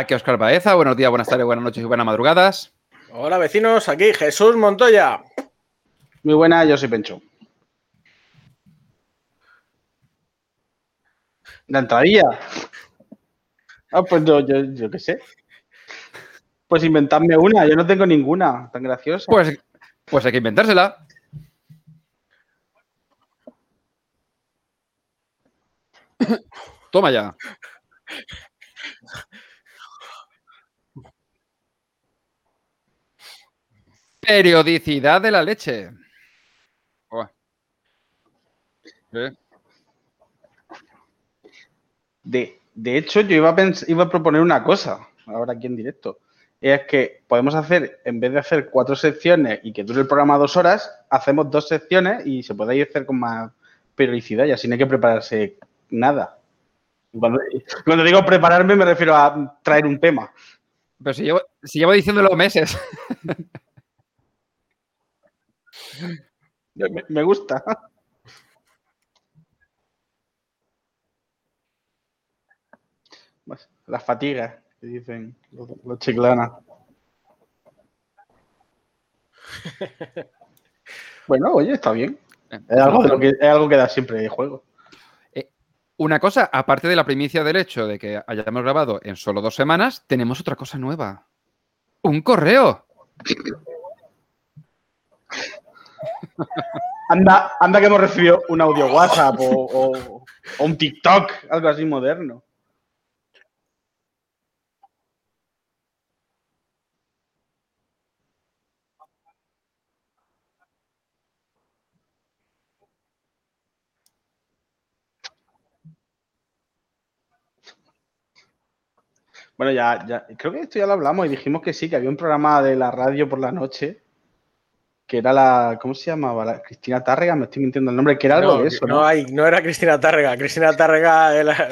Aquí Oscar Baeza, buenos días, buenas tardes, buenas noches y buenas madrugadas. Hola vecinos, aquí Jesús Montoya. Muy buena, yo soy Pencho. La entradilla. Ah, pues yo, yo, yo qué sé. Pues inventadme una, yo no tengo ninguna tan graciosa. Pues, pues hay que inventársela. Toma ya. Periodicidad de la leche. ¿Eh? De, de hecho, yo iba a, iba a proponer una cosa, ahora aquí en directo. Es que podemos hacer, en vez de hacer cuatro secciones y que dure el programa dos horas, hacemos dos secciones y se puede hacer con más periodicidad y así no hay que prepararse nada. Cuando, cuando digo prepararme me refiero a traer un tema. Pero si llevo, si llevo diciéndolo meses. Me, me gusta. Pues, Las fatigas, que dicen los, los chiclanas. Bueno, oye, está bien. Es algo, de lo que, es algo que da siempre de juego. Una cosa, aparte de la primicia del hecho de que hayamos grabado en solo dos semanas, tenemos otra cosa nueva. Un correo. Anda, anda que hemos recibido un audio WhatsApp o, o- un TikTok, algo así moderno. Bueno, ya, ya, creo que esto ya lo hablamos y dijimos que sí, que había un programa de la radio por la noche que era la, ¿cómo se llamaba? La Cristina Tárrega, me estoy mintiendo el nombre, que era algo no, de eso, no, ¿no? hay, no era Cristina Tárrega. Cristina Tárrega era-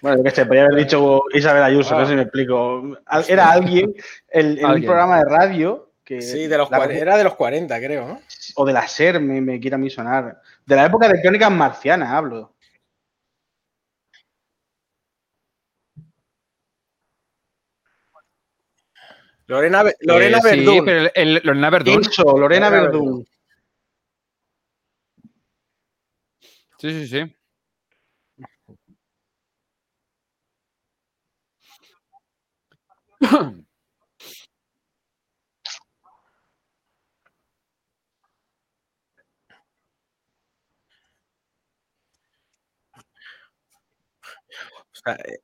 Bueno, yo qué sé, podría haber dicho Isabel Ayuso, Ah. no sé si me explico. Era alguien el- en un programa de radio que. sí, de los la- cuar- era de los 40, creo. ¿no? O de la SER, me, me quiere a mí sonar. De la época de Crónicas Marcianas, hablo. Lorena, Be- Lorena Eh, sí, pero el, el- Lorena Verdún. Pincho, Lorena Lorena Verdún. Sí, sí, sí. O sea, eh,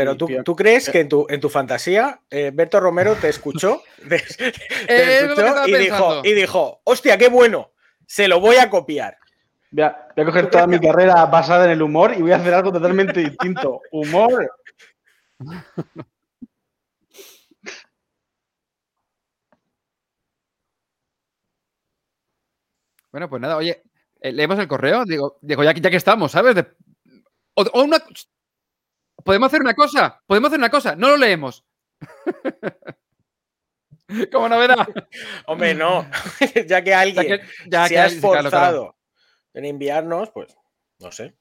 Pero tú, tú crees que en tu, en tu fantasía eh, Berto Romero te escuchó, te, te Eh, escuchó y, dijo, y dijo, hostia, qué bueno, se lo voy a copiar. Voy a, voy a coger toda mi carrera basada en el humor y voy a hacer algo totalmente distinto. Humor. Bueno, pues nada, oye, eh, leemos el correo. Digo, digo ya, que- ya que estamos, ¿sabes? De- o, o una, podemos hacer una cosa, podemos hacer una cosa, no lo leemos. Como novedad. Hombre, no, ya que alguien Ya que- ya se que ha alguien- claro, claro. esforzado en enviarnos, pues, no sé.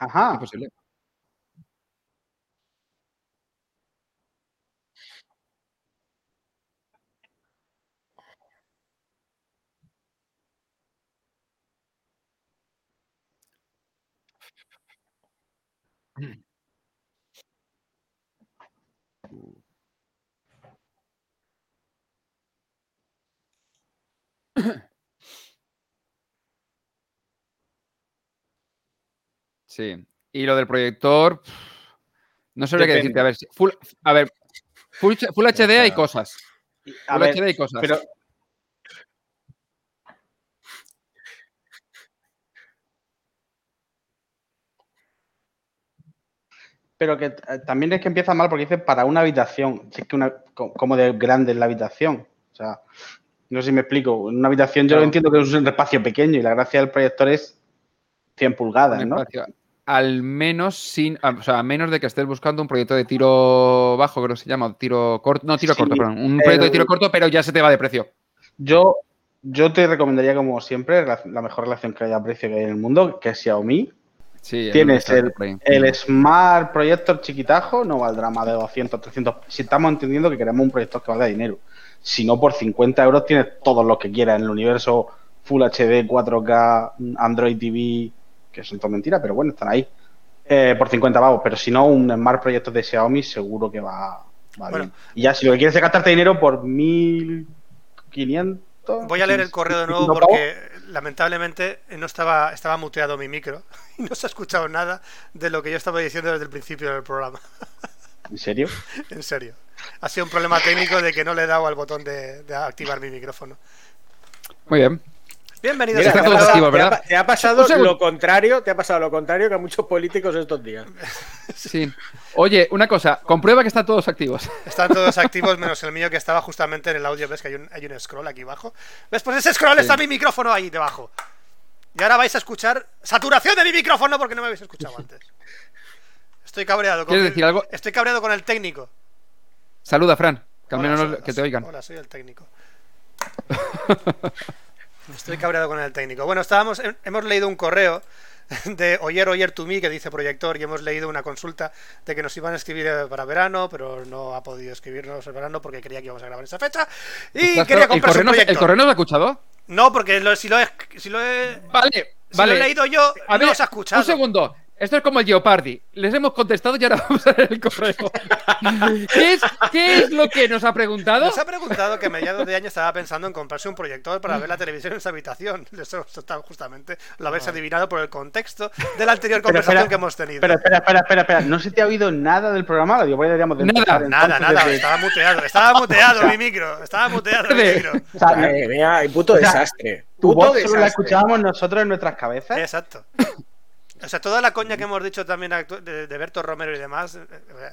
Ajá. Imposible. Sí. Y lo del proyector, no sabría qué decirte. A ver, full, a ver, full, full HD hay cosas. A Full ver, HD hay cosas. pero Pero que eh, también es que empieza mal porque dice para una habitación. Si es que una, co- como de grande es la habitación. O sea, no sé si me explico. Una habitación yo Claro. lo entiendo que es un espacio pequeño y la gracia del proyector es 100 pulgadas, un ¿no? espacio. Al menos sin, a- o sea, a menos de que estés buscando un proyecto de tiro bajo, creo que se llama, tiro corto, no tiro Sí, corto, perdón, un proyecto de tiro corto, pero ya se te va de precio. Yo, yo te recomendaría, como siempre, la, la mejor relación que haya precio que hay en el mundo, que es Xiaomi. Sí, Tienes el, el Smart Projector chiquitajo, no valdrá más de 200, 300. Si estamos entendiendo que queremos un proyector que valga dinero. Si no, por 50 euros tienes todos los que quieras en el universo Full HD, 4K, Android TV, que son todo mentiras, pero bueno, están ahí. Eh, por 50 pavos, pero si no, un Smart Projector de Xiaomi seguro que va, va Bueno. bien. Y ya, si lo que quieres es gastarte dinero por 1500. Voy a leer el correo de nuevo 1500 pavos, porque lamentablemente no estaba, estaba muteado mi micro y no se ha escuchado nada de lo que yo estaba diciendo desde el principio del programa. ¿En serio? En serio. Ha sido un problema técnico de que no le he dado al botón de, de activar mi micrófono. Muy bien. Bienvenidos Mira, a todo pasado, activo, te ha ¿verdad? te ha pasado lo contrario, te ha pasado lo contrario que a muchos políticos estos días. Sí. Oye, una cosa, comprueba que están todos activos. Están todos activos menos el mío que estaba justamente en el audio. ¿Ves que hay un, hay un scroll aquí abajo? ¿Ves? Pues ese scroll Sí. está mi micrófono ahí debajo. Y ahora vais a escuchar saturación de mi micrófono porque no me habéis escuchado antes. Estoy cabreado con ¿Quieres el- decir algo? Estoy cabreado con el técnico. Saluda, Fran, que al Hola, menos soy- que te oigan. Hola, soy el técnico. Estoy cabreado con el técnico. Bueno, estábamos, he- hemos leído un correo de Oyer Oyer to me que dice proyector y hemos leído una consulta de que nos iban a escribir eh, para verano, pero no ha podido escribirnos el verano porque creía que íbamos a grabar esa fecha y quería ¿El comprarse correo, un no, ¿El proyector. correo no lo ha escuchado? No, porque lo- si lo he, si lo he, Vale, si vale. lo he leído yo, A no ver, se ha escuchado. Un segundo. Esto es como el Geopardy. Les hemos contestado y ahora vamos a ver el correo. ¿Qué es, qué es lo que nos ha preguntado? Nos ha preguntado que a mediados de año estaba pensando en comprarse un proyector para ver la televisión en su habitación. Eso está justamente, lo habéis adivinado por el contexto de la anterior Pero conversación espera, que hemos tenido. Espera, espera, espera, espera, espera. ¿No se te ha oído nada del programa? Digo, bueno, deberíamos de Nada, empezar Nada, entonces nada, desde- estaba muteado, estaba muteado mi micro, estaba muteado mi micro. O sea, y puto desastre. tu Puto voz solo la desastre. escuchábamos nosotros en nuestras cabezas. Exacto. O sea, toda la coña que hemos dicho también de, de Berto Romero y demás, eh,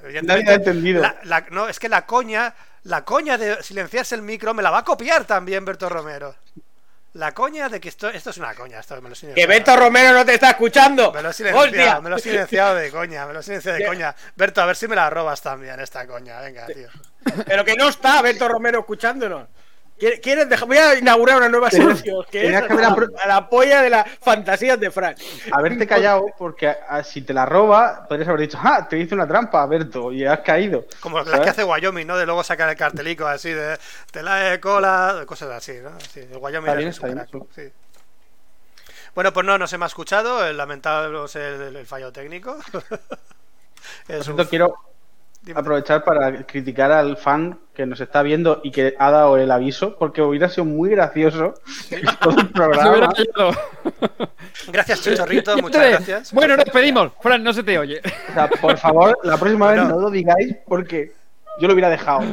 evidentemente, Nadie ha entendido. la- la- no, es que la coña, la coña de silenciarse el micro me la va a copiar también Berto Romero. La coña de que esto, esto es una coña, esto me lo he Que. Beto Romero no te está escuchando. Me lo he silenciado, ¡Hostia! me lo he silenciado de coña, me lo he silenciado de coña. Berto, a ver si me la robas también esta coña, venga, tío. Pero que no está Beto Romero escuchándonos. ¿Quieres- ¿Quieres dejar? Voy a inaugurar una nueva sección que es que haber a, la polla de las fantasías de Frank. Haberte callado, porque a- si te la roba, podrías haber dicho, ah, te hice una trampa, Berto, y has caído. Como las ¿Sabes? que hace Wyoming, ¿no? De luego sacar el cartelico así de tela de cola, cosas así, ¿no? Sí, el Wyoming Está es bien, bien, sí. Bueno, pues no, no se me ha escuchado, el lamentable es el, el fallo técnico. Por cierto, quiero dime. aprovechar para criticar al fan que nos está viendo y que ha dado el aviso, porque hubiera sido muy gracioso todo el programa. Gracias, Chichorrito, muchas gracias. Bueno, nos despedimos. Fran, no se te oye. O sea, por favor, la próxima vez Bueno. no lo digáis porque yo lo hubiera dejado.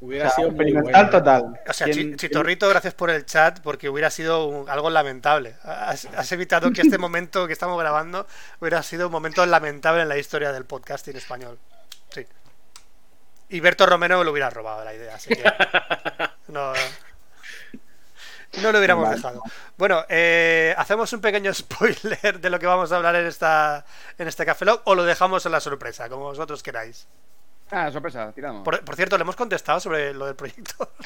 Hubiera O sea, sido muy experimental bueno. total. O sea, Chitorrito, gracias por el chat, porque hubiera sido un- algo lamentable. Has, has evitado que este momento que estamos grabando hubiera sido un momento lamentable en la historia del podcasting español. Y Berto Romero lo hubiera robado la idea, así que. No, no lo hubiéramos Vale. dejado. Bueno, eh, hacemos un pequeño spoiler de lo que vamos a hablar en esta en este Café Lock o lo dejamos en la sorpresa, como vosotros queráis. Ah, sorpresa, tiramos. Por, por cierto, le hemos contestado sobre lo del proyecto.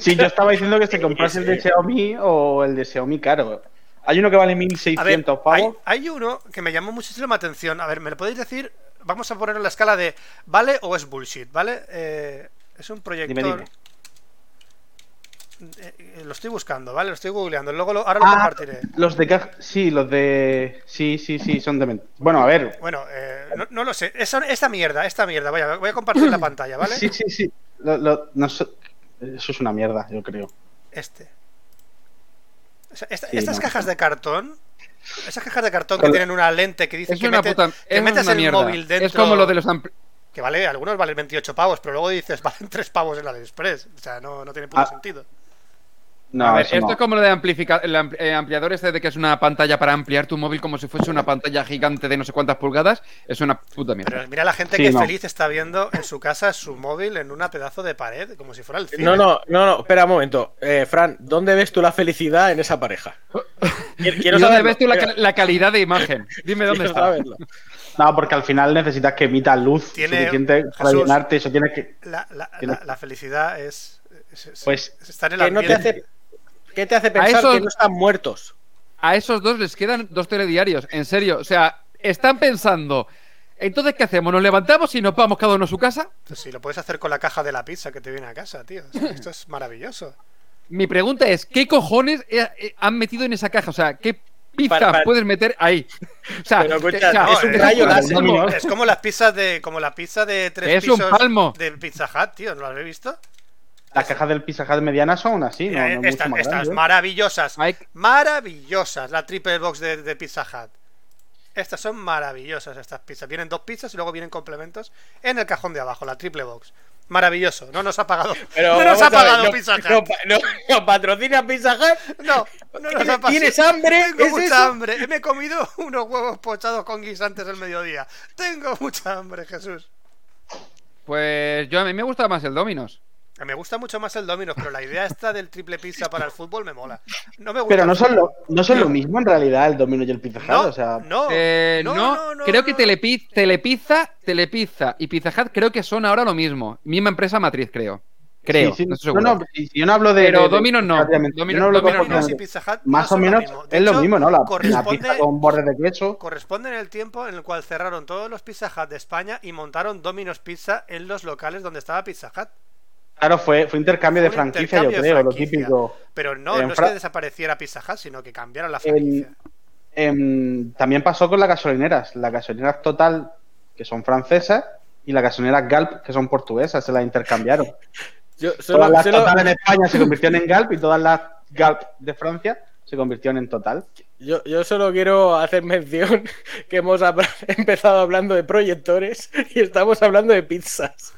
Sí, yo estaba diciendo que se comprase el de Xiaomi o el de Xiaomi caro. Hay uno que vale A ver, 1600 hay, pavos. hay uno que me llamó muchísimo la atención. A ver, ¿me lo podéis decir? Vamos a poner en la escala de ¿vale o es bullshit? ¿Vale? Eh, es un proyector. Dime, dime. Eh, eh, lo estoy buscando, ¿vale? Lo estoy googleando. Luego lo- ahora lo Ah, compartiré. los de caja. Sí, los de. Sí, sí, sí, son de. Bueno, a ver. Bueno, eh, no, no lo sé. Esa- esta mierda, esta mierda. Vaya, voy a compartir la pantalla, ¿vale? Sí, sí, sí. Lo- lo- no so- Eso es una mierda, yo creo. Este. O sea, esta- Sí, estas no. cajas de cartón. Esas cajas de cartón que tienen una lente que dice Es que, una mete- puta. que Es metes una el mierda. móvil dentro. Es como lo de los ampli- Que vale, algunos valen 28 pavos, pero luego dices, valen 3 pavos en la AliExpress. O sea, no, no tiene puto Ah. sentido. No, a ver, esto no. es como lo de amplificar, el eh, ampliador este de que es una pantalla para ampliar tu móvil como si fuese una pantalla gigante de no sé cuántas pulgadas. Es una puta mierda. Pero mira la gente Sí, que no. feliz está viendo en su casa su móvil en una pedazo de pared, como si fuera el cine. No, no, no, no, espera un momento. Eh, Fran, ¿dónde ves tú la felicidad en esa pareja? Quiero, ¿Y quiero dónde ves tú la, quiero- ca- la calidad de imagen? Dime dónde quiero está. saberlo. No, porque al final necesitas que emita luz Tiene- suficiente para Jesús. llenarte. Eso tienes que. La, la- Tiene- la- la felicidad es, es- es- Pues, es estar en ¿Qué el no te ambiente. hace, ¿Qué te hace pensar esos- que no están muertos? A esos dos les quedan dos telediarios, en serio. O sea, están pensando. Entonces, ¿qué hacemos? ¿Nos levantamos y nos vamos cada uno a su casa? Pues sí, lo puedes hacer con la caja de la pizza que te viene a casa, tío. O sea, Esto es maravilloso. Mi pregunta es: ¿qué cojones han metido en esa caja? O sea, ¿qué pizza Para- para- puedes meter ahí? O sea, Pero escucha, o sea, no, es un rayo como- Es como las pizzas de como la pizza de tres Es un pisos palmo. de Pizza Hut, tío. ¿No lo habéis visto? Las cajas del Pizza Hut medianas son así, ¿no? Eh, no mucho estas más estas grandes. maravillosas. hay- Maravillosas. La triple box de, de Pizza Hut. Estas son maravillosas, estas pizzas. Vienen dos pizzas y luego vienen complementos en el cajón de abajo, la triple box. Maravilloso. No nos ha pagado. Pero no nos ha ver, pagado no- Pizza Hut. No, no- no patrocina Pizza Hut. No, no nos ha pasado. ¿Tienes hambre? Tengo ¿Es mucha eso? hambre. Me he comido unos huevos pochados con guisantes el mediodía. Tengo mucha hambre, Jesús. Pues yo a mí me gusta más el Dominos. Me gusta mucho más el Domino's, pero la idea esta del triple pizza para el fútbol me mola. No me gusta. Pero no son, lo, no son lo mismo en realidad el Domino y el Pizza Hut. No, o sea, no, Eh, no, no, no, no, creo que no. Telepi- Telepizza, Telepizza y Pizza Hut creo que son ahora lo mismo. Misma empresa matriz, creo. Creo, sí, sí, no seguro. no, yo no hablo de. Pero de- de- Domino's no. Domino's- no hablo Domino's. Domino's y Pizza Hut no Más o lo menos es lo mismo, ¿no? La, la pizza con bordes de queso. Corresponde en el tiempo en el cual cerraron todos los Pizza Hut de España y montaron Domino's Pizza en los locales donde estaba Pizza Hut. Claro, fue, fue intercambio de franquicia, yo intercambio creo, lo típico. Pero no, En no es que desapareciera Pizza Hut, sino que cambiaron la En- franquicia. Em, también pasó con las gasolineras. Las gasolineras Total, que son francesas, y las gasolineras Galp, que son portuguesas, se las intercambiaron. Yo todas solo, las solo- Total en España se convirtieron en Galp y todas las Galp de Francia se convirtieron en Total. yo, yo solo quiero hacer mención que hemos empezado hablando de proyectores y estamos hablando de pizzas.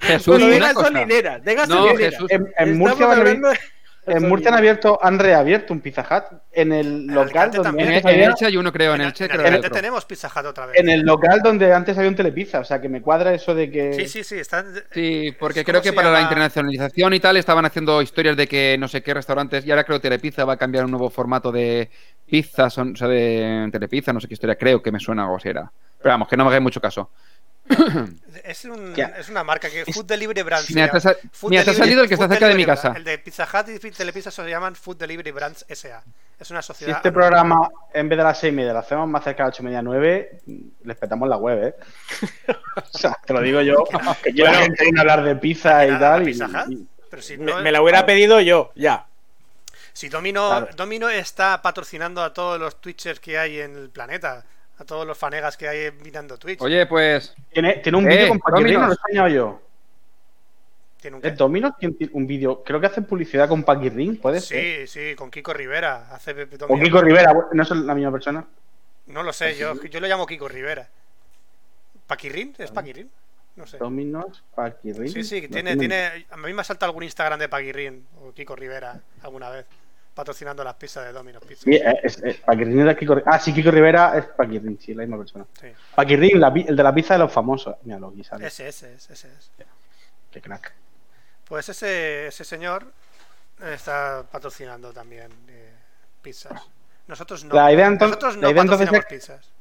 Jesús, Bueno, de No. En, en Murcia, van hablando en Murcia han abierto, han reabierto un Pizza Hut en el En local Alicante donde también. En, antes en había- Elche hay uno, creo, en En, Elche en creo Alicante otro. tenemos Pizza Hut otra vez. en el local donde antes había un Telepizza, o sea que me cuadra eso de que Sí, sí, sí. Están... Sí, porque ¿Cómo creo que para la internacionalización y tal estaban haciendo historias de que no sé qué restaurantes y ahora creo que Telepizza va a cambiar un nuevo formato de pizza, son, o sea, de Telepizza, no sé qué historia, creo que me suena algo así era. Pero vamos, que no me hagáis mucho caso. Es, un- es una marca que Food Delivery Brands. Mira, te ha sa- Food mira, te ha salido el que está cerca de mi casa. El de Pizza Hut y Telepizza se llaman Food Delivery Brands SA. Es una si sociedad. este programa en vez de las 6 y media lo hacemos más cerca de las 8 y media 9, les petamos la web, ¿eh? o sea, te lo digo yo, que gente viene a hablar de pizza y tal. Pizza Hut. y- Pero si, Me, no- me la hubiera pedido yo, ya. si Domino, Claro. Domino está patrocinando a todos los Twitchers que hay en el planeta. A todos los fanegas que hay mirando Twitch. Oye, pues Tiene, tiene un Eh, vídeo con Paquirrín, no lo he enseñado yo. Tiene un ¿Es qué? Domino's tiene un vídeo? Creo que hace publicidad con Paquirrín, ¿puede ser? Sí, sí, con Kiko Rivera. Hace O Domino. Kiko Rivera, ¿no es la misma persona? No lo sé, yo, yo lo llamo Kiko Rivera. ¿Paquirrín? ¿Es Paquirrín? No sé. Domino's, Paquirrín. Sí, sí, tiene, tiene. A mí me ha saltado algún Instagram de Paquirrín o Kiko Rivera alguna vez. Patrocinando las pizzas de Domino's Pizza. Sí, eh, es, es- Paquirrín es de Kiko Ah, sí, Kiko Rivera es Paquirrín, sí, la misma persona. Sí. Paquirrín, la el de la pizza de los famosos. Mira, lo sale. Ese, ese es, ese es. Qué crack. Pues ese, ese señor está patrocinando también eh, pizzas. Nosotros no. La idea entonces- Nosotros no la idea entonces patrocinamos es- pizzas.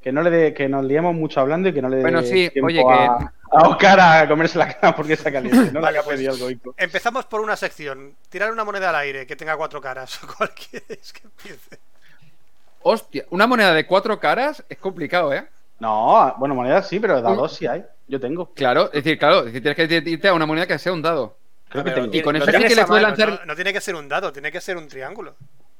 Que no le dé- que nos liemos mucho hablando y que no le dé Bueno, sí, tiempo oye, a, a Oscar a comerse la cara porque está caliente. No Vale, pues. algo. Empezamos por una sección. Tirar una moneda al aire que tenga cuatro caras. ¿Cuál quieres que empiece? hostia, una moneda de cuatro caras es complicado, ¿eh? No, bueno, monedas sí, pero dados sí hay. Yo tengo. Claro, es decir, claro, es decir, tienes que irte a una moneda que sea un dado. Creo que pero tengo. Y con eso sí que le a puedes lanzar. No, no tiene que ser un dado, tiene que ser un triángulo.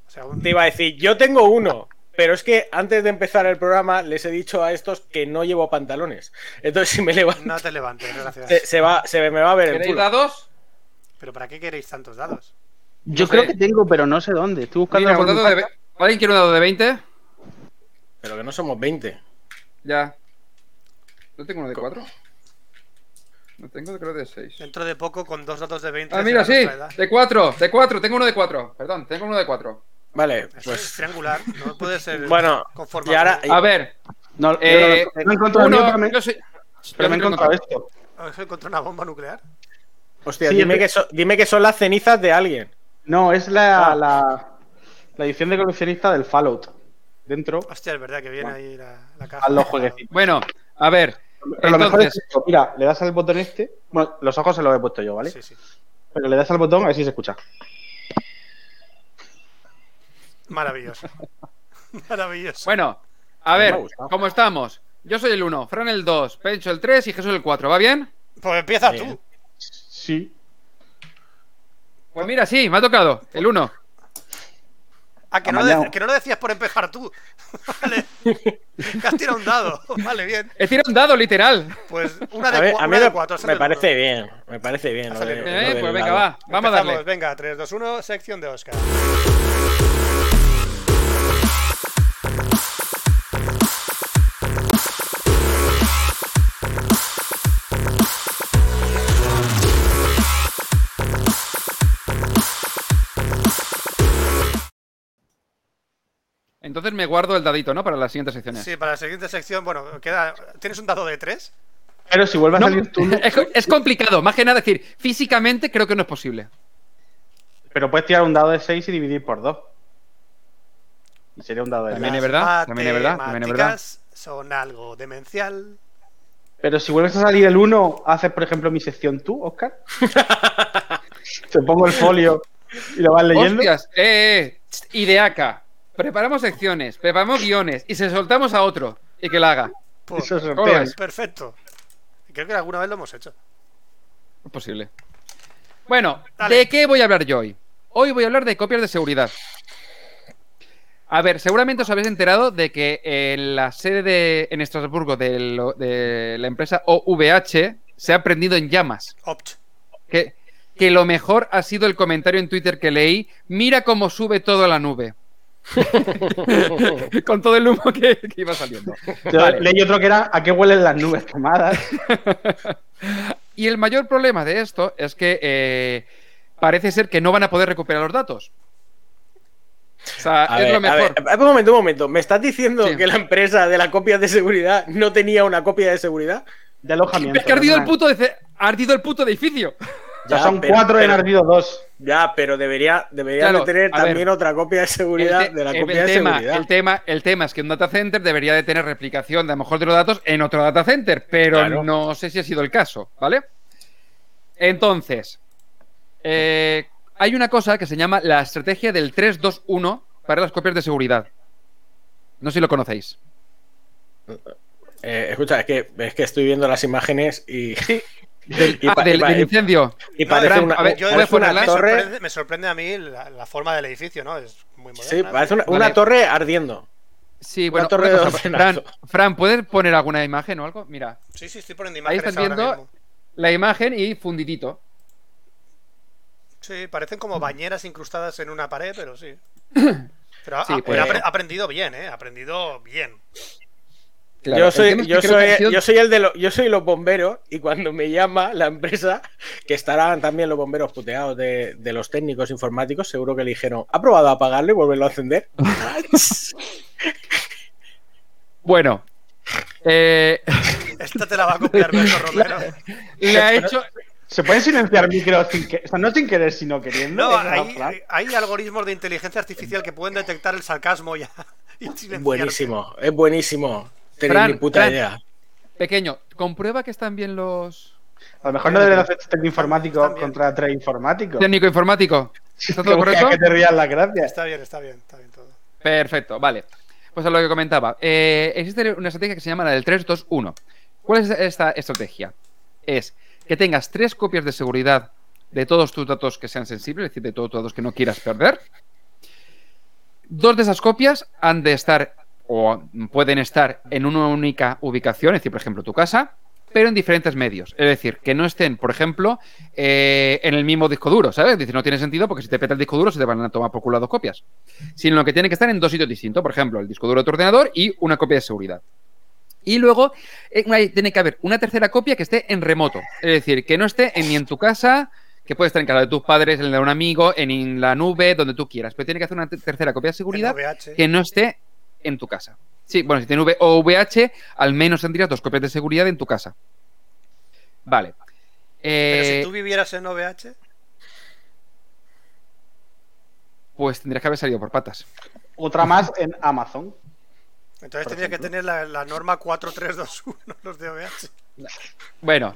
O sea, un- Te iba a decir, yo tengo uno, pero es que antes de empezar el programa les he dicho a estos que no llevo pantalones. Entonces si me levanto, No te levantes, gracias. se, se va, se me va a ver el ¿Queréis culo. dados? Pero ¿para qué queréis tantos dados? Yo No creo sé. que tengo, pero no sé dónde. Estoy buscando. Mira, un de... ¿Alguien quiere un dado de 20? Pero que no somos 20. Ya. ¿No tengo uno de 4? No tengo, creo, de 6. Dentro de poco, con dos dados de 20. Ah, mira, sí, de 4, de 4, tengo uno de 4. Perdón, tengo uno de 4. Vale, es pues triangular, no puede ser Bueno, conforme y ahora- A ver, No, yo eh, no, no he encontrado uno, pero me, yo soy- pero me he encontrado contra- esto. encontré una bomba nuclear. hostia, Sí, dime, que so- dime que son las cenizas de alguien. No, es la, Ah. la, La edición de coleccionista del Fallout. Dentro, Hostia, es verdad que viene ahí la, la caja. haz los jueguecitos. Bueno, a ver. Pero lo mejor es esto. Mira, le das al botón este. Bueno, los ojos se los he puesto yo, ¿vale? Sí, sí. Pero le das al botón, a ver si se escucha. Maravilloso. Maravilloso. bueno, a ver. ¿cómo estamos? Yo soy el 1, Fran el 2, Pencho el 3 y Jesús el 4. ¿Va bien? Pues empieza Bien. tú. Sí. Pues mira, sí, me ha tocado. El 1. Ah, que no, de- que no lo decías por empezar tú. vale. Que has tirado un dado. Vale, bien. He tirado un dado, literal. Pues una A de, ver, cua- a mí una de cuatro. me parece uno. bien, me parece bien. Lo de- lo. Eh, del pues venga, lado. va. Vamos a Empezamos. darle. Venga, 3, 2, 1, sección de Oscar. Entonces me guardo el dadito, ¿no? Para las siguientes secciones. Sí, para la siguiente sección, bueno, queda. ¿Tienes un dado de 3? Pero si vuelve a No, salir tú. es, es complicado, más que nada decir, físicamente creo que no es posible. Pero puedes tirar un dado de 6 y dividir por 2. Y sería un dado de También tres. es verdad, también es verdad, también es verdad. Son algo demencial. Pero si vuelves a salir el 1, haces, por ejemplo, mi sección tú, Oscar. Te pongo el folio y lo vas leyendo. Hostias, eh, eh, tst, ideaca. Preparamos secciones, preparamos guiones y se soltamos a otro y que la haga. Pues, perfecto. Creo que alguna vez lo hemos hecho. Es posible. Bueno, Dale. ¿de qué voy a hablar yo hoy? Hoy voy a hablar de copias de seguridad. A ver, seguramente os habéis enterado de que en la sede de, en Estrasburgo de, lo- de la empresa OVH se ha prendido en llamas. Opt. Que, que lo mejor ha sido el comentario en Twitter que leí. Mira cómo sube todo a la nube. Con todo el humo que, que iba saliendo. Yo Vale. leí otro que era ¿A qué huelen las nubes quemadas? Y el mayor problema de esto es que eh, parece ser que no van a poder recuperar los datos. O sea, A es ver, lo a mejor. ver, un momento, un momento. ¿Me estás diciendo Sí. que la empresa de la copia de seguridad no tenía una copia de seguridad? De alojamiento. Es que ha ardido el puto, de- ha ardido el puto edificio. Ya, son pero- 4 en pero- ardido 2. Ya, pero debería, debería Claro, de tener ver. también otra copia de seguridad te- de la el copia de tema, seguridad. el, tema, el tema es que un data center debería de tener replicación de a lo mejor de los datos en otro data center, pero Claro. no sé si ha sido el caso, ¿vale? Entonces, eh, hay una cosa que se llama la estrategia del 321 para las copias de seguridad. No sé si lo conocéis. Eh, escucha, es que, es que estoy viendo las imágenes y. Ah, pa- del, pa- incendio. y No, parece Fran, una, a ver, Yo voy a parece una ponerla. me, torre. sorprende, me sorprende a mí la, la forma del edificio, ¿no? Es muy moderna. Sí, parece una, Vale. torre ardiendo. Sí, bueno, torre una de cosa, Fran, ¿puedes poner alguna imagen o algo? Mira, Sí, sí, estoy poniendo ahí imágenes estás ahora viendo mismo. la imagen y fundidito. Sí, parecen como bañeras incrustadas en una pared, pero sí. Pero ha, Sí, ha- pues- ha aprendido bien, ¿eh? Ha aprendido bien. Claro, yo soy, yo soy, yo soy el de los, yo soy los bomberos y cuando me llama la empresa, que estarán también los bomberos puteados de, de los técnicos informáticos, seguro que le dijeron, ¿ha probado a apagarlo y volverlo a encender? Bueno, eh, Esta te la va a copiar Berto Romero. le ha hecho. ¿Se pueden silenciar micros sin que, o sea, no sin querer, sino queriendo? No, hay, algoritmos de inteligencia artificial que pueden detectar el sarcasmo ya. y buenísimo, es buenísimo. Tenéis Fran, ni puta Fran. idea. Pequeño, comprueba que están bien los. A lo mejor no deberías hacer técnico informático También. contra tres informáticos. Técnico informático. ¿Está todo correcto? que te rías las gracias. Está bien, está bien, está bien todo. Perfecto, vale. Pues a lo que comentaba. Eh, existe una estrategia que se llama la del 3-2-1. ¿Cuál es esta estrategia? Es que tengas tres copias de seguridad de todos tus datos que sean sensibles, es decir, de todos tus datos que no quieras perder. Dos de esas copias han de estar o pueden estar en una única ubicación, es decir, por ejemplo, tu casa, pero en diferentes medios. Es decir, que no estén, por ejemplo, eh, en el mismo disco duro, ¿sabes? Dice, no tiene sentido porque si te peta el disco duro se te van a tomar por culo dos copias. Sino que tienen que estar en dos sitios distintos, por ejemplo, el disco duro de tu ordenador y una copia de seguridad. Y luego eh, tiene que haber una tercera copia que esté en remoto. Es decir, que no esté en- ni en tu casa, que puede estar en casa de tus padres, en la de un amigo, en la nube, donde tú quieras. Pero tiene que hacer una te- tercera copia de seguridad que no esté en tu casa. Sí, bueno, si tiene V o VH, al menos tendrías dos copias de seguridad en tu casa. Vale. Pero Eh, si tú vivieras en OVH, pues tendrías que haber salido por patas. Otra más en Amazon. Entonces tendría que tener la, la norma 4321, los de OVH. Bueno,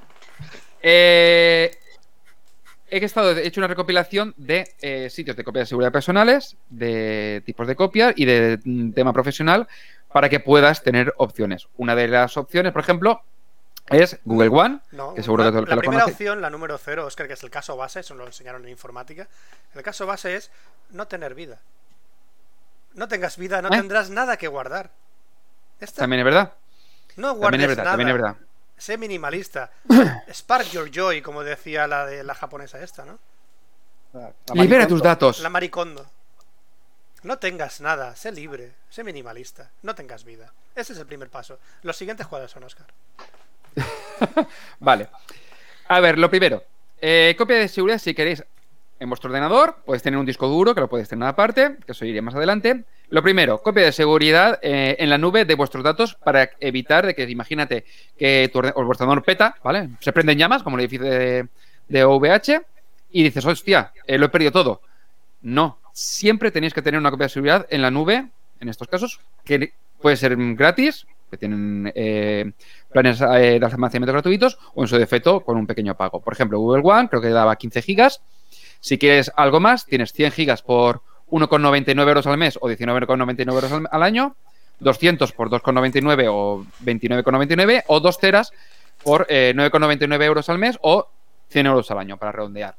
eh, he estado, he hecho una recopilación de eh, sitios de copia de seguridad personales, de tipos de copia y de mm, tema profesional para que puedas tener opciones. Una de las opciones, por ejemplo, es Google One, No, que seguro la, que, todo el que la lo primera conoce. opción, la número cero, Oscar, que es el caso base, eso lo enseñaron en informática. El caso base es no tener vida. No tengas vida, no ¿Eh? tendrás nada que guardar. También es verdad. no guardes También es verdad, nada. también es verdad. Sé minimalista. Spark your joy, como decía la de la japonesa esta, ¿no? Libera tus datos. La maricondo. No tengas nada, sé libre, sé minimalista, no tengas vida. Ese es el primer paso. Los siguientes cuáles son, Oscar. Vale. A ver, lo primero. eh, copia de seguridad, si queréis, en vuestro ordenador, podéis tener un disco duro que lo podéis tener aparte, que eso iré más adelante. Lo primero, copia de seguridad eh, en la nube de vuestros datos para evitar de que, imagínate, que tu ordenador peta, ¿vale? Se prende en llamas, como el edificio de, de OVH, y dices, hostia, eh, lo he perdido todo. No, siempre tenéis que tener una copia de seguridad en la nube, en estos casos, que puede ser gratis, que tienen eh, planes eh, de almacenamiento gratuitos, o en su defecto con un pequeño pago. Por ejemplo, Google One creo que daba 15 gigas. Si quieres algo más, tienes 100 gigas por 1,99 euros al mes o 19,99 euros al, año, 200 por 2,99 o 29,99 o 2 teras por eh, 9,99 euros al mes o 100 euros al año para redondear.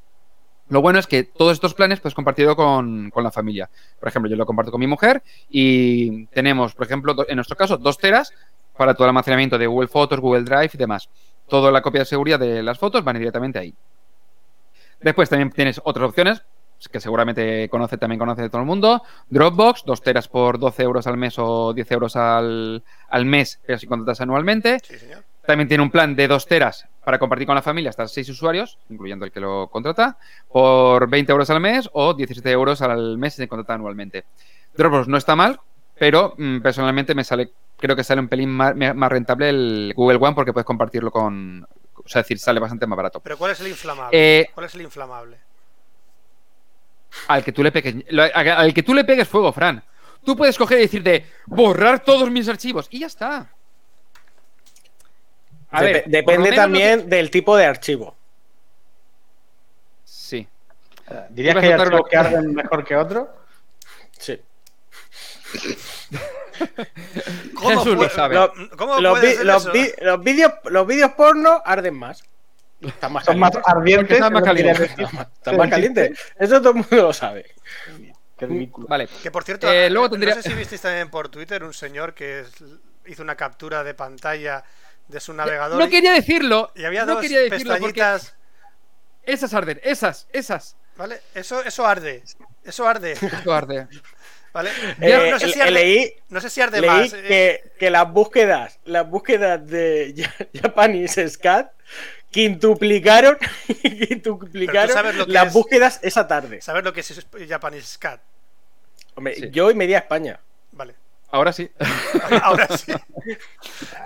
Lo bueno es que todos estos planes puedes compartirlo con, con la familia. Por ejemplo, yo lo comparto con mi mujer y tenemos, por ejemplo, en nuestro caso, dos teras para todo el almacenamiento de Google Fotos, Google Drive y demás. Toda la copia de seguridad de las fotos van directamente ahí. Después también tienes otras opciones que seguramente conoce, también conoce todo el mundo. Dropbox, 2 teras por 12 euros al mes o 10 euros al, al mes, pero si contratas anualmente. Sí, señor. También tiene un plan de 2 teras para compartir con la familia hasta 6 usuarios, incluyendo el que lo contrata, por 20 euros al mes o 17 euros al mes si se contrata anualmente. Dropbox no está mal, pero mm, personalmente me sale, creo que sale un pelín más, más rentable el Google One porque puedes compartirlo con. O sea, es decir, sale bastante más barato. Pero ¿cuál es el inflamable? Eh, ¿Cuál es el inflamable? Al que tú le pegues. lo- Al que tú le pegues fuego, Fran. Tú puedes coger y decirte borrar todos mis archivos y ya está. A Dep- ver, por lo depende también del tipo de archivo. lo Sí. Eh, ¿Dirías que hay archivos que arden mejor que otros? Sí. Jesús lo sabe. Lo- ¿Cómo Los, puede vi- los vi- los vídeos los vídeos porno arden más. Están más Son más ardientes. están más calientes. Están más calientes. Eso todo el mundo lo sabe. Qué ridículo. Vale. Que por cierto, Eh, eh, luego tendría- no sé si visteis también por Twitter un señor que hizo una captura de pantalla de su navegador No quería decirlo. y había no dos quería decirlo porque pestañitas. esas arden, esas, esas. ¿Vale? Eso, eso arde. Eso arde. Eso arde. ¿Vale? Eh, no, sé si arde leí no sé si arde leí más. eh, que, que las búsquedas las búsquedas de Ja- Japanese Scat quintuplicaron, quintuplicaron sabes lo que las es- búsquedas esa tarde. ¿Sabes lo que es Japanese Scat? Hombre, Sí. yo y media España. Vale. Ahora sí. Ahora sí.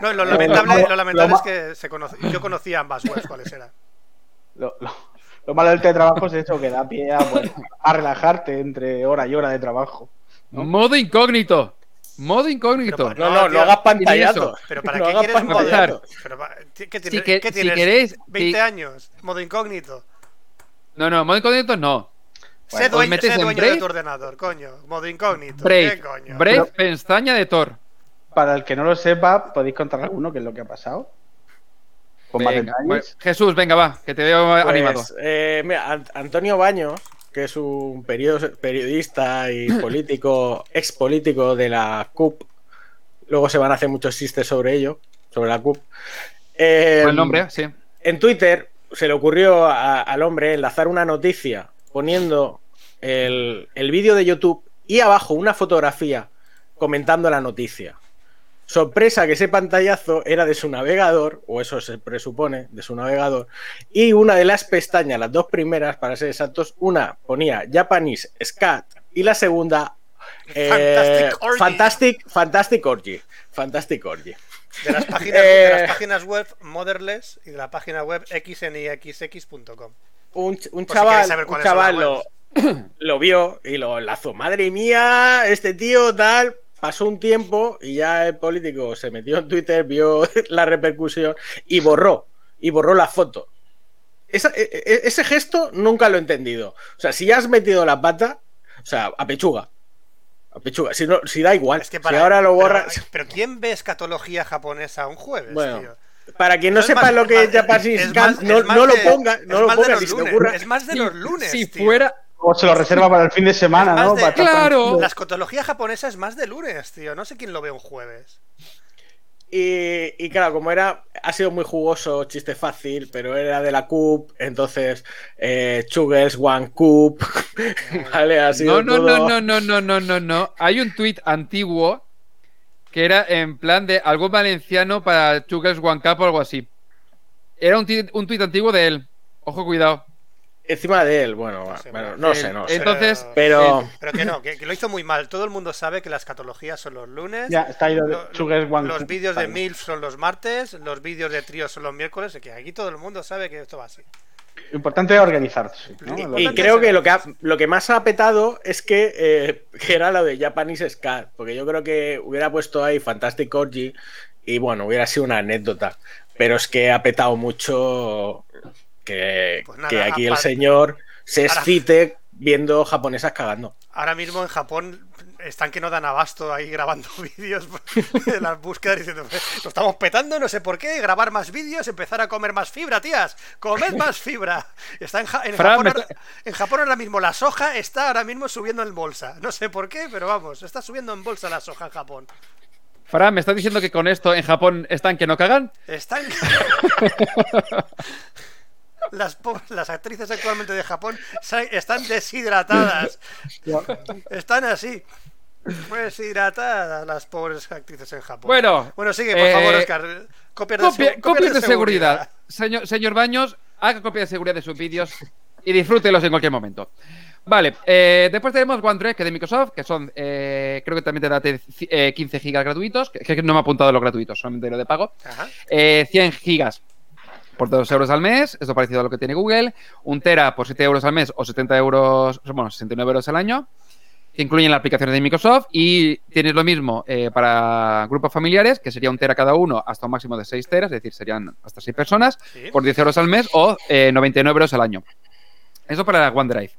No, lo lamentable, lo- lamentable es que se conoce- yo conocía ambas webs cuáles eran. Lo, lo- lo malo del teletrabajo es eso, que da pie a, relajarte entre hora y hora de trabajo. ¿no? Modo incógnito. Modo incógnito. Pero, No, No, no, hagas pantallazo. Pero ¿para No qué hagas quieres modo ¿Qué tienes? Si que- ¿Qué si tienes? queréis- 20 si- años. Modo incógnito. No, no, modo incógnito no. sé dueño, metes sé en dueño Brave. de tu ordenador, coño. Modo incógnito. Brave. ¿Qué coño? Brave, Pero- pestaña de Thor. Para el que no lo sepa, ¿podéis contar alguno qué es lo que ha pasado? Con más detalles. Jesús, venga, va, que te veo Pues, animado. eh, mira, Ant- Antonio Baños, que es un perio- periodista y político, ex político de la CUP, luego se van a hacer muchos chistes sobre ello, sobre la CUP. Eh, el nombre, sí. En Twitter se le ocurrió a- al hombre enlazar una noticia poniendo el, el vídeo de YouTube y abajo una fotografía comentando la noticia. Sorpresa que ese pantallazo era de su navegador, o eso se presupone, de su navegador, y una de las pestañas, las dos primeras para ser exactos, una ponía Japanese Scat y la segunda eh, Fantastic Orgy. Fantastic, Fantastic Orgy. Fantastic Orgy. De las páginas, Eh. de las páginas web Motherless y de la página web xnixx.com. un, un si chaval, un chaval lo, lo vio y lo enlazó. Madre mía, este tío tal. Pasó un tiempo y ya el político se metió en Twitter, vio la repercusión y borró. Y borró la foto. Esa- e- e- ese gesto nunca lo he entendido. O sea, si ya has metido la pata, o sea, a pechuga. A pechuga. Si, no, si da igual. Es que si para, ahora lo pero- borras. Pero, ¿quién ve escatología japonesa un jueves, Bueno, tío? Para quien no Es sepa más- lo que es Japanese no, lo ponga, es no lo ponga se te lunes, ocurra. Es más de los lunes. Si fuera. O se lo reserva para el fin de semana, ¿no? de- Claro. La escatología japonesa es más de lunes, tío. No sé quién lo ve un jueves. Y, y claro, como era, ha sido muy jugoso, chiste fácil, pero era de la CUP, entonces eh, Chugels, One CUP, ¿vale? Ha sido No, no, todo- no, no, no, no, no, no, no. Hay un tuit antiguo que era en plan de algo valenciano para Chugers One Cup o algo así. Era un tuit, un tuit antiguo de él. Ojo, cuidado. Encima de él, bueno, No sé, bueno, no sé, no sé. Entonces, Pero Pero que no, que, que lo hizo muy mal. Todo el mundo sabe que la escatología son los lunes. Ya, está de lo- One los vídeos de. MILF son los martes, los vídeos de trío son los miércoles, que aquí todo el mundo sabe que esto va así. Importante organizarse. ¿no? Y- creo que lo que, ha- lo que más ha petado es que, eh, que era lo de Japanese Scar, porque yo creo que hubiera puesto ahí Fantastic Orgy y bueno, hubiera sido una anécdota. Pero es que ha petado mucho que, Pues nada, que aquí el señor se Ahora- excite viendo japonesas cagando. Ahora mismo en Japón están que no dan abasto ahí grabando vídeos de las búsquedas diciendo, lo estamos petando, no sé por qué, grabar más vídeos, empezar a comer más fibra, tías, comed más fibra. Está en, Ja- en Fran, Japón, me ahora, está- en Japón ahora mismo la soja está ahora mismo subiendo en bolsa. No sé por qué, pero vamos, está subiendo en bolsa la soja en Japón. Fran, ¿me estás diciendo que con esto en Japón están que no cagan? Están... Las, las actrices actualmente de Japón están deshidratadas. Están así. Deshidratadas las pobres actrices en Japón. Bueno, Bueno, sigue, por eh, favor, Oscar. Copias de, Copia- copias de seguridad. Señor, señor Baños, haga copia de seguridad de sus vídeos y disfrútelos en cualquier momento. Vale, eh, después tenemos OneDrive, que de Microsoft, que son, eh, creo que también te da te- eh, 15 gigas gratuitos, que, que no me ha apuntado los gratuitos, solamente lo de pago. Ajá. Eh, 100 gigas por 2 euros al mes, esto parecido a lo que tiene Google. Un tera por 7 euros al mes o 70 euros, bueno, 69 euros al año, que incluyen las aplicaciones de Microsoft. Y tienes lo mismo eh, para grupos familiares, que sería un tera cada uno hasta un máximo de 6 teras, es decir, serían hasta 6 personas, Sí. por 10 euros al mes o eh, 99 euros al año. Eso para OneDrive.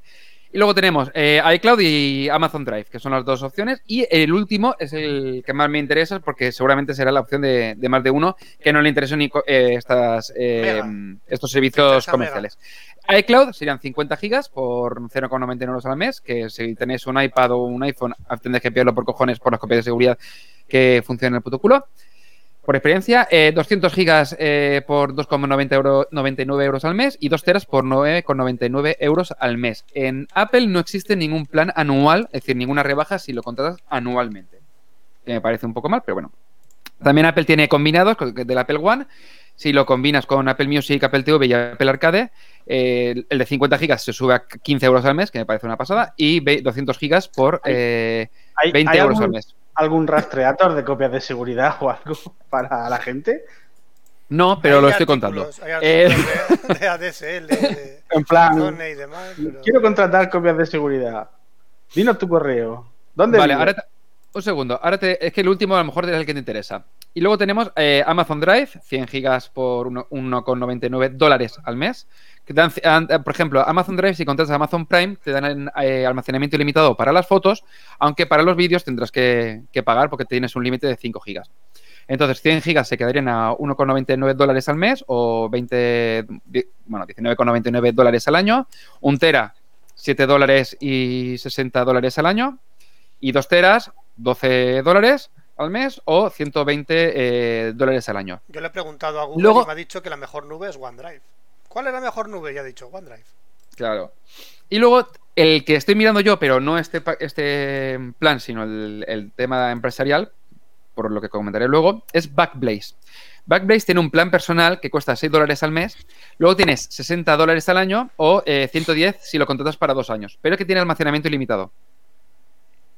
Y luego tenemos eh, iCloud y Amazon Drive, que son las dos opciones. Y el último es el que más me interesa, porque seguramente será la opción de, de más de uno que no le interesan ni eh, estas, eh, estos servicios comerciales. iCloud serían 50 gigas por 0,99 euros al mes, que si tenéis un iPad o un iPhone, tendréis que pillarlo por cojones por las copias de seguridad que funcionan en el puto culo. Por experiencia, eh, 200 gigas eh, por 2,99 euro, 99 euros al mes y 2 teras por 9,99 euros al mes. En Apple no existe ningún plan anual, es decir, ninguna rebaja si lo contratas anualmente. Que me parece un poco mal, pero bueno. También Apple tiene combinados del Apple One. Si lo combinas con Apple Music, Apple TV y Apple Arcade, eh, el de 50 gigas se sube a 15 euros al mes, que me parece una pasada, y ve- 200 gigas por eh, ¿Hay, 20 hay euros algún, al mes. Algún rastreador de copias de seguridad o algo para la gente? No, pero Hay lo estoy contando. hay Eh, de, de ADSL, de En plan, y demás. pero- quiero contratar copias de seguridad. Dinos tu correo. ¿Dónde Vale, ahora te- un segundo. Ahora te- es que el último a lo mejor es el que te interesa. Y luego tenemos eh, Amazon Drive, 100 gigas por uno- 1,99 dólares al mes. Que te dan- an- por ejemplo, Amazon Drive, si contratas Amazon Prime, te dan eh, almacenamiento ilimitado para las fotos, aunque para los vídeos tendrás que, que pagar porque tienes un límite de 5 gigas. Entonces, 100 gigas se quedarían a 1,99 dólares al mes o 20, di- bueno, 19,99 dólares al año. Un tera, 7 dólares y 60 dólares al año. Y 2 teras, 12 dólares al mes o 120 eh, dólares al año. Yo le he preguntado a Google Luego- y me ha dicho que la mejor nube es OneDrive. ¿Cuál es la mejor nube? Y ha dicho OneDrive. Claro. Y luego, el que estoy mirando yo, pero no este, este plan, sino el, el tema empresarial, por lo que comentaré luego, es Backblaze. Backblaze tiene un plan personal que cuesta 6 dólares al mes, luego tienes 60 dólares al año o eh, 110 si lo contratas para dos años, pero que tiene almacenamiento ilimitado.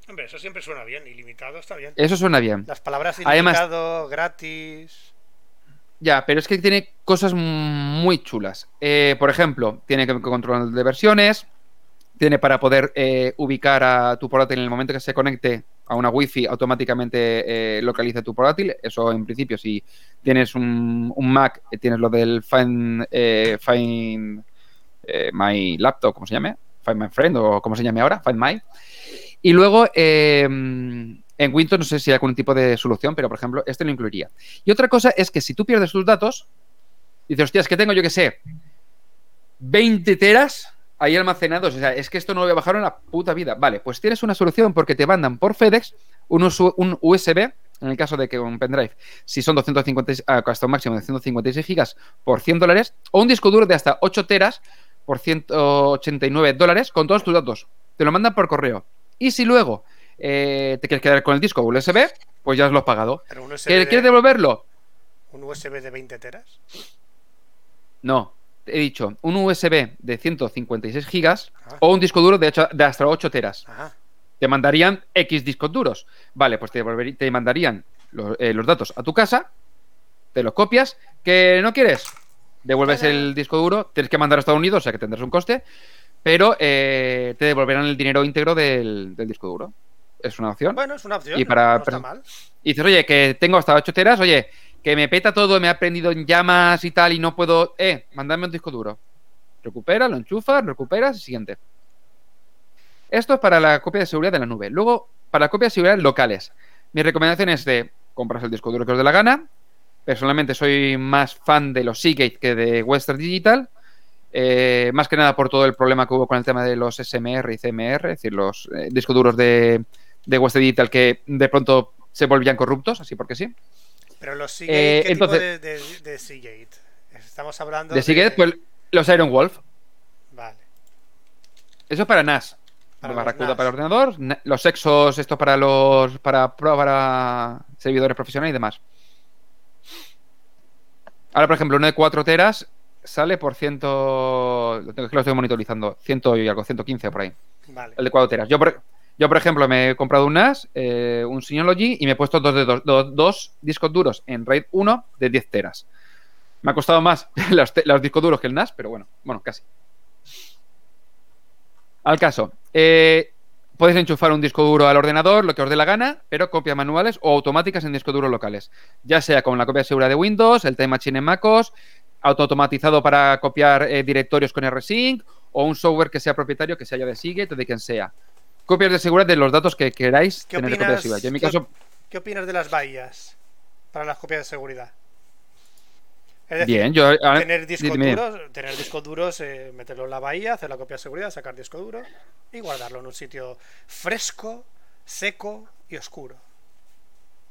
Hombre, eso siempre suena bien. Ilimitado está bien. Eso suena bien. Las palabras Además- ilimitado, gratis. Ya, pero es que tiene cosas muy chulas. Eh, por ejemplo, tiene control de versiones, tiene para poder eh, ubicar a tu portátil en el momento que se conecte a una wifi automáticamente eh, localiza tu portátil. Eso en principio, si tienes un, un Mac, tienes lo del Find, My Laptop, ¿cómo se llame? Find My Friend o como se llame ahora, Find My. Y luego eh, en Windows no sé si hay algún tipo de solución, pero por ejemplo, este lo incluiría. Y otra cosa es que si tú pierdes tus datos, dices, hostia, es que tengo yo que sé, 20 teras ahí almacenados. O sea, es que esto no lo voy a bajar en la puta vida. Vale, pues tienes una solución porque te mandan por FedEx un, un USB, en el caso de que un pendrive, si son 250, ah, hasta un máximo de 156 gigas por 100 dólares, o un disco duro de hasta 8 teras por 189 dólares con todos tus datos. Te lo mandan por correo. Y si luego eh, te quieres quedar con el disco USB, pues ya os lo has pagado. Pero un USB, ¿Que- de, ¿Quieres devolverlo? un USB de 20 teras. No. He dicho un USB de 156 gigas Ah. o un disco duro de, hasta 8 teras. Ajá. te mandarían X discos duros. Vale, pues te, te mandarían los, eh, los datos a tu casa, te los copias, que no quieres, devuelves el disco duro, tienes que mandar a Estados Unidos, o sea que tendrás un coste, pero eh, te devolverán el dinero íntegro del, del disco duro. Es una opción. Bueno, es una opción. Y no- para- no está mal. Y dices, oye, que tengo hasta 8 teras, oye, que me peta todo, me ha prendido en llamas y tal, y no puedo. Eh, mandadme un disco duro. Recupera, lo enchufas, recuperas, siguiente. Esto es para la copia de seguridad de la nube. Luego, para la copia de seguridad locales. Mi recomendación es de compras el disco duro que os dé la gana. Personalmente soy más fan de los Seagate que de Western Digital. Eh, más que nada por todo el problema que hubo con el tema de los SMR y CMR, es decir, los eh, discos duros de, de Western Digital que de pronto se volvían corruptos, así porque sí. Pero los Seagate, Eh, ¿qué entonces- tipo de, de, de Seagate? Estamos hablando De Seagate, pues los Iron Wolf. Vale. Eso es para NAS. Para Barracuda NAS. para ordenador, na- los Exos, esto para los para, para servidores profesionales y demás. Ahora, por ejemplo, uno de 4 teras sale por 100. Lo tengo es que lo estoy monitorizando. 100 y algo, 115 por ahí. Vale. El de 4 teras. Yo, por, yo, por ejemplo, me he comprado un NAS, eh, un Synology y me he puesto dos, de dos, dos- dos discos duros en RAID 1 de 10 teras. Me ha costado más los, discos duros que el NAS, pero bueno, bueno, casi. Al caso, eh, podéis enchufar un disco duro al ordenador, lo que os dé la gana, pero copias manuales o automáticas en discos duros locales. Ya sea con la copia segura de Windows, el Time Machine en MacOS, automatizado para copiar eh, directorios con RSync o un software que sea propietario, que sea ya de Seagate o de quien sea. Copias de seguridad de los datos que queráis ¿Qué tener de de opinas, seguridad. Yo en mi qué- caso, ¿Qué opinas de las bahías para las copias de seguridad? Es decir, bien, yo... ahora- tener discos dime. duros, tener discos duros, eh, meterlo en la bahía, hacer la copia de seguridad, sacar disco duro y guardarlo en un sitio fresco, seco y oscuro.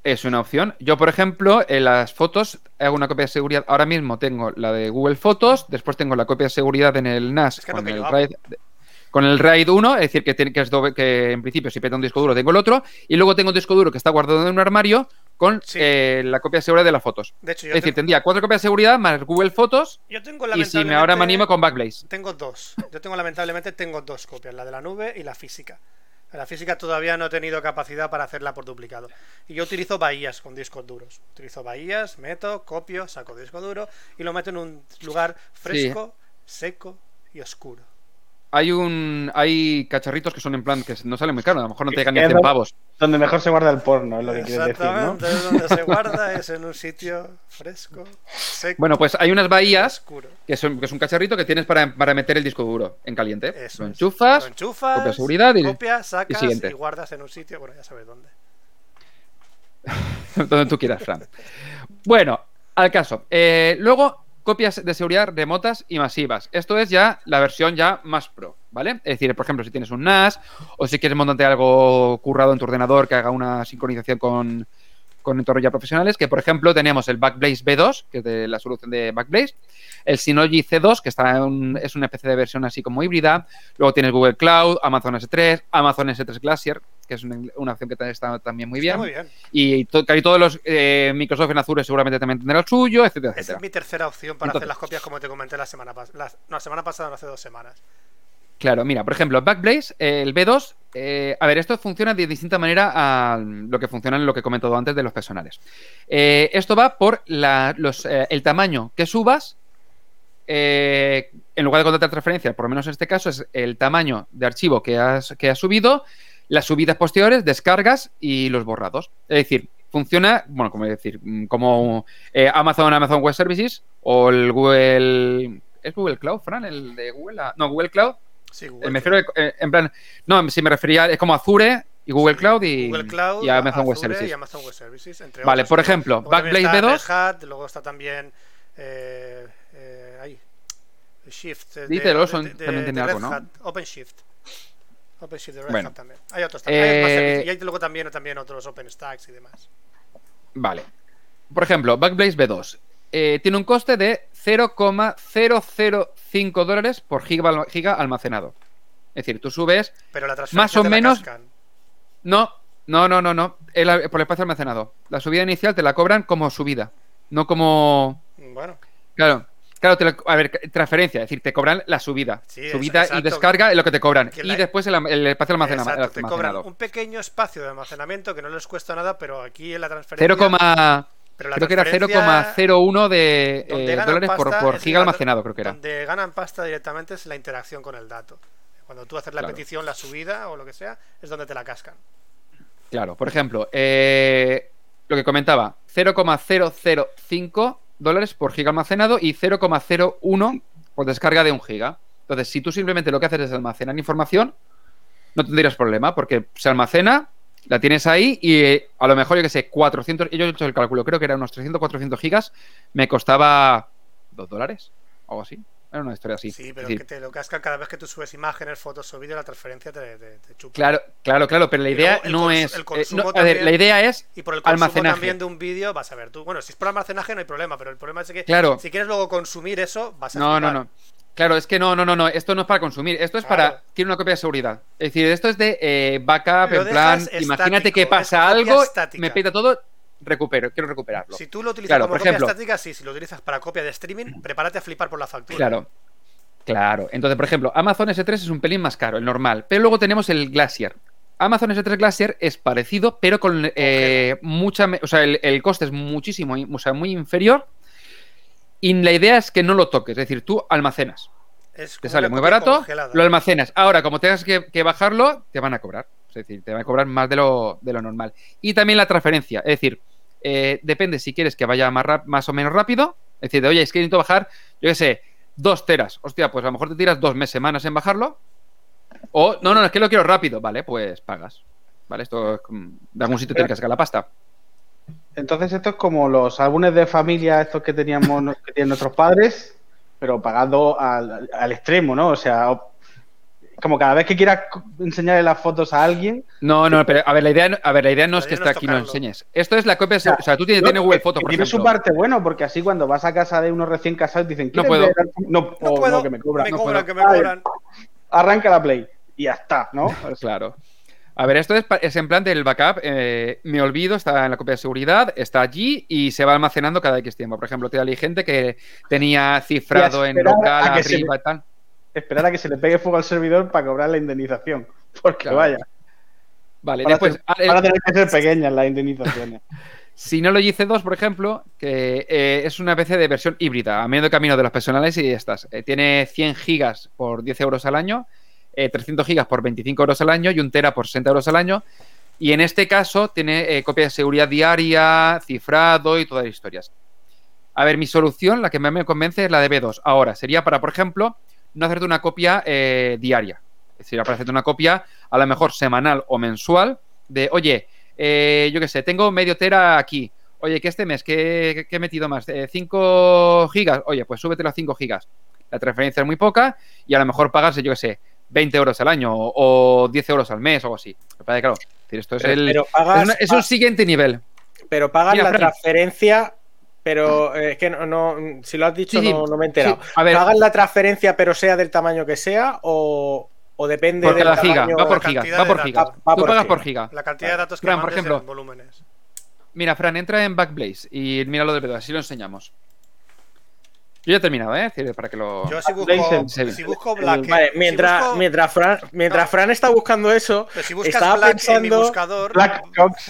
Es una opción. Yo, por ejemplo, en las fotos hago una copia de seguridad. Ahora mismo tengo la de Google Fotos, después tengo la copia de seguridad en el NAS Es que con, el. RAID, con el RAID 1, es decir, que, tiene, que, es doble- que en principio si peta un disco duro tengo el otro, y luego tengo un disco duro que está guardado en un armario con Sí. eh, la copia de seguridad de las fotos. De hecho, yo, Es decir, tengo, tendría cuatro copias de seguridad más Google Fotos yo tengo y si me ahora me animo con Backblaze. Tengo dos. Yo tengo lamentablemente tengo dos copias, la de la nube y la física. La física todavía no he tenido capacidad para hacerla por duplicado. Y yo utilizo bahías con discos duros. Utilizo bahías, meto, copio, saco disco duro y lo meto en un lugar fresco, seco y oscuro. Hay un hay cacharritos que son en plan que no salen muy caros, a lo mejor no te llegan ni a Es 100 lo- pavos. Donde mejor se guarda el porno, es lo que quieres decir, ¿no? Donde se guarda es en un sitio fresco, seco Bueno, pues hay unas y bahías oscuro. que, son, que es un cacharrito que tienes para, para meter el disco duro en caliente. Eso lo enchufas, Lo enchufas, copia seguridad y- copias, sacas y, siguiente. guardas en un sitio, bueno, ya sabes dónde. donde tú quieras, Fran. Bueno, al caso. Eh, luego, copias de seguridad remotas y masivas. Esto es ya la versión ya más pro, ¿vale? Es decir, por ejemplo, si tienes un NAS o si quieres montarte algo currado en tu ordenador que haga una sincronización con, con entornos ya profesionales, que por ejemplo tenemos el Backblaze B2, que es de la solución de Backblaze, el Synology C2, que está en es una especie de versión así como híbrida, luego tienes Google Cloud, Amazon S3, Amazon S3 Glacier, que es una, una opción que está también muy bien. Está muy bien. Y to- casi todos los eh, Microsoft en Azure seguramente también tendrán el suyo, etcétera, Esa etcétera. es mi tercera opción para Entonces- hacer las copias como te comenté la semana pasada. No, la semana pasada, no hace dos semanas. Claro, mira, por ejemplo, Backblaze, eh, el B2, eh, a ver, esto funciona de distinta manera a lo que funciona en lo que he comentado antes de los personales. Eh, esto va por la- los, el tamaño que subas en lugar de contar transferencia, por lo menos en este caso, es el tamaño de archivo que has, que has subido, las subidas posteriores, descargas y los borrados. Es decir, funciona, bueno, como decir, mm, como eh, Amazon, Amazon Web Services o el Google. ¿Es Google Cloud, Fran? El de Google. Ah, No, Google Cloud. Sí, Eh, Google me refiero, eh, en plan. No, si me refería, es como Azure y Google Sí, Cloud y, Google Cloud, y Amazon Web Services. y Amazon Web Services, entre Vale, otros. por ejemplo, Backblaze está B2. Red Hat, luego está también ahí, Shift. eh, Dice Lawson, también tiene de algo, ¿no? OpenShift. OpenShift de Red Bueno. Hat también. Hay otros Eh, también. hay más servicios. y hay luego también, también otros OpenStacks y demás. Vale. Por ejemplo, Backblaze B2 eh, tiene un coste de 0,005 dólares por giga, giga almacenado. Es decir, tú subes. Pero la transferencia Más o la menos-. No, no, no, no, no. El- por el espacio almacenado. La subida inicial te la cobran como subida. No como. Bueno, Claro. Claro, te a ver, transferencia, es decir, te cobran la subida. Sí, subida exacto. y descarga es lo que te cobran. Que y después el, el espacio almacena- exacto, te cobran un pequeño espacio de almacenamiento que no les cuesta nada, pero aquí en la transferencia. 0, pero la creo que era transferencia- 0,01 de eh, dólares por, por giga almacenado, creo que era. Donde ganan pasta directamente es la interacción con el dato. Cuando tú haces la Claro. petición, la subida o lo que sea, es donde te la cascan. Claro, por ejemplo, eh, lo que comentaba, 0,005 dólares por giga almacenado y 0,01 por descarga de un giga. Entonces, si tú simplemente lo que haces es almacenar información, no tendrías problema, porque se almacena, la tienes ahí y eh, a lo mejor, yo que sé, 400, yo he hecho el cálculo, creo que era unos 300, 400 gigas, me costaba 2 dólares, algo así. Era una historia así. Sí, pero que te lo cascan cada vez que tú subes imágenes, fotos o vídeos, la transferencia te, te- te chupa. Claro, claro, claro, pero la idea no es... el eh, a ver, la idea es Y por el consumo almacenaje. también de un vídeo, vas a ver tú. Bueno, si es por almacenaje no hay problema, pero el problema es que Claro. si quieres luego consumir eso, vas a No, no, flipar. no. Claro, es que no, no, no, no. Esto no es para consumir. Esto es Claro. para. Tiene una copia de seguridad. Es decir, esto es de eh, backup, Lo en plan. Imagínate estático, que pasa algo, estática. me peta todo, recupero, quiero recuperarlo. Si tú lo utilizas Claro, como por copia ejemplo. estática, sí. Si lo utilizas para copia de streaming, prepárate a flipar por la factura. Claro. Claro. Entonces, por ejemplo, Amazon S3 es un pelín más caro, el normal. Pero luego tenemos el Glacier. Amazon S3 Glacier es parecido, pero con eh, mucha. O sea, el, el coste es muchísimo, o sea, muy inferior. Y la idea es que no lo toques. Es decir, tú almacenas. Es te sale muy barato, congelada. lo almacenas. Ahora, como tengas que, que bajarlo, te van a cobrar. Es decir, te van a cobrar más de lo, de lo normal. Y también la transferencia. Es decir, eh, depende si quieres que vaya más, más o menos rápido. Es decir, de, oye, es que necesito bajar, yo qué sé, dos teras. Hostia, pues a lo mejor te tiras dos meses, semanas en bajarlo. O, no, no, es que lo quiero rápido. Vale, pues pagas. Vale, esto de algún sitio tienes que sacar la pasta. Entonces esto es como los álbumes de familia estos que teníamos que tienen nuestros padres, pero pagado al, al extremo, ¿no? O sea, como cada vez que quieras enseñarle las fotos a alguien, No, no, pero a ver, la idea, no- a ver, la idea no es que idea no está es aquí no enseñes. Esto es la copia, sea, o sea, tú tienes, no, tienes Google que- Fotos, que por tiene ejemplo. su parte bueno, porque así cuando vas a casa de unos recién casados dicen, No "¿Quieres puedo. No, No oh, puedo, no, que me cobran. me no cobran, puedo. que me cobran. Arranca la play y ya está, ¿no? Claro. A ver, esto es, es en plan del backup. eh, me olvido, está en la copia de seguridad, está allí y se va almacenando cada X tiempo. Por ejemplo, te hay gente que tenía cifrado en local que arriba y tal. Esperar a que se le pegue fuego al servidor para cobrar la indemnización. Porque Claro. vaya, Vale, después, tener, ah, van a el- tener que ser pequeñas las indemnizaciones. Synology C2, por ejemplo, que eh, es una PC de versión híbrida, a medio camino de las personales y estas. Eh, tiene 100 gigas por 10 euros al año, eh, 300 gigas por 25 euros al año y un tera por 60 euros al año. Y en este caso tiene eh, copia de seguridad diaria, cifrado y todas las historias. A ver, mi solución, la que más me convence, es la de B2. Ahora, sería para, por ejemplo, no hacerte una copia eh, diaria. Es decir, para hacerte una copia a lo mejor semanal o mensual de, oye, eh, yo qué sé, tengo medio tera aquí. Oye, que este mes, ¿qué, qué he metido más? Eh, ¿5 gigas? Oye, pues súbete las 5 gigas. La transferencia es muy poca y a lo mejor pagarse, yo qué sé, 20 euros al año o, o 10 euros al mes o algo así. Pero, claro, esto es, Pero, el, pero es, pagas, una- es un siguiente nivel. pero pagas Mira, la Fran. transferencia, pero eh, es que no, no- si lo has dicho Sí, sí, no, no me he enterado. sí. A ver, ¿Pagas la transferencia pero sea del tamaño que sea o, o depende del cada giga, tamaño? va por la giga, va de por giga. Va- va Tú por pagas giga. por giga. La cantidad de datos que Fran, por ejemplo. en volúmenes. Mira, Fran, entra en Backblaze y mira lo del video, así lo enseñamos. Yo ya he terminado, ¿eh? Para que lo... Yo si busco, en- si busco Black, Vale, si mientras, busco- mientras, Fran, mientras No. Fran está buscando eso, pero si buscas estaba Black en mi pensando buscador, Black Ops.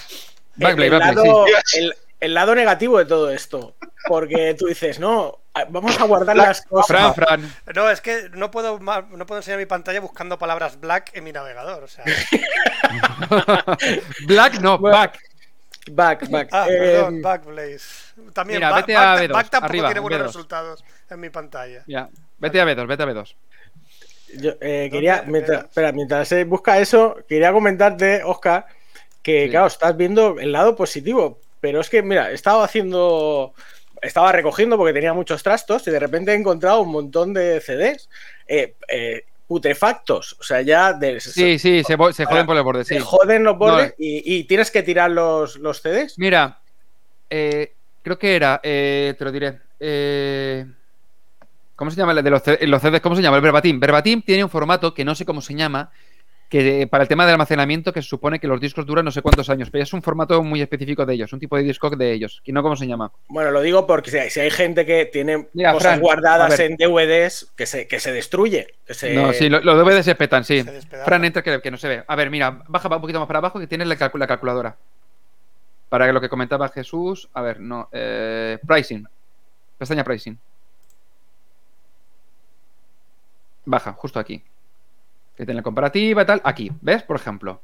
el, Backblaze, el Backblaze, lado, sí. el- el lado negativo de todo esto. Porque tú dices, no, Vamos a guardar las cosas. Fran, Fran. No, es que no puedo, no puedo enseñar mi pantalla buscando palabras black en mi navegador. O sea, Black, no, Bueno, back. Back, back. ah, Eh, perdón, Backblaze. También mira, Back- vete a Back- B2, Back tampoco arriba, tiene buenos B2. resultados en mi pantalla. Ya. Vete a B2, vete a B2. yo, eh, quería, mientras, Espera. espera, mientras se busca eso, quería comentarte, Oscar, que Sí. claro, estás viendo el lado positivo, pero es que, mira, he estado haciendo, estaba recogiendo porque tenía muchos trastos y de repente he encontrado un montón de CDs eh, eh, putrefactos, o sea, ya de, Sí, sí, se, se joden por el borde, se sí. joden los bordes No, y, y tienes que tirar los, los CDs. Mira, eh, creo que era, eh, te lo diré. eh, ¿Cómo se llama el de los, los CDs? ¿Cómo se llama? El Verbatim. Verbatim tiene un formato que no sé cómo se llama, que eh, para el tema del almacenamiento, que se supone que los discos duran no sé cuántos años, pero es un formato muy específico de ellos, un tipo de disco de ellos, y no cómo se llama. Bueno, lo digo porque si hay, si hay gente que tiene Mira, cosas Fran, guardadas en DVDs que se, que se destruye. Que se... No, sí, lo- los DVDs se petan, sí. Se. Fran, entra que, que no se ve. A ver, mira, baja un poquito más para abajo que tienes la, calcu- la calculadora. Para que lo que comentaba Jesús. A ver, no. eh, pricing. Pestaña pricing. Baja, justo aquí. Que tiene la comparativa y tal. Aquí, ¿ves? Por ejemplo.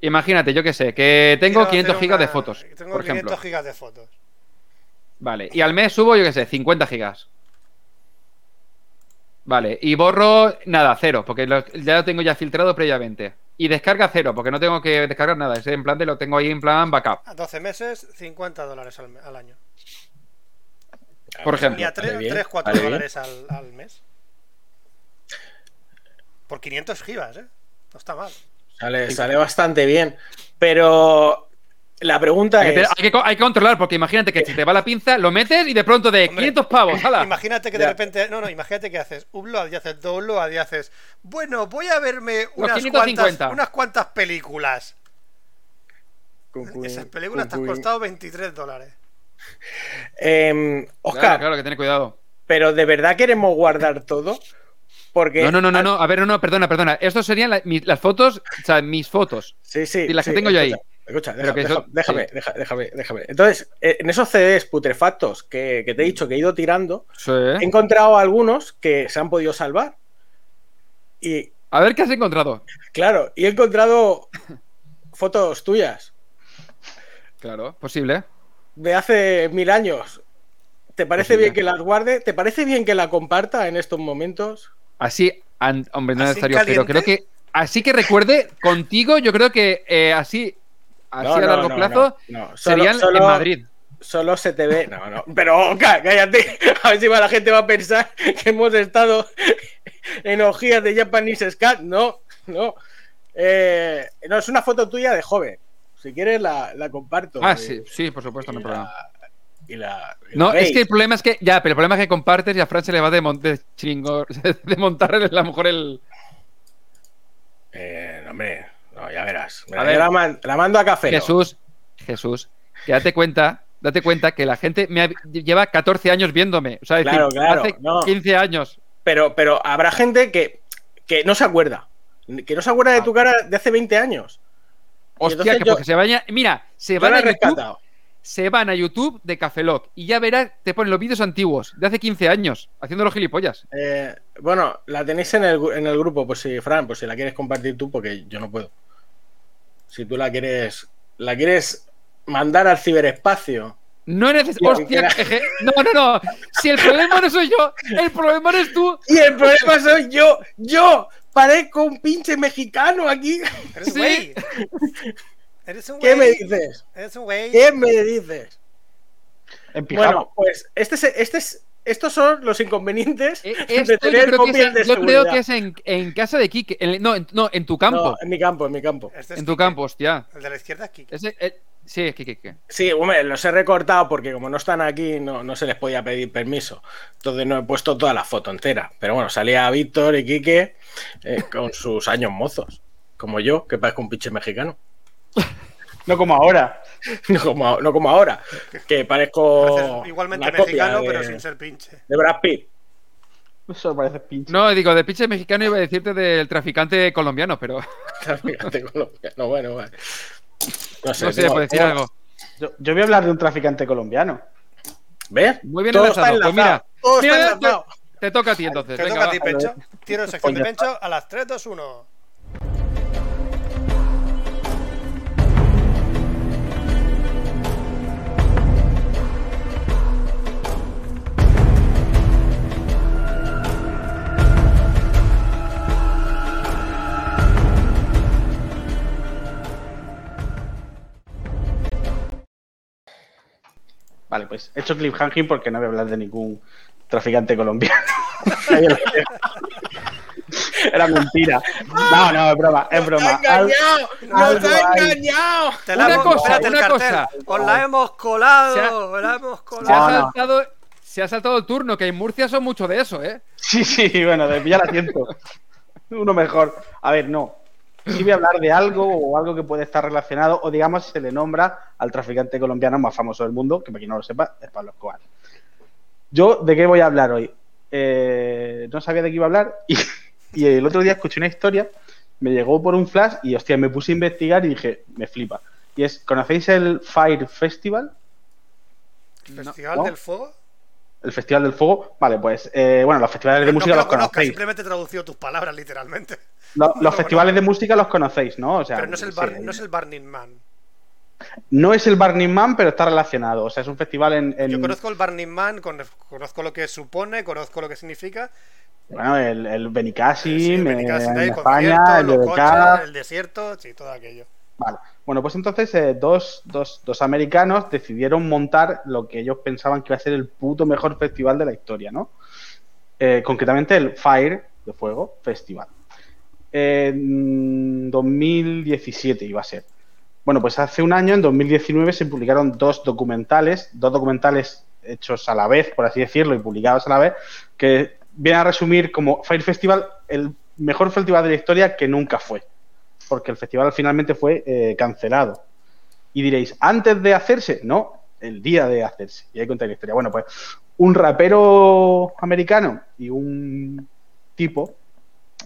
Imagínate, yo qué sé, que tengo Quiero 500 hacer gigas de fotos, Tengo por 500 ejemplo. gigas de fotos. Vale, y al mes subo, yo qué sé, 50 gigas. Vale, y borro nada, cero, porque lo- ya lo tengo ya filtrado previamente. Y descarga cero, porque no tengo que descargar nada. Es en plan de lo tengo ahí en plan backup. A 12 meses, 50 dólares al, año. Por Y ejemplo. a 3, Vale bien, 4 vale bien. dólares al, al mes. Por 500 gigas, ¿eh? No está mal. Sale, sale bastante bien. Pero la pregunta Hay que, es. hay que co- hay que controlar, porque imagínate que si te va la pinza, lo metes y de pronto de Hombre, 500 pavos, ¡hala! Imagínate que de Ya. repente. No, no, imagínate que haces upload y haces download y haces. Bueno, voy a verme unas 550. cuantas, unas cuantas películas. Cucu- Esas películas te han costado 23 dólares. Em, Oscar, Claro, claro, que tener cuidado. pero ¿de verdad queremos guardar todo? Porque. No, no, no, no, no, a ver, no, no, perdona, perdona. Estos serían la- mi- las fotos, o sea, mis fotos. Sí, sí. Y las que sí, tengo yo ahí. escucha, deja- deja- eso- déjame, sí. deja- déjame, déjame. Entonces, eh, en esos CDs putrefactos que, que te he dicho que he ido tirando, Sí. he encontrado algunos que se han podido salvar. Y, A ver qué has encontrado. claro, y he encontrado fotos tuyas Claro, posible. de hace mil años. ¿Te parece Posible. bien que las guarde? ¿Te parece bien que la comparta en estos momentos? Así, an- hombre, no es ¿Así necesario, pero creo que. Así que recuerde, contigo, yo creo que eh, así, así No, a largo no, plazo, no, no. Solo- serían solo- en Madrid. Solo se te ve. No, no. Pero, cállate. A ver si la gente va a pensar que hemos estado en orgías de Japanese Scat. No, no. Eh, no, es una foto tuya de joven. Si quieres, la, la comparto. Ah, Y- sí, sí, por supuesto, no hay problema. la- y la- y No, es que el problema es que. Ya, pero el problema es que compartes y a Fran se le va de, mon- de chingo- de montar el- a lo mejor el. Eh, no, hombre, no, ya verás. A ver. la, man- la mando a café. Jesús, Jesús, que date cuenta, date cuenta que la gente me ha- lleva 14 años viéndome. O sea, es Claro, decir, claro, hace no. 15 años. Pero, pero habrá gente que, que no se acuerda. Que no se acuerda de Ah. tu cara de hace 20 años. Hostia, que yo- porque se vayan. Mira, se van a YouTube. Se van a YouTube de Cafeloc y ya verás, te ponen los vídeos antiguos de hace 15 años, haciendo los gilipollas. Eh, bueno, la tenéis en el, en el grupo, pues si, Fran, pues si la quieres compartir tú, porque yo no puedo. Si tú la quieres, la quieres mandar al ciberespacio. No es necesario. Hostia, no, no, no. Si el problema no soy yo, el problema eres tú. Y el problema soy yo, yo, parezco un pinche mexicano aquí. Eres un güey. ¿Qué me dices? Eres un güey. ¿Qué me dices? Bueno, pues este es, este es, estos son los inconvenientes Eh, de Esto yo tener creo que copias es, de en, yo creo que es en, en casa de Kike. en- no, en, no, en tu campo. No, en mi campo, en mi campo. Este es en tu Kike. campo, hostia. El de la izquierda es Kike. Ese, eh, sí, es Kike. Kike. Sí, hombre, los he recortado porque como no están aquí no, no se les podía pedir permiso. Entonces no he puesto toda la foto entera. Pero bueno, salía Víctor y Quique eh, con sus años mozos. Como yo, que parezco un pinche mexicano. No como ahora. No como, no como ahora, que parezco Igualmente mexicano, de, pero sin ser pinche. de Brad Pitt. Eso parece pinche. No, digo, de pinche mexicano iba a decirte del traficante colombiano, pero Fíjate, colombiano. Bueno, vale. No sé, no sé, por decir algo. Yo, yo voy a hablar de un traficante colombiano. ¿Ves? Muy bien Todo está enlazado. Pues mira, Todo está mira, enlazado. te toca a ti entonces. Te venga, toca a ti, Pencho. Tiro sección de Pencho a las 3, 2, 1. Vale, pues he hecho cliffhanging porque no voy a hablar de ningún traficante colombiano. Era mentira. No, no, es broma, es broma. ¡Nos ha Al- engañado! ¡Nos ha engañado! Te la Una hemos, cosa, espérate, una cartel. cosa. Os la hemos colado, Se ha- la hemos Se colado. ha, saltado, se ha saltado el turno, que en Murcia son mucho de eso, ¿eh? Sí, sí, bueno, de pillar asiento. Uno mejor. A ver, no. Sí voy a hablar de algo o algo que puede estar relacionado, o digamos se le nombra al traficante colombiano más famoso del mundo, que para quien no lo sepa, es Pablo Escobar. Yo, ¿de qué voy a hablar hoy? Eh, no sabía de qué iba a hablar y, y el otro día escuché una historia, me llegó por un flash y, hostia, me puse a investigar y dije, me flipa. Y es, ¿conocéis el Fire Festival? Festival no. del Fuego. El Festival del Fuego. Vale, pues, eh, bueno, los festivales de no música los conocéis. simplemente he traducido tus palabras literalmente. Lo- los festivales de música los conocéis, ¿no? O sea, Pero no es el, sí, no es el Burning Man. no es el Burning Man, pero está relacionado. O sea, es un festival en. en- Yo conozco el Burning Man, con- conozco lo que supone, conozco lo que significa. Bueno, el, el Sí, Benicassim, el eh, Benicassim, España, el el desierto, sí, todo aquello. Vale. Bueno, pues entonces eh, dos, dos, dos americanos decidieron montar lo que ellos pensaban que iba a ser el puto mejor festival de la historia, ¿no? Eh, concretamente el Fire de Fuego Festival. En 2017 iba a ser. Bueno, pues hace un año, en 2019, se publicaron dos documentales, dos documentales hechos a la vez, por así decirlo, y publicados a la vez, que vienen a resumir como Fire Festival el mejor festival de la historia que nunca fue porque el festival finalmente fue eh, cancelado. Y diréis, ¿antes de hacerse? No, el día de hacerse. Y ahí contaré la historia. Bueno, pues un rapero americano y un tipo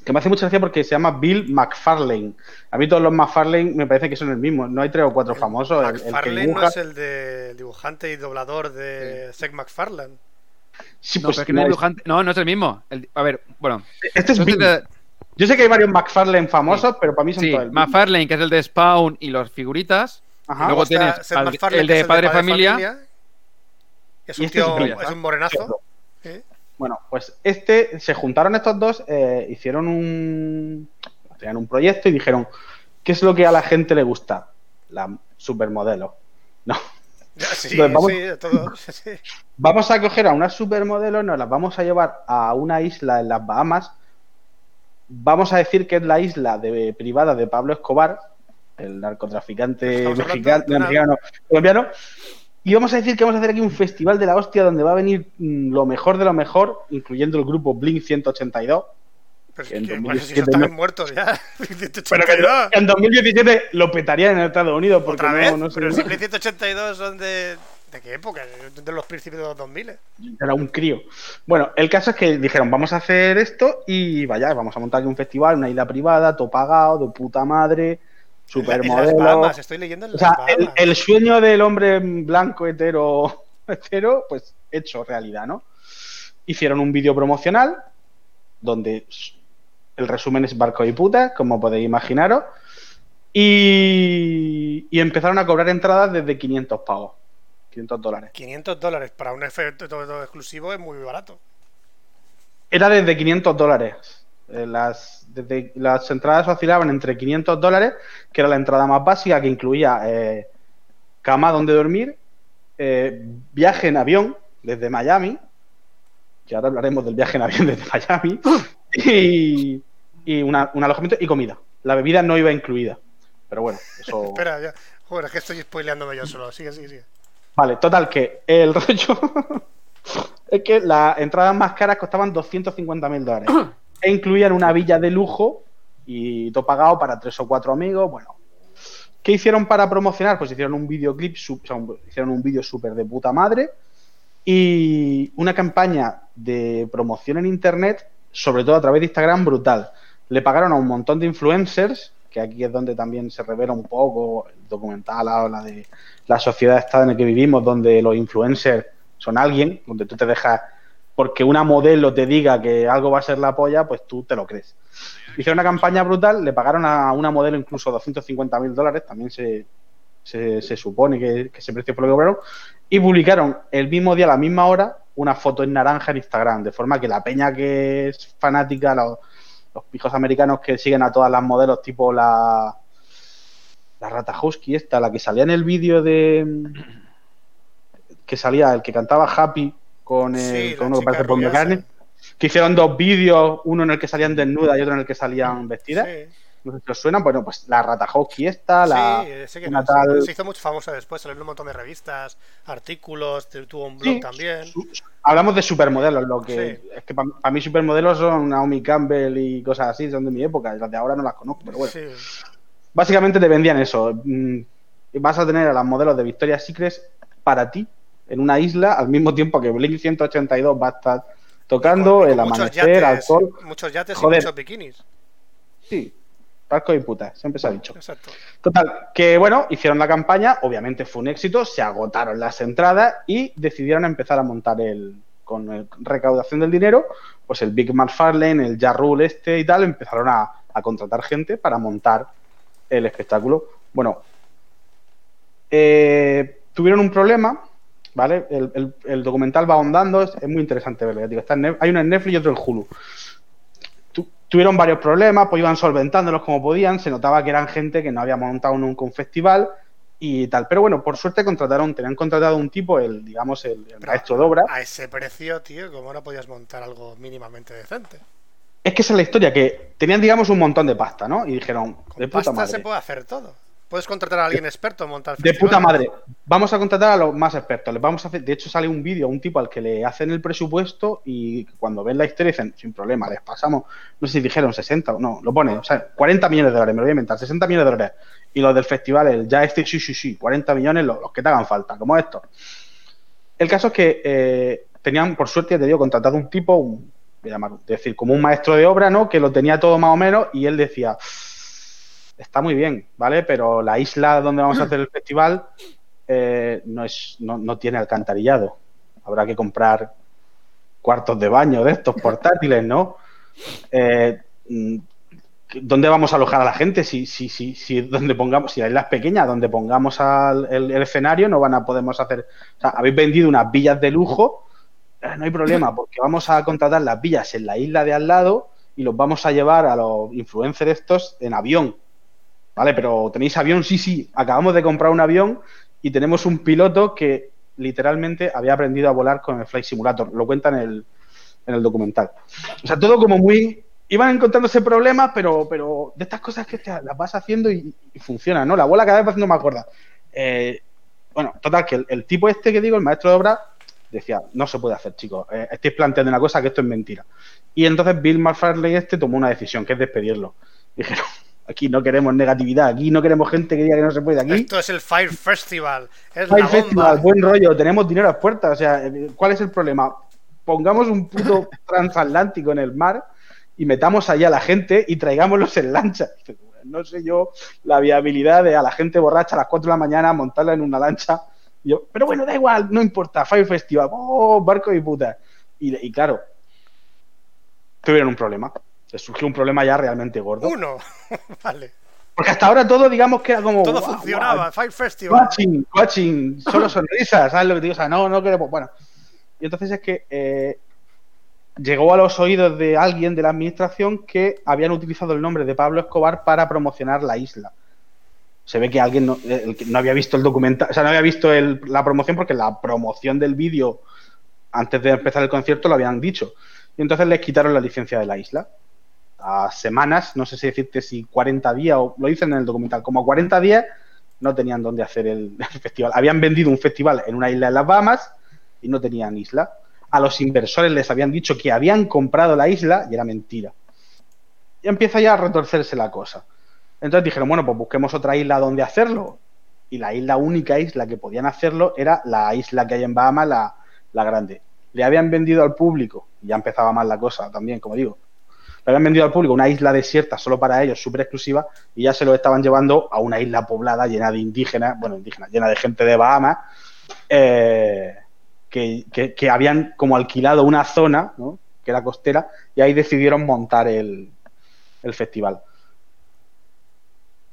que me hace mucha gracia porque se llama Bill McFarlane. A mí todos los McFarlane me parece que son el mismo. No hay tres o cuatro famosos. El, el que McFarlane dibuja... no es el de el dibujante y doblador de Seth MacFarlane. Sí, No, pues pero es que no, no es dibujante- no, no es el mismo. El- a ver, bueno. Este es Bill. Yo sé que hay varios McFarlane famosos, pero para mí son sí, todos. McFarlane, que es el de Spawn y los figuritas. Ajá. Luego tienes el de es Padre Familia. Es Y un este es tío, es un morenazo. Bueno, pues este, se juntaron estos dos, eh, hicieron un, tenían un proyecto y dijeron, ¿qué es lo que a la gente le gusta? La supermodelo. No, Sí, Entonces, vamos- sí, de todo. sí. vamos a coger a una supermodelo, nos las vamos a llevar a una isla en las Bahamas, vamos a decir que es la isla de, privada de Pablo Escobar, el narcotraficante mexicano, colombiano, y vamos a decir que vamos a hacer aquí un festival de la hostia donde va a venir mm, lo mejor de lo mejor, incluyendo el grupo Blink 182. Pero Que en es que, 2017 bueno, si eso estaban no- muertos ya. Pero que 182. en 2017 lo petaría en Estados Unidos porque ¿Otra no, vez? no sé, Pero si Blink 182 son de. ¿De qué época? De los principios de los 2000. era un crío. Bueno, el caso es que dijeron, vamos a hacer esto y vaya, vamos a montar aquí un festival, una isla privada, todo pagado, de puta madre, supermodelo. Estoy leyendo en O sea, el sueño del hombre blanco hetero, hetero, pues hecho realidad, ¿no? Hicieron un vídeo promocional donde el resumen es barco y puta, como podéis imaginaros, y, y empezaron a cobrar entradas desde 500 pavos, 500 dólares. 500 dólares para un efecto exclusivo es muy barato. Era desde 500 dólares. Eh, Las, desde, las entradas oscilaban entre 500 dólares, que era la entrada más básica, que incluía eh, cama donde dormir, eh, viaje en avión desde Miami, que ahora hablaremos del viaje en avión desde Miami, y, y una- un alojamiento y comida. La bebida no iba incluida. Pero bueno, eso... Espera, ya. Joder, es que estoy spoileándome yo solo. Sigue, sigue, sigue. Vale, total, que el rollo es que las entradas más caras costaban 250 mil dólares. E incluían una villa de lujo y todo pagado para tres o cuatro amigos. Bueno, ¿qué hicieron para promocionar? Pues hicieron un videoclip, su- o sea, un- hicieron un vídeo súper de puta madre y una campaña de promoción en internet, sobre todo a través de Instagram, brutal. Le pagaron a un montón de influencers, que aquí es donde también se revela un poco el documental, de la sociedad esta en la que vivimos, donde los influencers son alguien, donde tú te dejas, porque una modelo te diga que algo va a ser la polla, pues tú te lo crees. Hicieron una campaña brutal, le pagaron a una modelo incluso 250 mil dólares, también se, se, se supone que, que, ese precio fue lo que cobraron, y publicaron el mismo día, a la misma hora, una foto en naranja en Instagram, de forma que la peña que es fanática, los, los pijos americanos que siguen a todas las modelos, tipo la, la Rata Husky esta, la que salía en el vídeo de que salía, el que cantaba Happy con, el, Sí, con uno que parece Paul McCartney, que hicieron dos vídeos, uno en el que salían desnudas y otro en el que salían vestidas. Sí, No sé si os suena, bueno, pues la Rata Husky esta, la, sí, sé que una no, tal... se hizo mucho famosa después, salió en un montón de revistas, artículos, tu- tuvo un blog Sí, también. su- su- hablamos de supermodelos, lo que Sí. es que para mí supermodelos son Naomi Campbell y cosas así, son de mi época, las de ahora no las conozco, pero bueno. Sí. Básicamente te vendían eso. mm, Vas a tener a las modelos de Victoria's Secret para ti en una isla al mismo tiempo que Blink 182 va a estar tocando, con- el con muchos amanecer, yates, alcohol. Muchos yates Joder. y muchos bikinis. Sí, barco y puta, siempre se ha dicho. Exacto. Total, que bueno, hicieron la campaña, obviamente fue un éxito, se agotaron las entradas y decidieron empezar a montar el, con el- recaudación del dinero, pues el Big McFarlane, el Ja Rule este y tal, empezaron a, a contratar gente para montar el espectáculo. Bueno, eh, tuvieron un problema, ¿vale? El, el- el documental va ahondando, es, es muy interesante verlo. ya digo, está en hay uno en Netflix y otro en Hulu. Tu- tuvieron varios problemas, pues iban solventándolos como podían, se notaba que eran gente que no había montado nunca un festival y tal. Pero bueno, por suerte contrataron, tenían contratado un tipo, el, digamos, el, maestro de obra. A ese precio, tío, ¿cómo no podías montar algo mínimamente decente? Es que esa es la historia, que tenían, digamos, un montón de pasta, ¿no? Y dijeron, Con de puta pasta madre. se puede hacer todo. Puedes contratar a alguien experto en montar De puta madre. Vamos a contratar a los más expertos. Les vamos a hacer, de hecho, sale un vídeo a un tipo al que le hacen el presupuesto y cuando ven la historia dicen, sin problema, les pasamos, no sé si dijeron 60 o no, lo pone, o sea, 40 millones de dólares, me lo voy a inventar, 60 millones de dólares. Y los del festival, el ya este, sí, sí, sí, 40 millones, los, los que te hagan falta, como estos. El caso es que eh, tenían, por suerte, ya te digo, contratado un tipo, un, voy a llamar, es decir, como un maestro de obra, ¿no? Que lo tenía todo más o menos y él decía, está muy bien, ¿vale? Pero la isla donde vamos a hacer el festival eh, no, es, no, no tiene alcantarillado. Habrá que comprar cuartos de baño de estos portátiles, ¿no? Eh, mm, ¿Dónde vamos a alojar a la gente? Si, si, si, si donde pongamos, si la isla es pequeña, donde pongamos el, el escenario, no van a podemos hacer. O sea, habéis vendido unas villas de lujo, eh, no hay problema, porque vamos a contratar las villas en la isla de al lado y los vamos a llevar a los influencers estos en avión. Vale, pero ¿tenéis avión? Sí, sí. Acabamos de comprar un avión y tenemos un piloto que literalmente había aprendido a volar con el Flight Simulator. Lo cuenta en el, en el documental. O sea, todo como muy... Iban encontrándose problemas, pero, pero de estas cosas que te las vas haciendo y, y funcionan, ¿no? La bola cada vez va haciendo más gorda. Bueno, total, que el, el, tipo este que digo, el maestro de obra, decía, no se puede hacer, chicos. Eh, estáis planteando una cosa que esto es mentira. Y entonces Bill McFarlane este tomó una decisión, que es despedirlo. Dijeron, Aquí no queremos negatividad, aquí no queremos gente que diga que no se puede. Aquí. Esto es el Fire Festival. Es Fire la Festival, bomba. buen rollo, tenemos dinero a puertas. O sea, ¿cuál es el problema? Pongamos un puto transatlántico en el mar y metamos allá a la gente y traigámoslos en lancha. No sé yo la viabilidad de a la gente borracha a las 4 de la mañana montarla en una lancha. Yo, pero bueno, da igual, no importa, Fire Festival, oh, barco y puta. Y, y claro, tuvieron un problema. Les surgió un problema ya realmente gordo. Uno. vale. Porque hasta ahora todo, digamos que era como. Todo funcionaba. guau, Fire Festival. Watching, watching, solo sonrisas, ¿sabes lo que te digo? O sea, no, no queremos. Bueno. Y entonces es que eh, llegó a los oídos de alguien de la administración que habían utilizado el nombre de Pablo Escobar para promocionar la isla. Se ve que alguien no, el que no había visto el documental, o sea, no había visto el- la promoción porque la promoción del vídeo antes de empezar el concierto lo habían dicho. Y entonces les quitaron la licencia de la isla. A semanas, no sé si decirte si 40 días, o lo dicen en el documental, como 40 días no tenían dónde hacer el, festival. Habían vendido un festival en una isla en las Bahamas y no tenían isla. A los inversores les habían dicho que habían comprado la isla y era mentira. Y empieza ya a retorcerse la cosa. Entonces dijeron, bueno, pues busquemos otra isla donde hacerlo. Y la isla única isla que podían hacerlo era la isla que hay en Bahamas, la, la grande. Le habían vendido al público, y ya empezaba mal la cosa también, como digo. Le habían vendido al público una isla desierta solo para ellos, súper exclusiva, y ya se lo estaban llevando a una isla poblada llena de indígenas, bueno, indígenas, llena de gente de Bahamas, eh, que habían como alquilado una zona, ¿no? que era costera, y ahí decidieron montar el, el festival.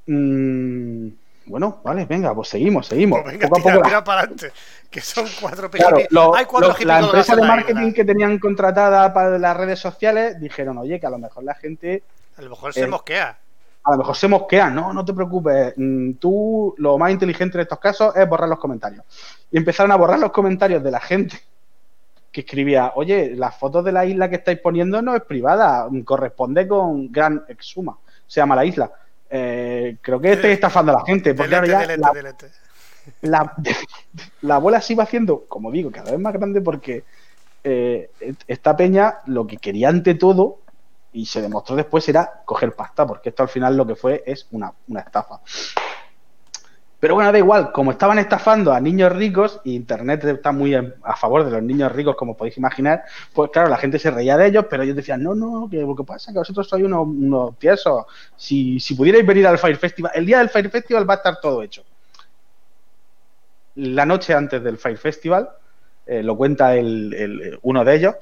Mm, bueno, vale, venga, pues seguimos, seguimos. Pues venga, Poco a tira, poco la- para adelante. Que son cuatro Claro, lo- Hay cuatro lo- la empresa de la marketing que tenían contratada para las redes sociales dijeron, oye, que a lo mejor la gente A lo mejor se eh, mosquea. a lo mejor se mosquea, no, no te preocupes. Mm, Tú, lo más inteligente en estos casos es borrar los comentarios. Y empezaron a borrar los comentarios de la gente que escribía, oye, las fotos de la isla que estáis poniendo no es privada, mm, corresponde con Gran Exuma, se llama la isla. Eh, creo que estáis estafando a la gente, porque Delete, ahora ya delete, la, delete. la, la bola se iba haciendo, como digo, cada vez más grande porque eh, esta peña lo que quería ante todo, y se demostró después, era coger pasta, porque esto al final lo que fue es una, una estafa. Pero bueno, da igual, como estaban estafando a niños ricos, y Internet está muy a favor de los niños ricos, como podéis imaginar, pues claro, la gente se reía de ellos, pero ellos decían, no, no, que lo que pasa es que vosotros sois unos, unos tiesos. Si, si pudierais venir al Fire Festival, el día del Fire Festival va a estar todo hecho la noche antes del Fire Festival, eh, lo cuenta el, el- uno de ellos,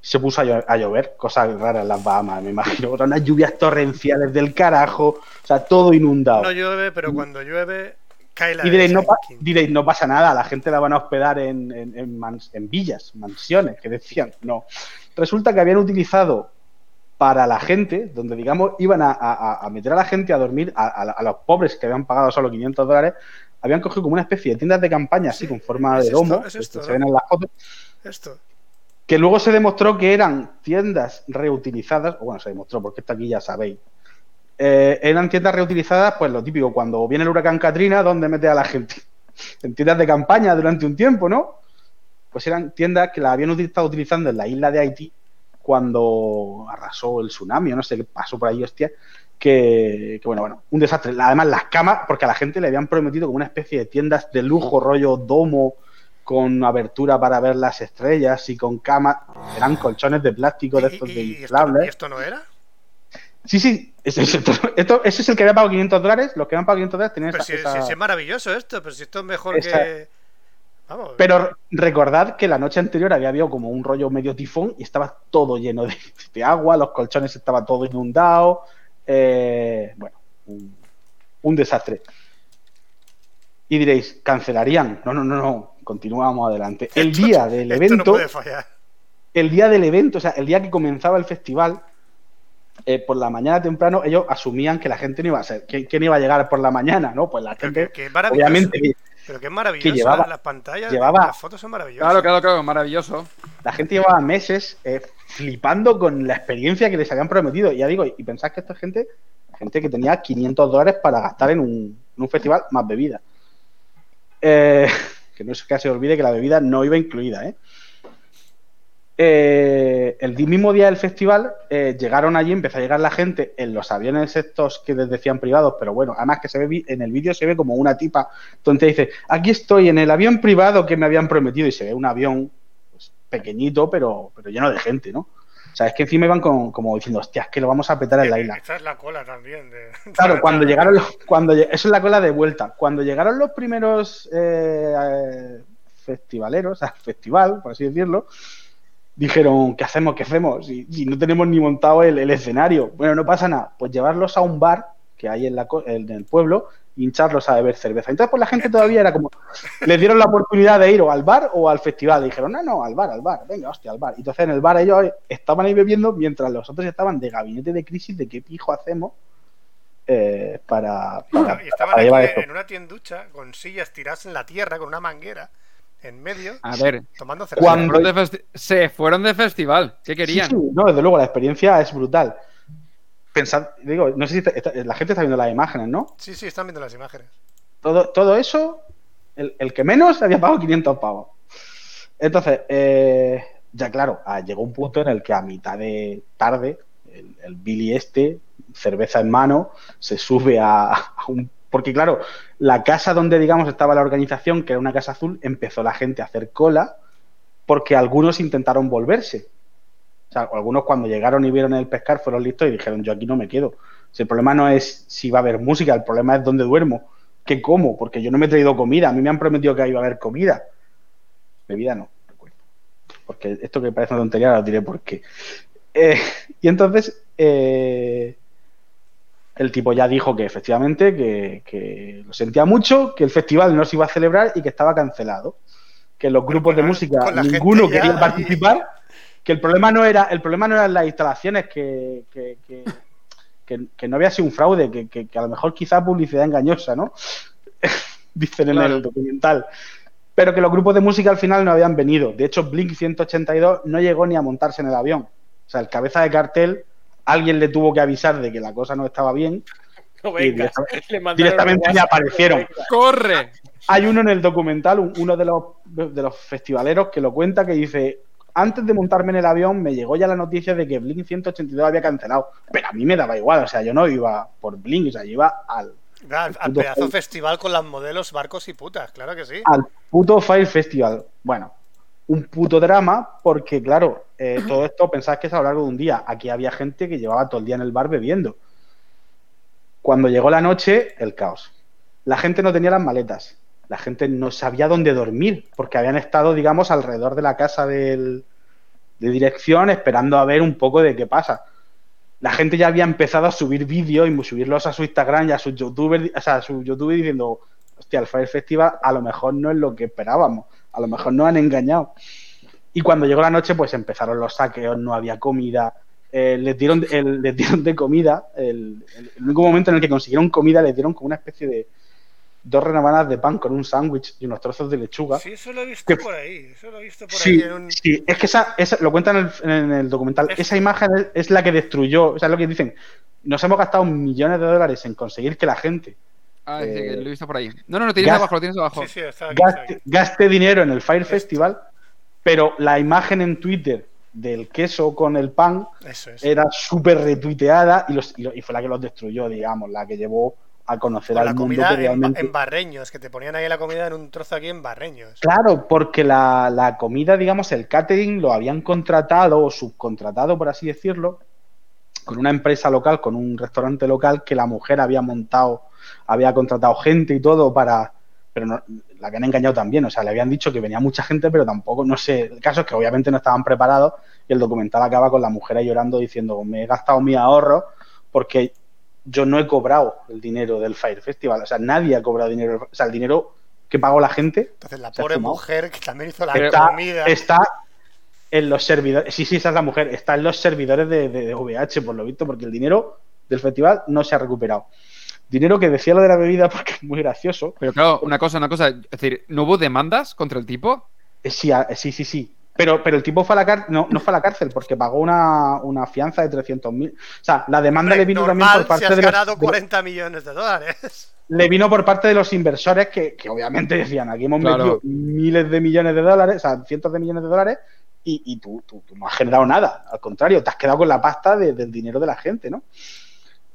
se puso a, llo- a llover, cosas raras en las Bahamas, me imagino, unas lluvias torrenciales del carajo, o sea, todo inundado. No llueve, pero cuando llueve, y diréis no, diréis, pasa nada, la gente la van a hospedar en, en- en mans- en villas, mansiones, que decían, no. Resulta que habían utilizado para la gente, donde digamos iban a, a- a meter a la gente a dormir, a, los pobres que habían pagado solo 500 dólares, habían cogido como una especie de tiendas de campaña así Sí, con forma es de esto, es que se ven en las fotos, Esto. que luego se demostró que eran tiendas reutilizadas, o bueno, se demostró porque esto aquí ya sabéis, Eh, eran tiendas reutilizadas, pues lo típico, cuando viene el huracán Katrina, ¿dónde mete a la gente? En tiendas de campaña durante un tiempo, ¿no? Pues eran tiendas que las habían estado utilizando en la isla de Haití cuando arrasó el tsunami, o no sé qué pasó por ahí, hostia, que, que bueno, bueno, un desastre. Además, las camas, porque a la gente le habían prometido como una especie de tiendas de lujo, rollo domo, con abertura para ver las estrellas y con camas, eran colchones de plástico de ¿Y- estos de inflables. y esto no era? Sí, sí, ese, ese- esto- ese es el que había pagado 500 dólares, los que habían pagado 500 dólares tenían Pero esa- si, esa- si- es maravilloso esto, pero si esto es mejor Esa- que. Vamos. Pero recordad que la noche anterior había habido como un rollo medio tifón y estaba todo lleno de, de agua, los colchones estaba todo inundado. eh, bueno, un, un desastre. Y diréis, ¿cancelarían? No, no, no, no. Continuamos adelante. El Esto- día del evento, no puede fallar. el día del evento, o sea, el día que comenzaba el festival, eh, por la mañana temprano, ellos asumían que la gente no iba a ser, que, que no iba a llegar por la mañana, ¿no? Pues la Pero gente, que, que obviamente, Pero que es maravilloso. llevaba- las pantallas, llevaba- las fotos son maravillosas. Claro, claro, claro, maravilloso. la gente llevaba meses eh, flipando con la experiencia que les habían prometido. Y ya digo, y pensad que esta gente, gente que tenía 500 dólares para gastar en un, en un festival más bebida. Eh, que no es que se olvide que la bebida no iba incluida, ¿eh? Eh, el mismo día del festival eh, llegaron allí, empezó a llegar la gente en los aviones estos que les decían privados, pero bueno, además que se ve en el vídeo se ve como una tipa donde dice, aquí estoy en el avión privado que me habían prometido y se ve un avión pues, pequeñito pero, pero lleno de gente, ¿no? O sea, es que encima iban con- como diciendo, hostia, es que lo vamos a petar en la isla. Esta es la cola también. de- Claro, cuando llegaron los, cuando eso es la cola de vuelta. Cuando llegaron los primeros eh, festivaleros al festival, por así decirlo, dijeron, ¿qué hacemos? ¿Qué hacemos? Si no tenemos ni montado el, el escenario. Bueno, no pasa nada. Pues llevarlos a un bar que hay en, la, en el pueblo y hincharlos a beber cerveza. Entonces, pues la gente todavía era como, les dieron la oportunidad de ir o al bar o al festival. Y dijeron, no, no, al bar, al bar, venga, hostia, al bar. Y entonces en el bar ellos estaban ahí bebiendo mientras los otros estaban de gabinete de crisis de qué pijo hacemos eh, para, para, y estaban para llevar aquí esto. en una tienducha con sillas tiradas en la tierra con una manguera en medio A ver, tomando cerveza. Cuando- se fueron de festival. ¿Qué querían? Sí, sí, no, desde luego, la experiencia es brutal. Pensad, digo, no sé si está- está- la gente está viendo las imágenes, ¿no? Sí, sí, están viendo las imágenes. Todo, todo eso, el, el que menos había pagado 500 pavos. Entonces, eh, ya claro, ah, llegó un punto en el que a mitad de tarde, el, el Billy este, cerveza en mano, se sube a, a un... Porque claro, la casa donde, digamos, estaba la organización, que era una casa azul, empezó la gente a hacer cola porque algunos intentaron volverse. O sea, algunos cuando llegaron y vieron el pescar fueron listos y dijeron, yo aquí no me quedo. Si el problema no es si va a haber música, el problema es dónde duermo, qué como, porque yo no me he traído comida, a mí me han prometido que iba a haber comida. Bebida no, recuerdo. porque esto que parece una tontería, lo diré por qué. Eh, y entonces, eh, el tipo ya dijo que efectivamente que, que, lo sentía mucho, que el festival no se iba a celebrar y que estaba cancelado. Que los grupos de música ninguno quería participar. Que el problema no era, el problema no eran las instalaciones, que, que, que no había sido un fraude, que, a lo mejor quizá publicidad engañosa, ¿no? Dicen en el documental. Pero que los grupos de música al final no habían venido. De hecho, Blink 182 no llegó ni a montarse en el avión. O sea, el cabeza de cartel alguien le tuvo que avisar de que la cosa no estaba bien. y directamente, le aparecieron. ¡Corre! Hay uno en el documental, uno de los, de los festivaleros, que lo cuenta que dice: Antes de montarme en el avión, me llegó ya la noticia de que Blink 182 había cancelado. Pero a mí me daba igual, o sea, yo no iba por Blink, o sea, yo iba al. Al, pedazo festival con las modelos, barcos y putas, claro que sí. Al puto Fire Festival. Bueno, un puto drama porque, claro, eh, todo esto pensás que es a lo largo de un día. Aquí había gente que llevaba todo el día en el bar bebiendo. Cuando llegó la noche, el caos. La gente no tenía las maletas. La gente no sabía dónde dormir porque habían estado, digamos, alrededor de la casa del, de dirección esperando a ver un poco de qué pasa. La gente ya había empezado a subir vídeos y subirlos a su Instagram y a su YouTube, o sea, a su YouTube diciendo, hostia, el Fire Festival a lo mejor no es lo que esperábamos a lo mejor nos han engañado. Y cuando llegó la noche, pues empezaron los saqueos, no había comida, eh, les, dieron, les dieron de comida, el, único momento en el que consiguieron comida les dieron como una especie de dos rebanadas de pan con un sándwich y unos trozos de lechuga. Sí, eso lo he visto por ahí, eso lo he visto por ahí. Sí, es que esa, lo cuentan en el, documental, esa imagen es, la que destruyó, o sea, es lo que dicen, nos hemos gastado millones de dólares en conseguir que la gente Ah, sí, lo he visto por ahí. No, no, lo tienes abajo, lo tienes abajo. Sí, sí, está gaste, dinero en el Fire Festival, pero la imagen en Twitter del queso con el pan era súper retuiteada y, y, fue la que los destruyó, digamos, la que llevó a conocer al la mundo comida realmente... en, Barreños, que te ponían ahí la comida en un trozo aquí en Barreños. Claro, porque la, la comida, digamos, el catering lo habían contratado o subcontratado, por así decirlo, con una empresa local, con un restaurante local que la mujer había montado había contratado gente y todo para... Pero no, la habían engañado también, o sea, le habían dicho que venía mucha gente, pero tampoco, no sé, el caso es que obviamente no estaban preparados y el documental acaba con la mujer ahí llorando diciendo, me he gastado mi ahorro porque yo no he cobrado el dinero del Fire Festival, o sea, nadie ha cobrado dinero, o sea, el dinero que pagó la gente. Entonces la pobre mujer que también hizo la comida. Está en los servidores, sí, sí, esa es la mujer, está en los servidores de, de, de VH, por lo visto, porque el dinero del festival no se ha recuperado. Dinero que decía lo de la bebida porque es muy gracioso. Pero claro, una cosa, una cosa. Es decir, ¿no hubo demandas contra el tipo? Eh, sí, sí, sí, sí. Pero, pero el tipo fue a la cárcel, no, no fue a la cárcel porque pagó una, una fianza de 300.000. O sea, la demanda le vino también por parte si has de. ganado 40 millones de dólares. Le vino por parte de los inversores que, que obviamente decían: aquí hemos metido miles de millones de dólares, o sea, cientos de millones de dólares, y, y tú, tú, no has generado nada. Al contrario, te has quedado con la pasta del dinero de la gente, ¿no?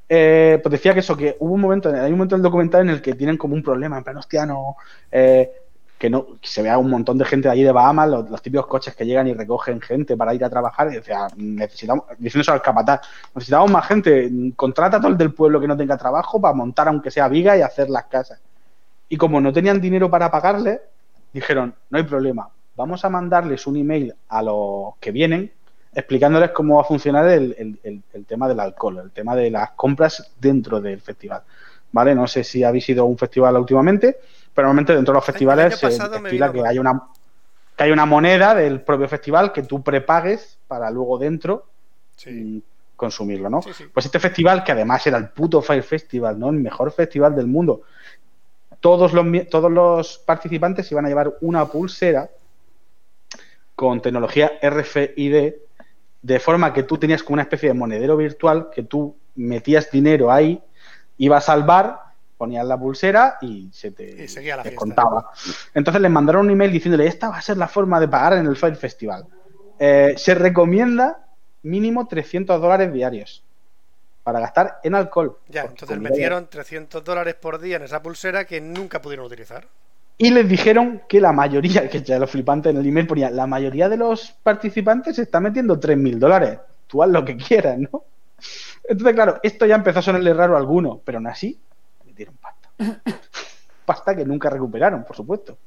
Eh, pues decía que eso, que hubo un momento, hay un momento del documental en el que tienen como un problema, en plan, hostia, no, eh, que no, se vea un montón de gente de allí de Bahamas, los, típicos coches que llegan y recogen gente para ir a trabajar, y decía, necesitamos, diciendo al capataz, necesitamos más gente, contrata a todo el del pueblo que no tenga trabajo para montar aunque sea viga y hacer las casas. Y como no tenían dinero para pagarle, dijeron, no hay problema, vamos a mandarles un email a los que vienen explicándoles cómo va a funcionar el, tema del alcohol, el tema de las compras dentro del festival. ¿Vale? No sé si habéis ido a un festival últimamente, pero normalmente dentro de los festivales se estila que hay una que hay una moneda del propio festival que tú prepagues para luego dentro mm, consumirlo, ¿no? Pues este festival, que además era el puto Fire Festival, ¿no? El mejor festival del mundo. Todos los, todos los participantes iban a llevar una pulsera con tecnología RFID de forma que tú tenías como una especie de monedero virtual que tú metías dinero ahí, ibas al bar, ponías la pulsera y se te, contaba. Entonces les mandaron un email diciéndole, esta va a ser la forma de pagar en el Fire Festival. Eh, se recomienda mínimo 300 dólares diarios para gastar en alcohol. Ya, entonces metieron 300 dólares por día en esa pulsera que nunca pudieron utilizar. Y les dijeron que la mayoría, que ya lo flipante en el email ponía, la mayoría de los participantes se está metiendo 3.000 dólares. Tú haz lo que quieras, ¿no? Entonces, claro, esto ya empezó a sonarle raro a alguno, pero aún así metieron pasta. pasta que nunca recuperaron, por supuesto.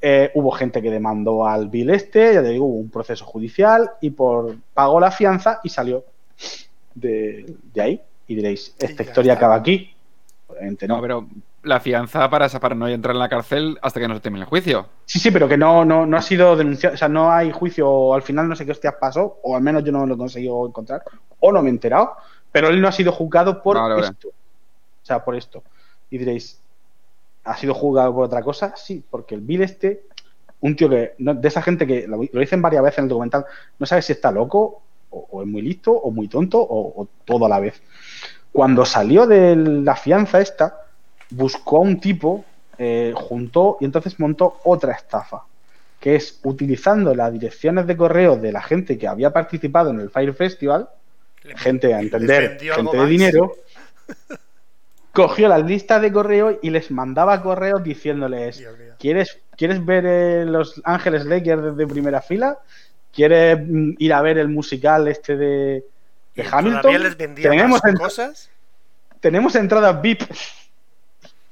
Eh, hubo gente que demandó al Bill este, ya te digo, hubo un proceso judicial y por pagó la fianza y salió de, de ahí. Y diréis, esta historia está. acaba aquí. Obviamente no. No, pero la fianza para, para no entrar en la cárcel hasta que no se termine el juicio. Sí, sí, pero que no, no, no ha sido denunciado, o sea, no hay juicio, al final no sé qué hostias pasó, o al menos yo no lo he conseguido encontrar, o no me he enterado, pero él no ha sido juzgado por Vale, vale. esto. O sea, por esto. Y diréis, ¿ha sido juzgado por otra cosa? Sí, porque el Bill este, un tío que, no- de esa gente que lo, lo dicen varias veces en el documental, no sabe si está loco, o, o es muy listo, o muy tonto, o, o todo a la vez. Cuando salió de la fianza esta, buscó a un tipo, eh, juntó y entonces montó otra estafa, que es utilizando las direcciones de correo de la gente que había participado en el Fire Festival, Le- gente a entender, gente de dinero, cogió las listas de correo y les mandaba correos diciéndoles, Dios. ¿quieres, ¿quieres ver eh, los Ángeles Lakers desde primera fila? ¿Quieres mm, ir a ver el musical este de, Hamilton? les Tenemos cosas. tenemos entradas VIP.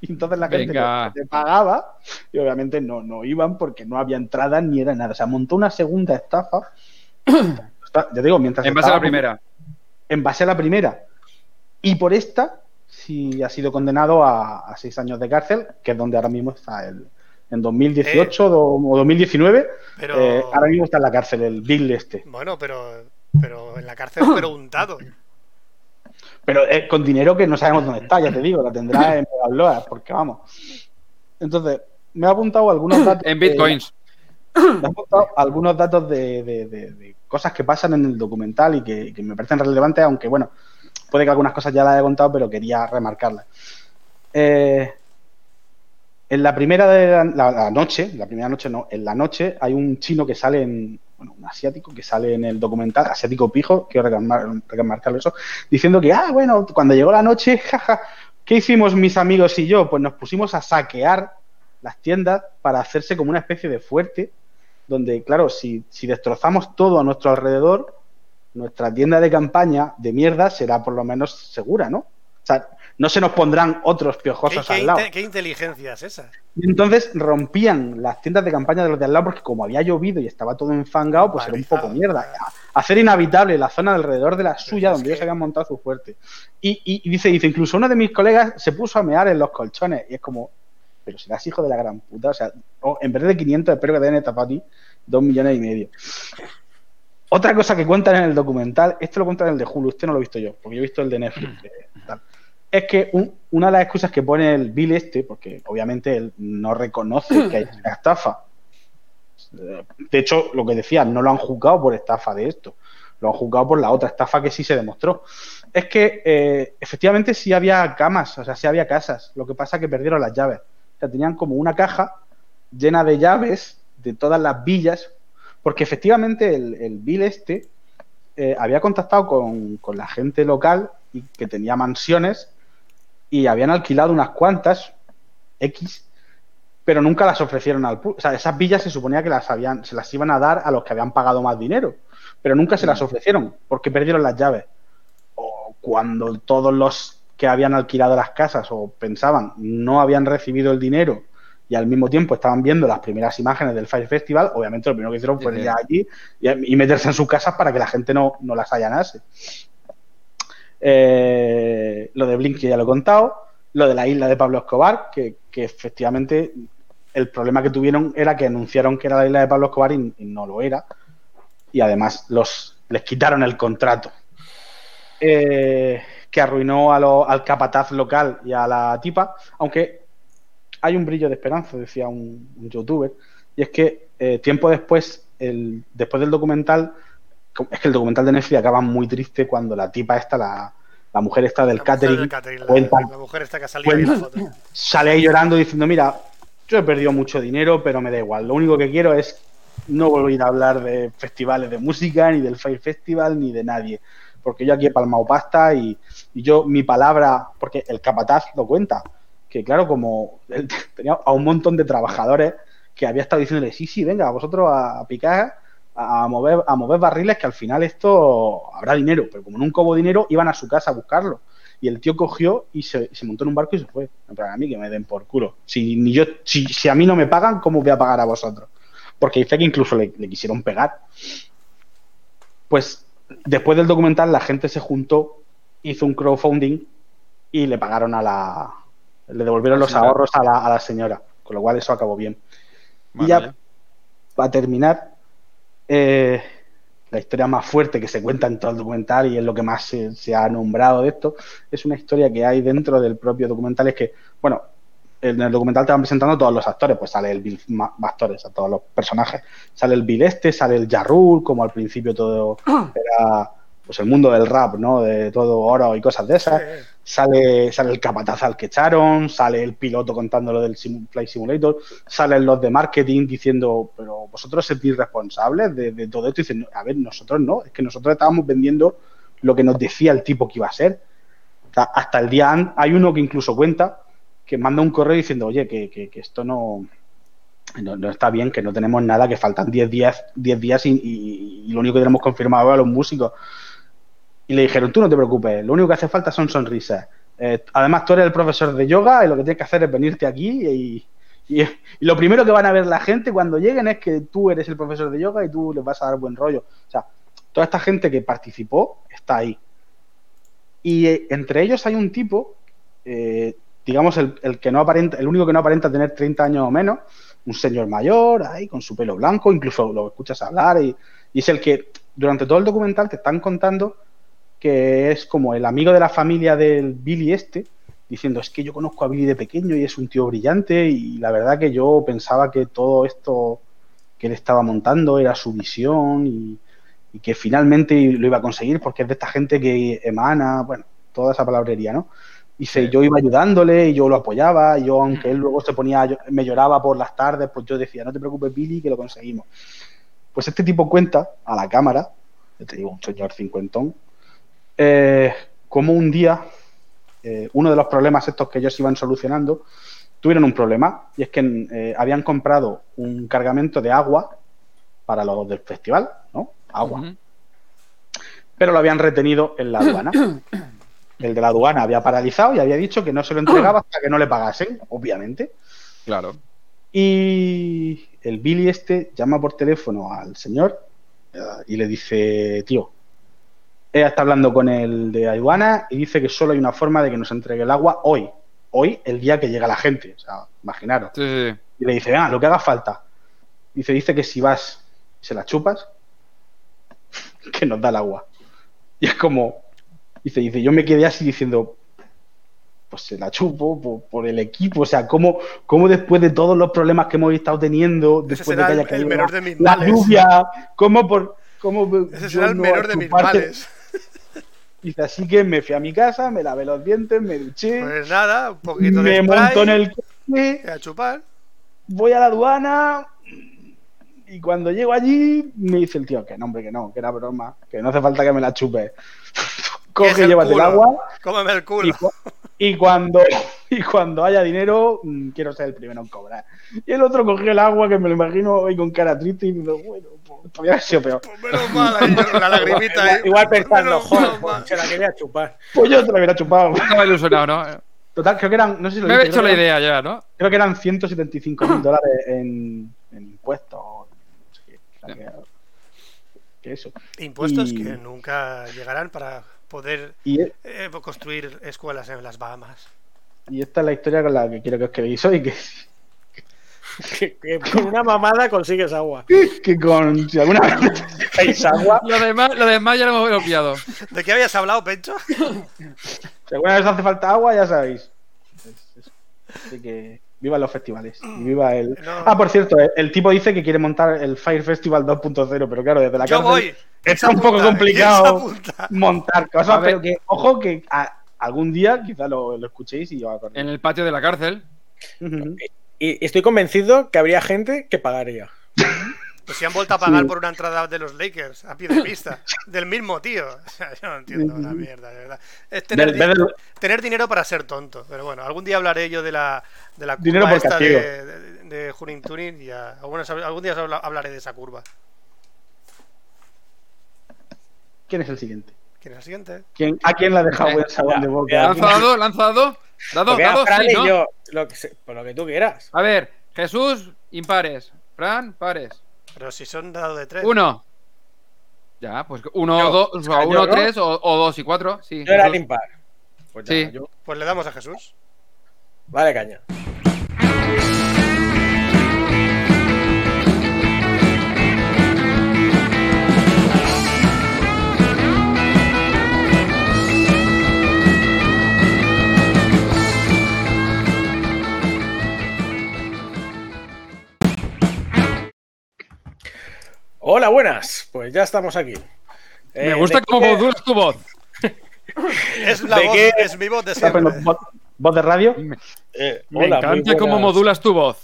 Y entonces la gente le, le pagaba y obviamente no, no iban porque no había entrada ni era nada. O sea, montó una segunda estafa. Ya digo, mientras En base a la primera. en base a la primera. Y por esta, sí ha sido condenado a, a seis años de cárcel, que es donde ahora mismo está el. En 2018 do- o 2019, Pero. eh, ahora mismo está en la cárcel, el Bill este. Bueno, pero. Pero en la cárcel, pero untado. Pero eh, con dinero que no sabemos dónde está, ya te digo, la tendrá en Megabloas, porque vamos. Entonces, me ha apuntado algunos datos. En de- bitcoins. me ha apuntado algunos datos de, de- cosas que pasan en el documental y que, que me parecen relevantes, aunque bueno, puede que algunas cosas ya las haya contado, pero quería remarcarlas. Eh, en la primera de la, la- la noche, la primera noche no, en la noche hay un chino que sale en, bueno, un asiático que sale en el documental, asiático pijo, quiero remarcar- remarcarlo eso, diciendo que, ah, bueno, cuando llegó la noche, jaja, ¿qué hicimos mis amigos y yo? Pues nos pusimos a saquear las tiendas para hacerse como una especie de fuerte, donde, claro, si, si destrozamos todo a nuestro alrededor, nuestra tienda de campaña de mierda será por lo menos segura, ¿no? O sea, no se nos pondrán otros ¿Qué, piojosos qué al lado. qué inteligencia es esa? Y entonces rompían las tiendas de campaña de los de al lado porque como había llovido y estaba todo enfangado, pues era un poco mierda. Hacer inhabitable la zona alrededor de la suya donde que- ellos habían montado su fuerte. Y, y- y dice, dice, incluso uno de mis colegas se puso a mear en los colchones y es como, pero serás hijo de la gran puta. O sea, en vez de 500 espero que te den esta para ti, 2 millones y medio. Otra cosa que cuentan en el documental, esto lo cuentan en el de Hulu, este no lo he visto yo, porque yo he visto el de Netflix. de tal. Es que un- una de las excusas que pone el Bill este, porque obviamente él no reconoce que hay una estafa. De hecho, lo que decía, no lo han juzgado por estafa de esto, lo han juzgado por la otra estafa que sí se demostró. Es que eh, efectivamente sí había camas, o sea, sí había casas, lo que pasa es que perdieron las llaves. O sea, tenían como una caja llena de llaves de todas las villas, porque efectivamente el, el Bill este eh, había contactado con, con la gente local y que tenía mansiones y habían alquilado unas cuantas X, pero nunca las ofrecieron al público. O sea, esas villas se suponía que las habían, se las iban a dar a los que habían pagado más dinero, pero nunca se las ofrecieron porque perdieron las llaves. O cuando todos los que habían alquilado las casas o pensaban no habían recibido el dinero y al mismo tiempo estaban viendo las primeras imágenes del Fire Festival, obviamente lo primero que hicieron fue Sí, ir allí y, y meterse en sus casas para que la gente no, no las allanase. Eh, lo de Blink que ya lo he contado, lo de la isla de Pablo Escobar, que, efectivamente el problema que tuvieron era que anunciaron que era la isla de Pablo Escobar y, no lo era. Y además les quitaron el contrato. Eh, que arruinó al capataz local y a la tipa, aunque hay un brillo de esperanza, decía un, youtuber, y es que eh, tiempo después, el, después del documental, es que el documental de Netflix acaba muy triste cuando la tipa esta, la, la mujer esta del La mujer catering, del catering, la, cuenta- la mujer esta que ha salido ahí en la foto. sale ahí llorando diciendo, mira, yo he perdido mucho dinero, pero me da igual. Lo único que quiero es no volver a hablar de festivales de música, ni del Fire Festival, ni de nadie. Porque yo aquí he palmado pasta y, y yo mi palabra, porque el capataz lo cuenta, que claro, como él tenía a un montón de trabajadores que había estado diciéndole, sí, sí, venga, vosotros a, a picar, a, mover, a mover barriles, que al final esto habrá dinero, pero como nunca hubo dinero, iban a su casa a buscarlo. y el tío cogió y se, se montó en un barco y se fue. Plan, a mí que me den por culo. Si, ni yo, si, si a mí no me pagan, ¿cómo voy a pagar a vosotros? Porque dice que incluso le, le quisieron pegar. Pues después del documental la gente se juntó, hizo un crowdfunding y le pagaron a la... Le devolvieron los ahorros a la, a la señora. Con lo cual eso acabó bien. Y ya. para terminar, eh, la historia más fuerte que se cuenta en todo el documental y es lo que más se, se ha nombrado de esto, es una historia que hay dentro del propio documental. Es que, bueno, en el documental te van presentando todos los actores, pues sale el Bill actores, a todos los personajes. Sale el Bill este, sale el Jarrul, como al principio todo era pues el mundo del rap, ¿no? De todo oro y cosas de esas. Sale, sale el capataz al que echaron, sale el piloto contando lo del Sim- Flight Simulator, salen los de marketing diciendo, pero vosotros sentís responsables de, todo esto. Dicen, "No, a ver, nosotros no, es que nosotros estábamos vendiendo lo que nos decía el tipo que iba a ser. Hasta el día hay uno que incluso cuenta que manda un correo diciendo, oye, que, que- esto no, no, está bien, que no tenemos nada, que faltan 10 días, 10 días y lo único que tenemos confirmado es a los músicos. Y le dijeron, tú no te preocupes, lo único que hace falta son sonrisas. Eh, además, tú eres el profesor de yoga y lo que tienes que hacer es venirte aquí y, y- lo primero que van a ver la gente cuando lleguen es que tú eres el profesor de yoga y tú les vas a dar buen rollo. O sea, toda esta gente que participó está ahí. Y eh, entre ellos hay un tipo, eh, digamos, el, el que no aparenta, el único que no aparenta tener 30 años o menos, un señor mayor, ahí con su pelo blanco, incluso lo escuchas hablar, y, y es el que durante todo el documental te están contando que es como el amigo de la familia del Billy este, diciendo, es que yo conozco a Billy de pequeño y es un tío brillante y la verdad que yo pensaba que todo esto que él estaba montando era su visión y, y que finalmente lo iba a conseguir porque es de esta gente que emana, bueno, toda esa palabrería, ¿no? Y se, yo iba ayudándole y yo lo apoyaba, y yo aunque él luego se ponía, yo- me lloraba por las tardes, pues yo decía, no te preocupes Billy, que lo conseguimos. Pues este tipo cuenta a la cámara, te digo, un señor cincuentón, eh, como un día eh, uno de los problemas estos que ellos iban solucionando tuvieron un problema y es que eh, habían comprado un cargamento de agua para los del festival, ¿no? Agua. Pero lo habían retenido en la aduana. El de la aduana había paralizado y había dicho que no se lo entregaba hasta que no le pagasen, obviamente. Claro. Y el Billy este llama por teléfono al señor eh, y le dice, tío, ella está hablando con el de aduana y dice que solo hay una forma de que nos entregue el agua hoy. Hoy, el día que llega la gente. O sea, imaginaros. Sí, sí, sí. Y le dice, venga, lo que haga falta. Dice, dice que si vas y se la chupas, que nos da el agua. Y es como, dice, dice, yo me quedé así diciendo, pues se la chupo por, por el equipo. O sea, ¿cómo, cómo después de todos los problemas que hemos estado teniendo, después de que haya el- el caído menor la, de mis la males. lluvia, cómo por... Cómo Ese será el no menor de mis males. Dice, así que me fui a mi casa, me lavé los dientes, me duché, Pues nada, un poquito de me spray monto en el coche, a chupar. voy a la aduana y cuando llego allí me dice el tío que no, hombre, que no, que era broma, que no hace falta que me la chupe. ¿Qué es Coge, el llévate el culo? agua Cómeme el y, culo. cu- y cuando y cuando haya dinero mm, quiero ser el primero en cobrar. Y el otro cogió el agua que me lo imagino ahí con cara triste y digo, bueno, pues, podría haber sido peor. Pues menos mal, ahí, con la lagrimita ahí. Igual, igual pensando, joder, pues, se la quería chupar. Pues yo te lo hubiera chupado. Estaba ilusionado, ¿no? Total, creo que eran, no sé si lo Me he hecho creo la que eran- idea ya, ¿no? Creo que eran 175 mil dólares en, en impuestos. no sé qué. Que, que eso. Impuestos Y- que nunca llegarán para poder Y, eh, construir escuelas en las Bahamas. y esta es la historia con la que quiero que os quedéis hoy, que, Que, que con una mamada consigues agua. que con si alguna vez agua, Lo demás, lo demás ya lo hemos obviado. ¿De qué habías hablado, Pencho? si alguna vez hace falta agua, ya sabéis. Es- es- Así que viva los festivales. Y viva el. No. Ah, por cierto, el, el tipo dice que quiere montar el Fire Festival 2.0, pero claro, desde la Yo cárcel voy. está ¿Quién un poco complicado. Montar cosas, pero que, ojo, que a- algún día quizá lo, lo escuchéis y yo va a correr. En el patio de la cárcel. Ujú. Y estoy convencido que habría gente que pagaría. Pues si han vuelto a pagar Sí. por una entrada de los Lakers a pie de pista. Del mismo tío. O sea, yo no entiendo una mierda, de verdad. Es tener, Del- di- del- tener dinero para ser tonto. Pero bueno, algún día hablaré yo de la, de la curva Dinero por esta de, de, de Junin Tuning y ya, algún día hablaré de esa curva. ¿Quién es el siguiente? ¿Quién es el siguiente? ¿Quién- ¿A quién le ha dejado buen sabor ya, de boca? ¿Lanza dado? ¿Lanza dado? ¿Dado? Fran Sí, y ¿no? yo, lo que, pues lo que tú quieras. A ver, Jesús, impares. Fran, pares. Pero si son dado de tres. Uno. Ya, pues uno, Yo. dos, o sea, Ah, yo, uno, ¿no? tres o, o dos y cuatro. Sí. Yo era el impar. Pues Sí. ya, yo- Pues le damos a Jesús. Vale, caña. Hola, buenas. Pues ya estamos aquí. Me Eh, gusta ¿de cómo qué- modulas tu voz. Es la ¿De voz, qué? es mi voz de siempre. voz, de radio? eh, Me hola, muy encanta cómo modulas tu voz.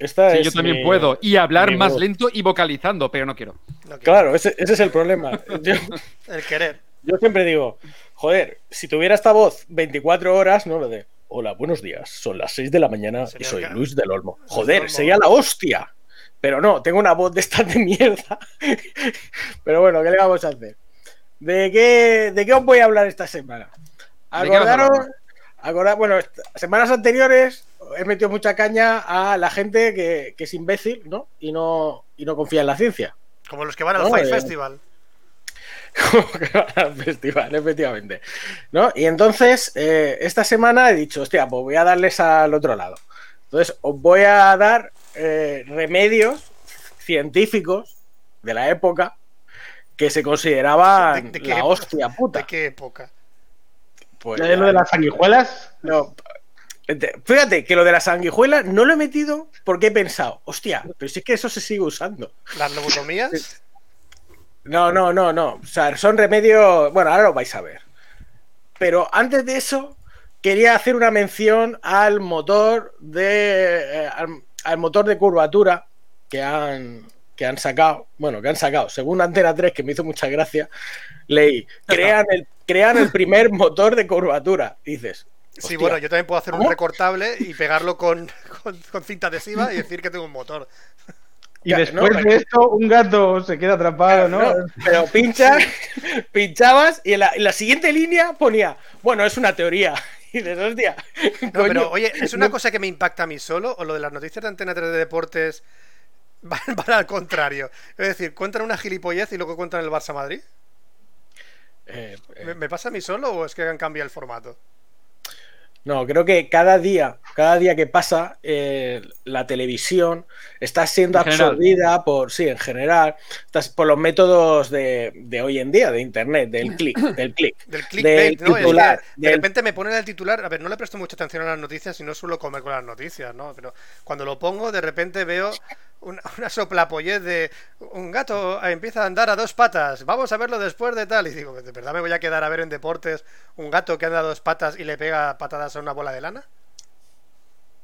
Esta Sí, es yo también mi- puedo. Y hablar más voz. lento y vocalizando, pero no quiero. No quiero. Claro, ese, ese es el problema. Yo, El querer. yo siempre digo, joder, si tuviera esta voz 24 horas, no lo de, hola, buenos días, son las 6 de la mañana y soy Luis del Olmo. Joder, del Olmo. sería la hostia. Pero no, tengo una voz de estas de mierda. Pero bueno, ¿qué le vamos a hacer? ¿De qué, de qué os voy a hablar esta semana? ¿De qué vas a Acordaros, acordar, bueno, semanas anteriores he metido mucha caña a la gente que, que es imbécil, ¿no? Y no, y no confía en la ciencia. Como los que van al No, Fight eh, Festival. como que van al festival, efectivamente. ¿No? Y entonces, eh, esta semana he dicho, hostia, pues voy a darles al otro lado. Entonces, os voy a dar eh, remedios científicos de la época que se consideraban ¿De- de qué la época? hostia puta. ¿De qué época? Pues, ¿Ya es lo de las sanguijuelas? no, te- fíjate que lo de la sanguijuela no lo he metido porque he pensado, hostia, pero si es que eso se sigue usando. ¿Las lobotomías? No, no, no, no. O sea, son remedios. Bueno, ahora lo vais a ver. Pero antes de eso, quería hacer una mención al motor de. eh, al, al motor de curvatura que han, que han sacado. Bueno, que han sacado. Según Antena 3, que me hizo mucha gracia, leí. Crean el, crean el primer motor de curvatura. Dices. Sí, hostia, bueno, yo también puedo hacer un recortable y pegarlo con, con, con cinta adhesiva y decir que tengo un motor. Y Ya, después no, de esto, un gato se queda atrapado, ¿no? No, pero pinchas, pinchabas y en la, en la siguiente línea ponía, bueno, es una teoría. Y dices, hostia. No, coño, pero oye, ¿es una cosa que me impacta a mí solo o lo de las noticias de Antena 3 de deportes van, van al contrario? Es decir, cuentan una gilipollez y luego cuentan el Barça Madrid. Eh, eh, ¿Me, me pasa a mí solo o es que han cambiado el formato? No, creo que cada día, cada día que pasa, eh, la televisión está siendo En general. absorbida por, sí, en general, estás- por los métodos de, de hoy en día, de internet, del clic, del clic. Del clickbait, Del ¿no? Es titular, que de del- repente me ponen el titular. A ver, no le presto mucha atención a las noticias y no suelo comer con las noticias, ¿no? Pero cuando lo pongo, de repente veo una, una soplapollez de un gato empieza a andar a dos patas. Vamos a verlo después de tal. Y digo, ¿de verdad me voy a quedar a ver en deportes un gato que anda a dos patas y le pega patadas a una bola de lana?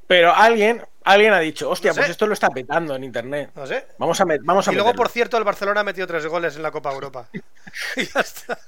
Pero alguien, alguien ha dicho, hostia, No sé. pues esto lo está petando en internet. No sé. Vamos a, vamos a Y luego, meterlo". por cierto, el Barcelona ha metido tres goles en la Copa Europa. y ya está.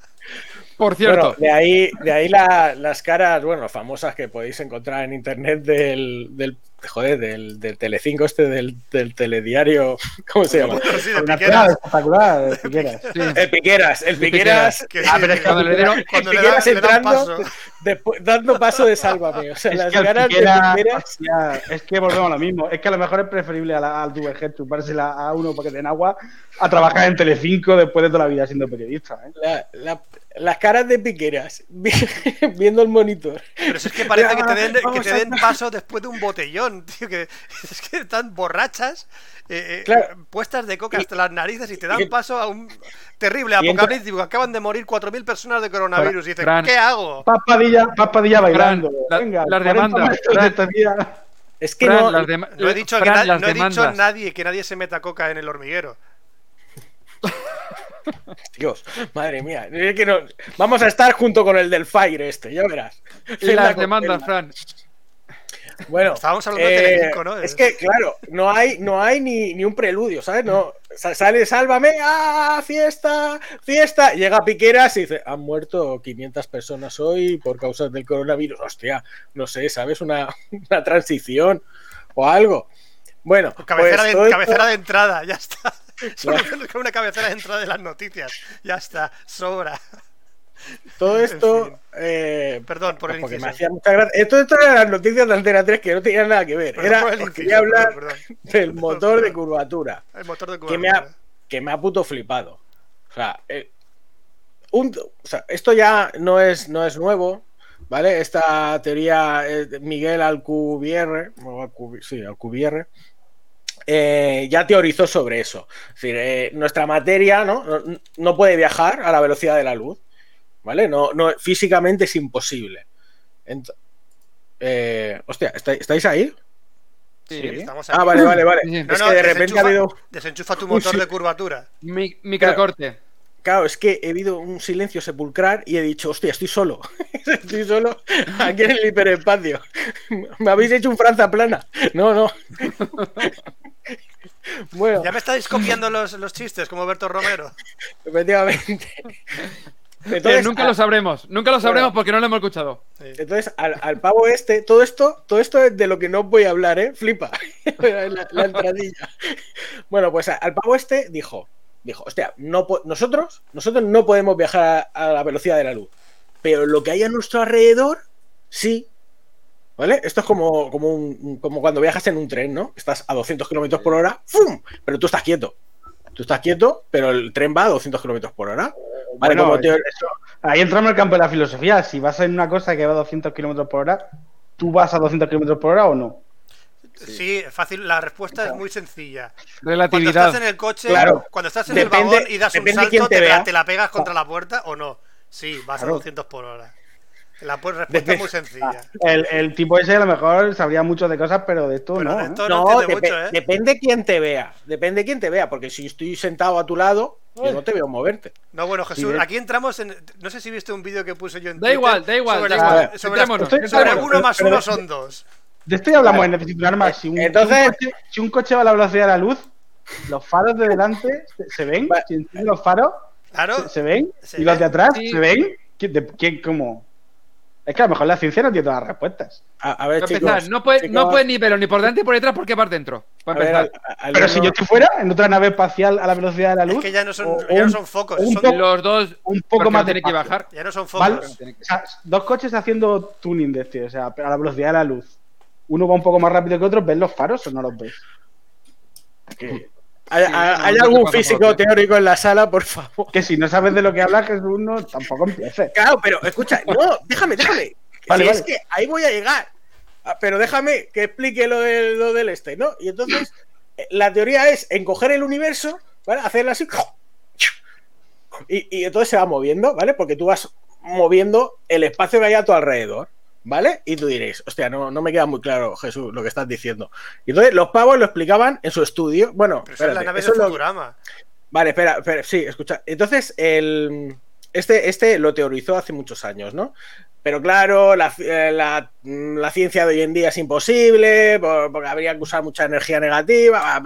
Por cierto, Bueno, de ahí, de ahí la- las caras, bueno, famosas que podéis encontrar en internet del, del joder, del, del Telecinco este, del, del telediario, ¿cómo se llama? Sí, de piqueras. espectacular, quieras. sí. El Piqueras, el Piqueras, Que Ah, pero es que- cuando le dieron- cuando el le dan- Piqueras le dan entrando, paso. después- dando paso de sálvame. O sea, Es las al caras de Piquera- Piqueras, hostia, es que volvemos a lo mismo. Es que a lo mejor es preferible a la- al Duverget chupársela a uno para que den agua a trabajar en Telecinco después de toda la vida siendo periodista. ¿eh? la- la- las caras de Piqueras vi- viendo el monitor. Pero es que parece que te den, que te den paso después de un botellón, tío. Que es que están borrachas, eh, eh, Claro. puestas de coca hasta las narices y te dan y- paso a un terrible y entra-. Acaban de morir 4.000 personas de coronavirus y dicen. ¿qué hago? Paspadilla, paspadilla bailando. la- Venga, las 40 demandas. Es que Fran, no, las No he dicho, que, Fran, na- las no he dicho nadie que nadie se meta coca en el hormiguero. Dios, madre mía. es que no- vamos a estar junto con el del Fire este, ya verás. Celda Las demandas. Fran. Bueno, Estábamos hablando de eh, Telecinco, ¿no? Es que, claro, no hay, no hay ni, ni un preludio, ¿sabes? No, sa- sale, sálvame, ¡ah! ¡Fiesta! ¡Fiesta! Llega Piqueras y dice, han muerto 500 personas hoy por causas del coronavirus. Hostia, no sé, ¿sabes? Una, una transición o algo. Bueno, Cabecera, pues todo de entrada, ya está. Solo con una cabecera de entrada de las noticias. Ya está, sobra. Todo En esto. fin. eh, Perdón por el porque me inciso. hacía mucha gracia. Esto, esto eran las noticias de Antena 3 que no tenían nada que ver. Perdón Era, inciso, quería hablar perdón, perdón. del Perdón, motor de curvatura. El motor de que me curvatura. ha, que me ha puto flipado. O sea, eh, un- o sea, esto ya no es, no es nuevo, ¿vale? Esta teoría de Miguel Alcubierre, o sí, Alcubierre, eh, ya teorizó sobre eso. Es decir, eh, nuestra materia ¿no? No, no puede viajar a la velocidad de la luz, ¿vale? No, no, físicamente es imposible. Ent- eh, hostia, ¿estáis, estáis ahí? Sí, Sí. estamos aquí. Ah, vale, vale, vale. No, es no, que de repente ha desenchufa- habido... Desenchufa tu motor sí. de curvatura. Mi- microcorte. Claro, es que he habido un silencio sepulcrar y he dicho, hostia, estoy solo. estoy solo aquí en el hiperespacio. Me habéis hecho un Franza plana. No, no. bueno, Ya me estáis copiando los, los chistes como Berto Romero. efectivamente. Entonces, nunca a- lo sabremos. Nunca lo sabremos porque no lo hemos escuchado. Sí. entonces al, al pavo este, todo esto, todo esto es de lo que no voy a hablar, ¿eh? Flipa. la, la entradilla. Bueno, pues al pavo este dijo, dijo, hostia, no nosotros, nosotros no podemos viajar a, a la velocidad de la luz. Pero lo que hay a nuestro alrededor, sí. ¿Vale? Esto es como, como, un- como cuando viajas en un tren, ¿no? Estás a 200 kilómetros por hora, ¡fum! Pero tú estás quieto. Tú estás quieto, pero el tren va a 200 kilómetros por hora. Vale, Bueno, como teo- eso- ahí entramos en el campo de la filosofía. Si vas en una cosa que va a 200 kilómetros por hora, ¿tú vas a 200 kilómetros por hora o no? Sí, fácil. La respuesta es muy sencilla. Cuando Relatividad. estás en el coche, Claro. cuando estás en Depende- el vagón y das un salto, te te, la, vea. te la pegas contra la puerta o no. Sí, vas Claro. a 200 por hora. La pues- respuesta es muy sencilla. El, el tipo ese a lo mejor sabría mucho de cosas, pero de esto Pero no. de ¿eh? esto no, No, mucho, ¿eh? depende quién te vea. Depende quién te vea, porque si estoy sentado a tu lado, yo no te veo moverte. No, bueno, Jesús, aquí entramos en. No sé si viste un vídeo que puse yo en Da Twitter igual, da igual, Sobre, da igual. sobre, Estoy- sobre pero- uno más pero- uno son dos. De esto ya hablamos en Necesito un arma. Si un, Entonces- si un coche, si un coche va a la velocidad de la luz, los faros de delante se, ven. Si enciende los faros, Claro, se, se ven. Se y los de atrás, Sí. se ven. ¿Quién, de- quién- cómo? Es que a lo mejor la ciencia no tiene todas las respuestas. A, a ver, Para chicos. empezar, no puede, no chicos, puede ni verlo ni por delante ni por detrás porque vas dentro. Para ver, empezar. al- al- Pero al- si yo estoy fuera, en otra nave espacial a la velocidad de la luz, es que ya no son, o- ya no son focos, son- poco- Los dos un poco más no tiene que bajar. ya no son ¿vale? focos. O sea, dos coches haciendo tuning de este, o sea, a la velocidad de la luz. Uno va un poco más rápido que otro, ¿ves los faros o no los ves? que- ¿Hay, Sí, no, algún físico teórico en la sala, por favor? Que si no sabes de lo que habla Jesús, no, tampoco empieces. Claro, pero escucha, no, déjame, déjame. Vale, Si vale. es que ahí voy a llegar. Ah, Pero déjame que explique lo del este, ¿no? Y entonces, eh, la teoría es encoger el universo, ¿vale? Hacerlo así. Y, y entonces se va moviendo, ¿vale? Porque tú vas moviendo el espacio que hay a tu alrededor, ¿vale? Y tú diréis, hostia, no, no me queda muy claro, Jesús, lo que estás diciendo. Y entonces los pavos lo explicaban en su estudio. Bueno, Pero eso es la nave eso de lo-. Vale, espera, espera, sí, escucha. Entonces, el, este, este lo teorizó hace muchos años, ¿no? Pero claro, la, eh, la- mm, la ciencia de hoy en día es imposible, por- porque habría que usar mucha energía negativa.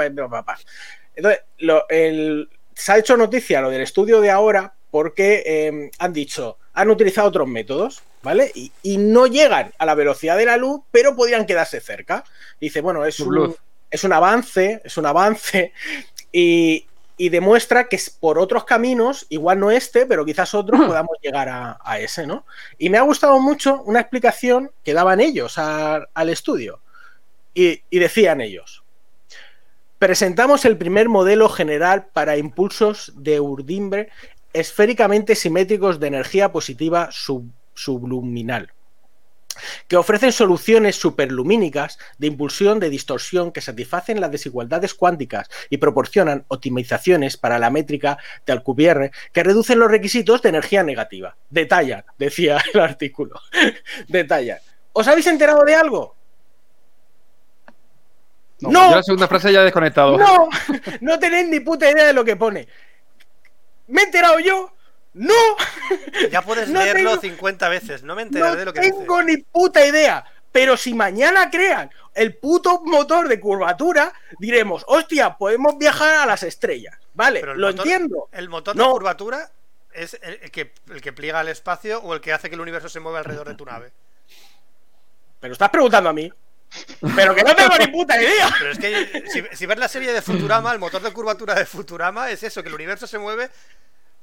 Entonces, lo- el- se ha hecho noticia lo del estudio de ahora porque eh, han dicho, han utilizado otros métodos, ¿vale? Y, y no llegan a la velocidad de la luz, pero podrían quedarse cerca. Dice, bueno, es un, Luz. es un avance, es un avance, y, y demuestra que es por otros caminos, igual no este, pero quizás otros, podamos llegar a, a ese, ¿no? Y me ha gustado mucho una explicación que daban ellos a- al estudio. Y, y decían ellos, presentamos el primer modelo general para impulsos de urdimbre esféricamente simétricos de energía positiva sub- subluminal que ofrecen soluciones superlumínicas de impulsión de distorsión que satisfacen las desigualdades cuánticas y proporcionan optimizaciones para la métrica de Alcubierre que reducen los requisitos de energía negativa. Detallan, decía el artículo. Detallan. ¿Os habéis enterado de algo? Yo No, la segunda frase ya he desconectado. no, no tenéis ni puta idea de lo que pone. ¿Me he enterado yo? No, Ya puedes No leerlo tengo- 50 veces. No me enteraré no de lo que dice. tengo ni puta idea. Pero si mañana crean el puto motor de curvatura, diremos, hostia, podemos viajar a las estrellas. Vale, lo motor- entiendo. El motor No. de curvatura es el, el que, el que pliega el espacio o el que hace que el universo se mueva alrededor de tu nave. Pero estás preguntando a mí. Pero que no tengo ni puta idea. Pero es que si, si ves la serie de Futurama, el motor de curvatura de Futurama es eso, que el universo se mueve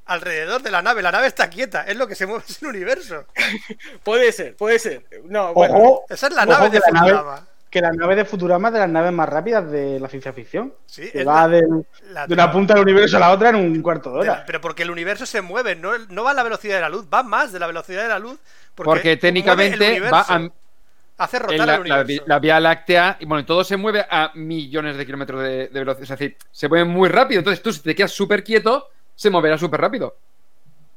alrededor de la nave. La nave está quieta, es lo que se mueve en el universo. Puede ser, puede ser. No, bueno. Ojo, Esa es la nave de la nave- Futurama. que la nave de Futurama es de las naves más rápidas de la ciencia ficción. Sí, que es va la- del- la- de una punta del universo a la otra en un cuarto de hora. pero porque el universo se mueve, no, no va a la velocidad de la luz, va más de la velocidad de la luz. Porque, Porque técnicamente universo, va a, hace en rotar la, el la- universo. la Vía Láctea y bueno, todo se mueve a millones de kilómetros de, de velocidad. Es decir, se mueve muy rápido. Entonces tú, si te quedas súper quieto, se moverá súper rápido.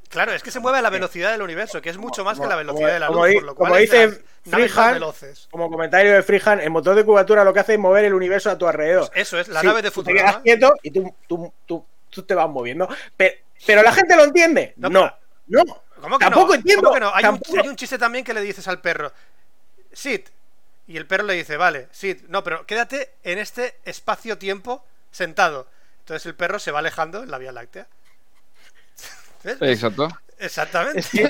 Claro, es que se mueve a la velocidad del universo, que es mucho más que la velocidad de la luz, como por lo cual como dice veloces. Como comentario de Freehand, el motor de cubatura lo que hace es mover el universo a tu alrededor. Eso es, la Sí, nave de tú te quedas quieto y tú, tú, tú, tú te vas moviendo. Pero, pero la gente lo entiende. No, No, no. ¿Cómo que Tampoco no? entiendo. ¿Cómo que no? Hay, un, tampoco- hay un chiste también que le dices al perro, Sid, y el perro le dice, vale, Sid, no, pero quédate en este espacio-tiempo sentado. Entonces el perro se va alejando en la Vía Láctea. ¿Ves? Exacto. Exactamente. Es que,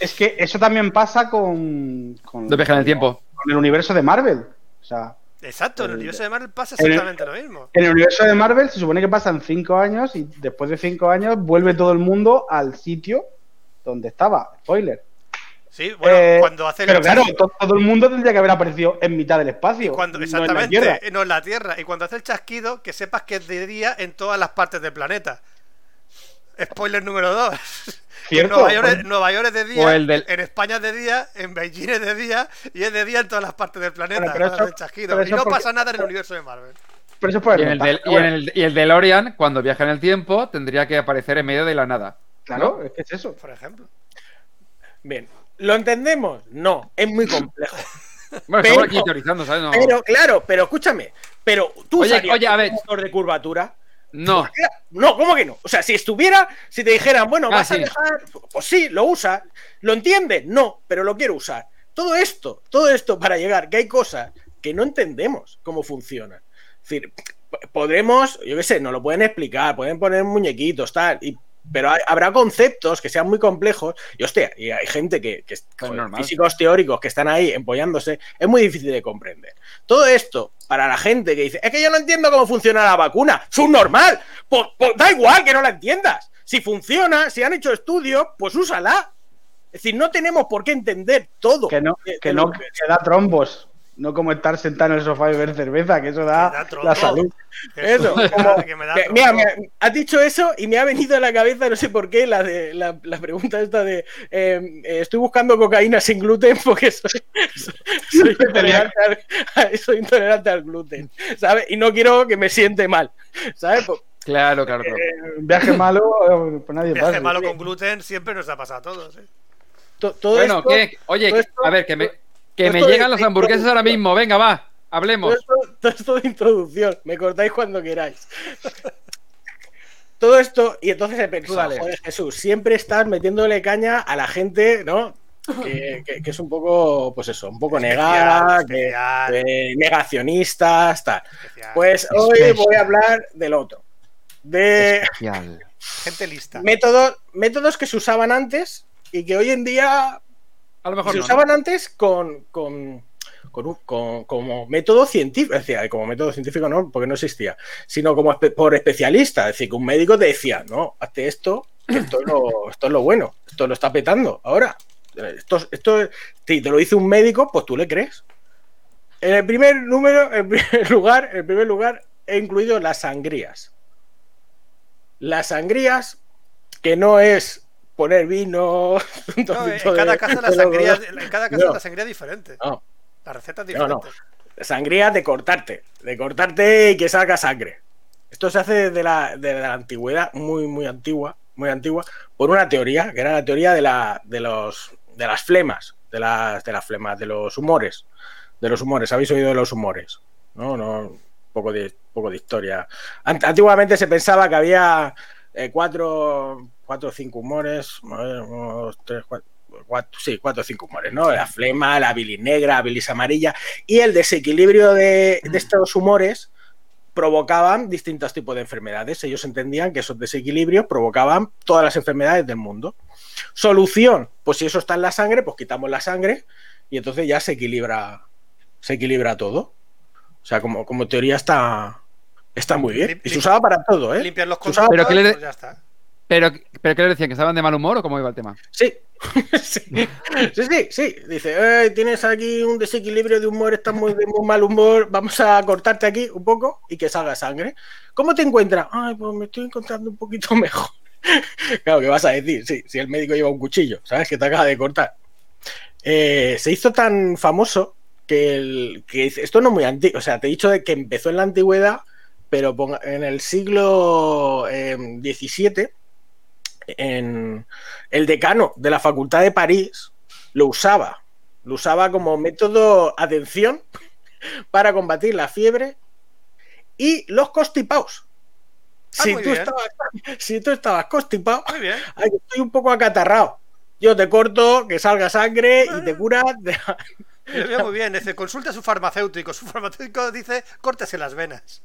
es que eso también pasa con, con, De viaje en el tiempo. con el universo de Marvel. O sea, Exacto, en el el- universo de Marvel pasa en el- exactamente lo mismo. en el universo de Marvel se supone que pasan cinco años y después de cinco años vuelve todo el mundo al sitio donde estaba. Spoiler. Sí, bueno, Eh, cuando hace el Pero claro, todo el mundo tendría que haber aparecido en mitad del espacio. cuando, no en la exactamente, Tierra. eh, no en la Tierra. Y cuando hace el chasquido, que sepas que es de día en todas las partes del planeta. Spoiler número 2. En Cierto. Nueva York, es- Nueva York es de día, O el del- en España es de día, en Beijing es de día y es de día en todas las partes del planeta. Bueno, eso- el chasquido. Y no porque- pasa nada en el universo de Marvel. Pero eso puede Y en, el del, y, en el, y el DeLorean, cuando viaja en el tiempo, tendría que aparecer en medio de la nada. Claro, es que es eso. Por ejemplo. Bien. ¿Lo entendemos? No, es muy complejo. Bueno, Pero- estamos aquí teorizando, ¿sabes? No. Pero, claro, pero escúchame. Pero tú Oye, oye, a ver. un motor de curvatura. no. No, ¿cómo que no? O sea, si estuviera, si te dijeran, bueno, Ah, vas a dejar, pues sí, lo usas. ¿Lo entiendes? No, pero lo quiero usar. Todo esto, todo esto para llegar, que hay cosas que no entendemos cómo funcionan. Es decir, podremos, yo qué sé, nos lo pueden explicar, pueden poner muñequitos, tal, y- pero hay- habrá conceptos que sean muy complejos. Y hostia, y hay gente que, que joder, normal. físicos teóricos que están ahí empollándose, es muy difícil de comprender. Todo esto, para la gente que dice, es que yo no entiendo cómo funciona la vacuna, subnormal, pues, pues da igual que no la entiendas. Si funciona, si han hecho estudios, pues úsala. Es decir, no tenemos por qué entender todo. Que no, que de no lo que da trombos. No como estar sentado en el sofá y beber cerveza, que eso da, la salud. Eso, como- me- que me da que- tronco. mira, me- has dicho eso y me ha venido a la cabeza, no sé por qué, la, de, la, la pregunta esta de eh, eh, estoy buscando cocaína sin gluten porque soy, soy- soy intolerante, al, soy intolerante al gluten, ¿sabes? Y no quiero que me siente mal, ¿sabes? Pues, Claro, claro, claro. Un viaje malo, eh, pues nadie Viaje pasa. malo con gluten siempre nos ha pasado a todos. ¿eh? to- todo Bueno, esto, ¿qué? Oye, todo esto- a ver, que me, que me llegan las de hamburguesas ahora mismo. Venga, va, todo hablemos. esto, todo esto de introducción, me cortáis cuando queráis. Todo esto, y entonces he pensado, dale. joder, Jesús, siempre estás metiéndole caña a la gente, ¿no? Que, que- que es un poco, pues eso, un poco Especial, negada, que- especial, que negacionistas, tal. especial. Pues hoy Especial. voy a hablar del otro. De Especial. Gente lista. métodos, métodos que se usaban antes y que hoy en día A lo mejor se no, ¿no? usaban antes con, con, con un- con- como método científico, es decir, como método científico no, porque no existía, sino como espe- por especialista, es decir, que un médico te decía, no, hazte esto, que esto es lo, esto es lo bueno, esto lo está petando ahora. Esto, esto, si te lo dice un médico, pues tú le crees. En el primer número, en primer lugar, en primer lugar, he incluido las sangrías. Las sangrías, que no es poner vino, No, en trocito de- cada casa la sangría, en cada casa No. la sangría es diferente. No, La receta es No, no. diferente. sangría de cortarte, de cortarte y que salga sangre. Esto se hace desde la, desde la antigüedad, muy, muy antigua, muy antigua, por una teoría, que era la teoría de, la, de, los, de las flemas, de las, de las flemas, de los humores, de los humores. ¿Habéis oído de los humores? No, no, poco de, poco de historia. Ant- Antiguamente se pensaba que había eh, cuatro, cuatro o cinco humores, a ver, tres, cuatro, cuatro- sí, cuatro o cinco humores, ¿no? La flema, la bilis negra, la bilis amarilla, y el desequilibrio de, de estos humores provocaban distintos tipos de enfermedades. Ellos entendían que esos desequilibrios provocaban todas las enfermedades del mundo. Solución, pues si eso está en la sangre, pues quitamos la sangre y entonces ya se equilibra, se equilibra todo. O sea, como, como teoría está, está muy bien. Y se usaba para todo, ¿eh? Limpiar los conductos, Pero que le- pues ya está. Pero, pero ¿qué le decían? ¿Que estaban de mal humor o cómo iba el tema? Sí. sí, sí, sí. Dice, "Eh, tienes aquí un desequilibrio de humor, estás muy de muy mal humor, vamos a cortarte aquí un poco y que salga sangre. ¿Cómo te encuentras? Ay, pues me estoy encontrando un poquito mejor. claro, ¿qué vas a decir? Sí, si el médico lleva un cuchillo, ¿sabes? Que te acaba de cortar. Eh, se hizo tan famoso que, esto no es muy antiguo, o sea, te he dicho de que empezó en la antigüedad, pero en el siglo eh, XVII, en el decano de la Facultad de París lo usaba, lo usaba como método atención para combatir la fiebre y los constipados. Ah, Si tú, estabas, si tú estabas constipado, Muy bien. Ay, que estoy un poco acatarrado. Yo te corto, que salga sangre y te cura. de- Muy bien. Dice, consulta a su farmacéutico. Su farmacéutico dice, córtese las venas.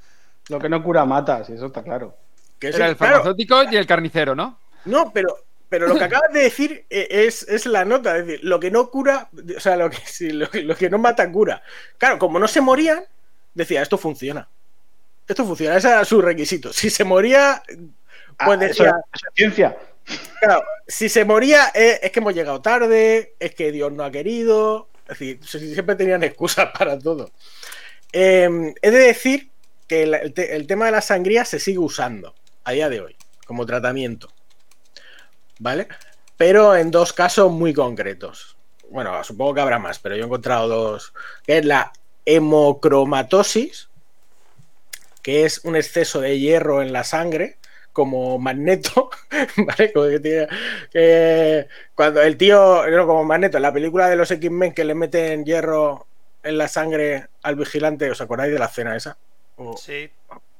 Lo que no cura mata, si eso está claro. que sí, Era el claro. farmacéutico y el carnicero, ¿no? No, pero, pero lo que acabas de decir eh, es, es la nota. Es decir, lo que no cura, o sea, lo que, sí, lo, lo que no mata cura. Claro, como no se morían, decía, esto funciona. Esto funciona, ese era su requisito. Si se moría, Ah, pues decía, eso es ciencia. Claro, si se moría eh, es que hemos llegado tarde, es que Dios no ha querido. Es decir, si- siempre tenían excusas para todo. Eh, he de decir que el, el te- el tema de la sangría se sigue usando a día de hoy como tratamiento. ¿Vale? Pero en dos casos muy concretos. Bueno, supongo que habrá más, pero yo he encontrado dos. Que es la hemocromatosis, que es un exceso de hierro en la sangre, como magneto, ¿vale? Como que tiene- que cuando el tío, no, como magneto, en la película de los X-Men que le meten hierro en la sangre al vigilante, ¿os acordáis de la escena esa? O- Sí.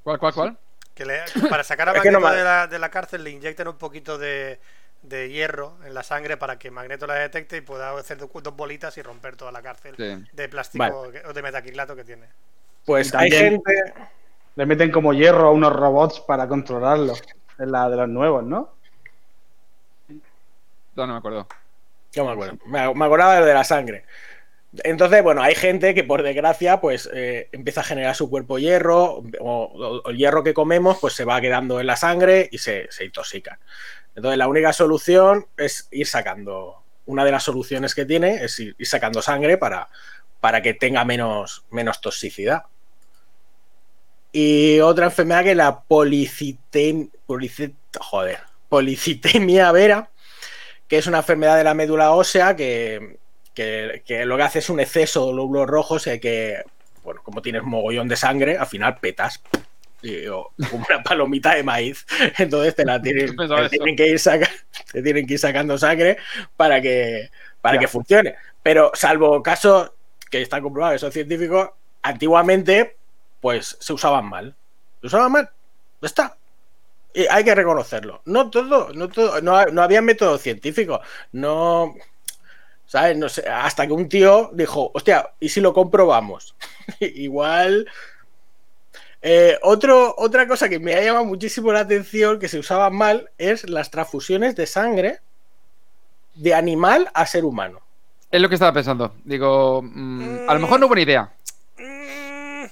¿Cuál, cuál, cuál? Que le- para sacar a Es que no Magneto de, la, de la cárcel le inyectan un poquito de, de hierro en la sangre para que Magneto la detecte y pueda hacer dos, bolitas y romper toda la cárcel Sí. de plástico o de metacrilato que tiene. Pues hay también- gente. Le meten como hierro a unos robots para controlarlo. Es la de los nuevos, ¿no? No, no me acuerdo. Yo me acuerdo. Me, me acordaba de lo de la sangre. Entonces, bueno, hay gente que por desgracia, pues eh, empieza a generar su cuerpo hierro, o, o- o el hierro que comemos, pues se va quedando en la sangre y se, se intoxican. Entonces, la única solución es ir sacando. Una de las soluciones que tiene es ir, sacando sangre para, para que tenga menos, menos toxicidad. Y otra enfermedad que es la policitem, policit- joder, policitemia vera, que es una enfermedad de la médula ósea que, que- que lo que hace es un exceso de glóbulos rojos y que, bueno, como tienes mogollón de sangre, al final petas. Como una palomita de maíz. Entonces te la tienen, te tienen que ir saca- te tienen que ir sacando sangre para que, para Ya. que funcione. Pero salvo casos que están comprobados, que son científicos, antiguamente pues se usaban mal. Se usaban mal. Ya está. Y hay que reconocerlo. No todo, no todo, no, no había métodos científicos. No. ¿Sabes? No sé, hasta que un tío dijo, hostia, ¿y si lo comprobamos? Igual. Eh, otro, otra cosa que me ha llamado muchísimo la atención que se usaba mal es las transfusiones de sangre de animal a ser humano. Es lo que estaba pensando. Digo, mm, a lo mejor no buena idea. Mm,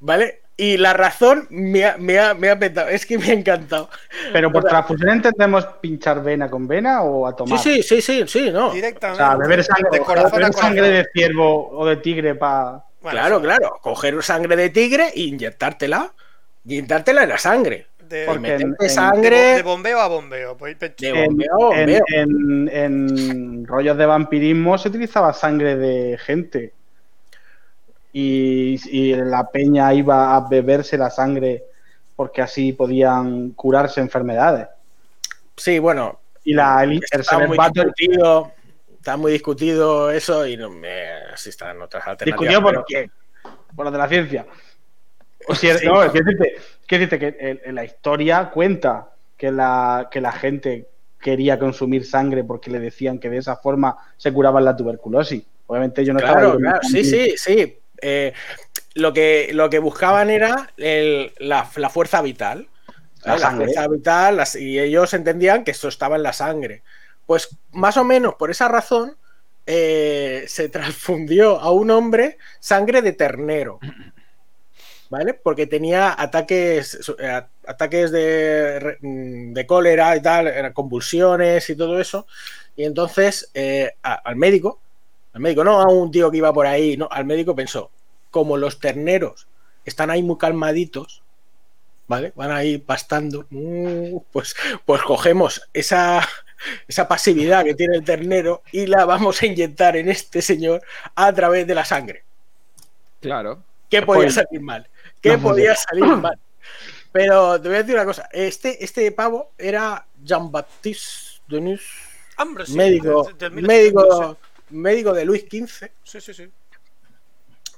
¿Vale? Y la razón me ha, me ha, me ha petado. Es que me ha encantado. Pero por transfusión entendemos pinchar vena con vena o a Sí, tomar. sí, sí, sí, sí, no. O directamente. sea, beber sangre, de corazón beber a corazón. sangre de ciervo o de tigre para. Bueno, claro, eso- claro. Coger sangre de tigre e inyectártela. Y inyectártela en la sangre. De, Porque en- en- sangre. de bombeo a bombeo. pues, pe- De En, bombeo a bombeo. en- en rollos de vampirismo se utilizaba sangre de gente. Y, y la peña iba a beberse la sangre porque así podían curarse enfermedades. Sí, bueno. Y la el, el Está muy Battle discutido. Está muy discutido eso y no me. Así están otras alternativas. discutió por quién? Por los de la ciencia. O si es- Sí. no, quiero decirte, quiero decirte que en, en la historia cuenta que la, que la gente quería consumir sangre porque le decían que de esa forma se curaban la tuberculosis. Obviamente yo no estaba Claro, sí, sí, sí. Eh, lo, que, lo que buscaban era el- la, la fuerza vital. La fuerza vital, las- y ellos entendían que eso estaba en la sangre. Pues más o menos por esa razón eh, se transfundió a un hombre sangre de ternero. ¿vale? Porque tenía ataques, eh, ataques de, mm, de cólera y tal, convulsiones y todo eso. Y entonces eh, al médico, al médico, no a un tío que iba por ahí, no, al médico pensó, como los terneros están ahí muy calmaditos, ¿vale? Van ahí pastando, mm, pues, pues cogemos esa, esa pasividad que tiene el ternero y la vamos a inyectar en este señor a través de la sangre. Claro. ¿Qué podía Spoiler. salir mal? ¿Qué No, podía salir mal? Pero te voy a decir una cosa. Este, este pavo era Jean-Baptiste Denis, Hombre, sí, médico, del médico, 1800, médico de Luis XV. Sí, sí, sí.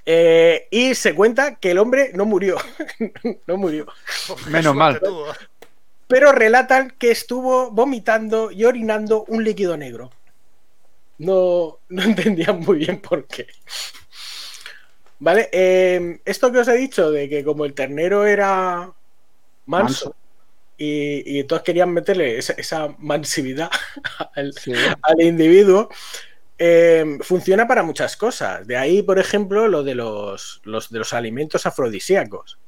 eh, y se cuenta que el hombre no murió. no murió. Pues Menos mal. tuvo. Pero relatan que estuvo vomitando y orinando un líquido negro. No, no entendían muy bien por qué. Vale, eh, esto que os he dicho de que como el ternero era manso, Manso. Y, y entonces querían meterle esa, esa mansividad al, Sí. al individuo, eh, funciona para muchas cosas. De ahí, por ejemplo, lo de los, los de los alimentos afrodisíacos.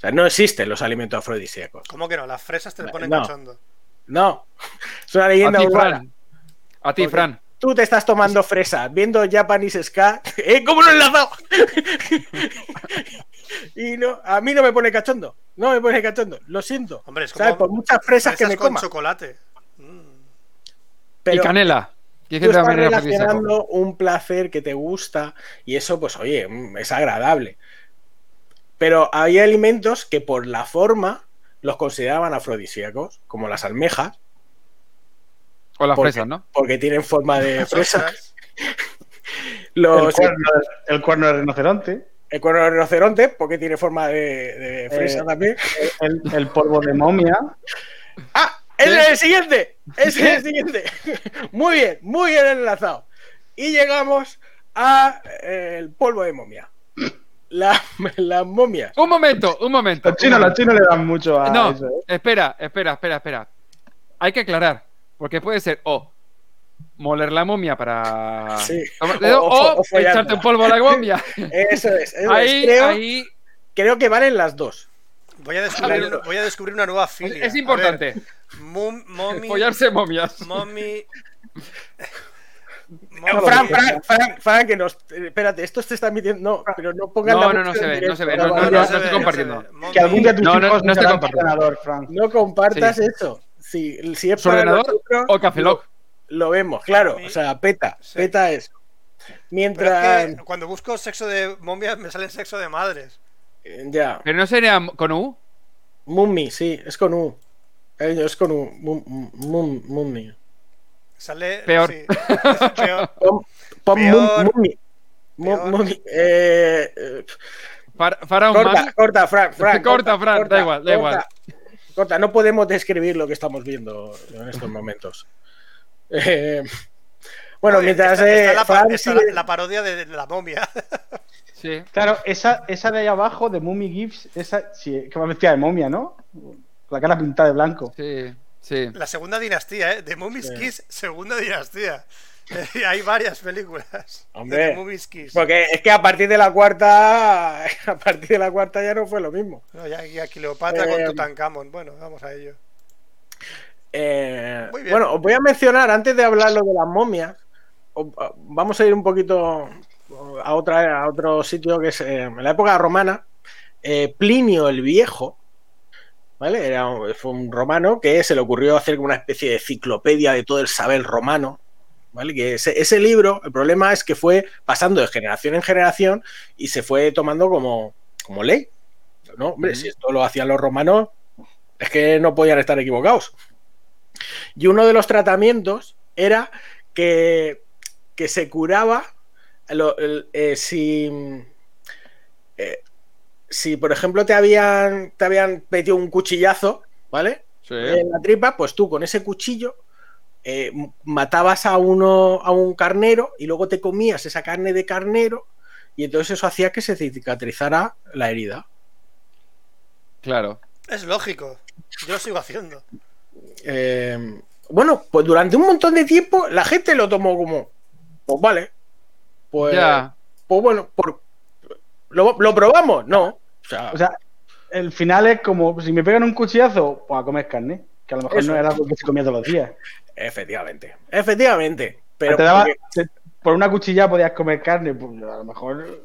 O sea, no existen los alimentos afrodisíacos. ¿Cómo que no? Las fresas te ponen No. cachondo. No, es una A leyenda ti, urbana. Fran. A ti, Fran. Tú te estás tomando fresa, viendo Japanese Ska. ¡Eh, cómo lo he enlazado! y no, a mí no me pone cachondo. No me pone cachondo. Lo siento. Hombre, es ¿Sabes? como Por muchas fresas que fresas me con coma. chocolate. Mm. y Pero canela. ¿Quieres tú que estás relacionando un placer que te gusta y eso, pues, oye, mm, es agradable. Pero hay alimentos que por la forma los consideraban afrodisíacos, como las almejas, O las Porque- fresas, ¿no? porque tienen forma de Las fresa. ostras. El cuerno, el cuerno de rinoceronte, el cuerno de rinoceronte, porque tiene forma de, de fresa Eh, también. el, el polvo de momia. ¡Ah! ¡Ese ¿Qué? es el siguiente! ¡Ese es el siguiente! Muy bien, muy bien enlazado. Y llegamos a eh, el polvo de momia. La, la momia. Un momento, un momento. Los chinos, los chinos le dan mucho a No, eso. ¿eh? espera, espera, espera, espera. Hay que aclarar. Porque puede ser o moler la momia para. Sí. dedo, O- O, o- o follarla. echarte un polvo a la momia. Eso es. eso es. ahí, creo, ahí. creo que valen las dos. Voy a descubrir, A ver. una, voy a descubrir una nueva filia. es importante. Ver, Follarse momias. mommy. No, Fran, Fran, Fran, Fran, que nos. eh, Espérate, esto se está emitiendo. No, pero no pongan No, la no, no se ve, no se ve, no, no, no estoy compartiendo. Que algún día tus No, no, hijos no estoy compartiendo. No compartas Sí. eso. Si, si es ¿Su para ordenador nosotros, o Café Lock? Lo, lo vemos, claro. O sea, peta. Sí. Peta eso. Mientras. es que cuando busco sexo de momias me sale sexo de madres. eh, Ya. Pero no sería con U. Mummy, sí, es con U. Eh, Es con U. Mum- mum- Mummy. Sale. Peor. sí. Peor. Pon, pon. Eh, eh, Para, para un corta, corta, Fran. Fran Corta, Fran, da igual, da igual. Corta, no podemos describir lo que estamos viendo en estos momentos. Eh, bueno, Oye, mientras está- eh, está la, pa- Fran está sigue- la- la parodia de, de la momia. Sí. Claro, esa, esa de ahí abajo, de Mummy Gibbs, esa sí, que va vestida de momia, ¿no? La cara pintada de blanco. Sí, sí. La segunda dinastía, ¿eh? De Mummy's Sí. Kiss, segunda dinastía. Hay varias películas. Hombre, de The. Porque es que a partir de la cuarta, a partir de la cuarta ya no fue lo mismo. No, ya, ya Cleopatra con Eh, Tutankamón. Bueno, vamos a ello. Eh, Muy bien. bueno, os voy a mencionar antes de hablar lo de las momias. os- Vamos a ir un poquito a otra a otro sitio que es eh, en la época romana. eh, Plinio el Viejo, ¿vale? Era, fue un romano que se le ocurrió hacer como una especie de enciclopedia de todo el saber romano. ¿Vale? Que ese, ese libro, el problema es que fue pasando de generación en generación y se fue tomando como, como ley. No, hombre, si esto lo hacían los romanos, es que no podían estar equivocados. Y uno de los tratamientos era que, que se curaba lo- el- eh, si, eh, si, por ejemplo, te habían, te habían metido un cuchillazo, ¿vale? Sí. En la tripa, pues tú con ese cuchillo eh, matabas a uno a un carnero y luego te comías esa carne de carnero y entonces eso hacía que se cicatrizara la herida. Claro. Es lógico. Yo lo sigo haciendo. Eh, bueno, pues durante un montón de tiempo la gente lo tomó como, pues vale, pues, ya. pues bueno, por, ¿lo, lo probamos? No, O sea, O sea, el final es como si me pegan un cuchillazo, pues a comer carne. Que a lo mejor Eso no era algo que se comía todos los días. efectivamente. Efectivamente. Pero Te daba- porque- te- por una cuchilla podías comer carne, pues a lo mejor.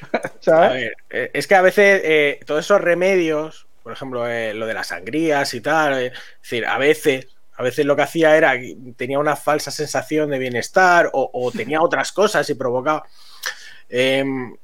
A ¿Sabes? ver, eh, es que a veces eh, todos esos remedios, por ejemplo, eh, lo de las sangrías y tal, eh, es decir, a veces, a veces lo que hacía era tenía una falsa sensación de bienestar o, o tenía otras cosas y provocaba. em,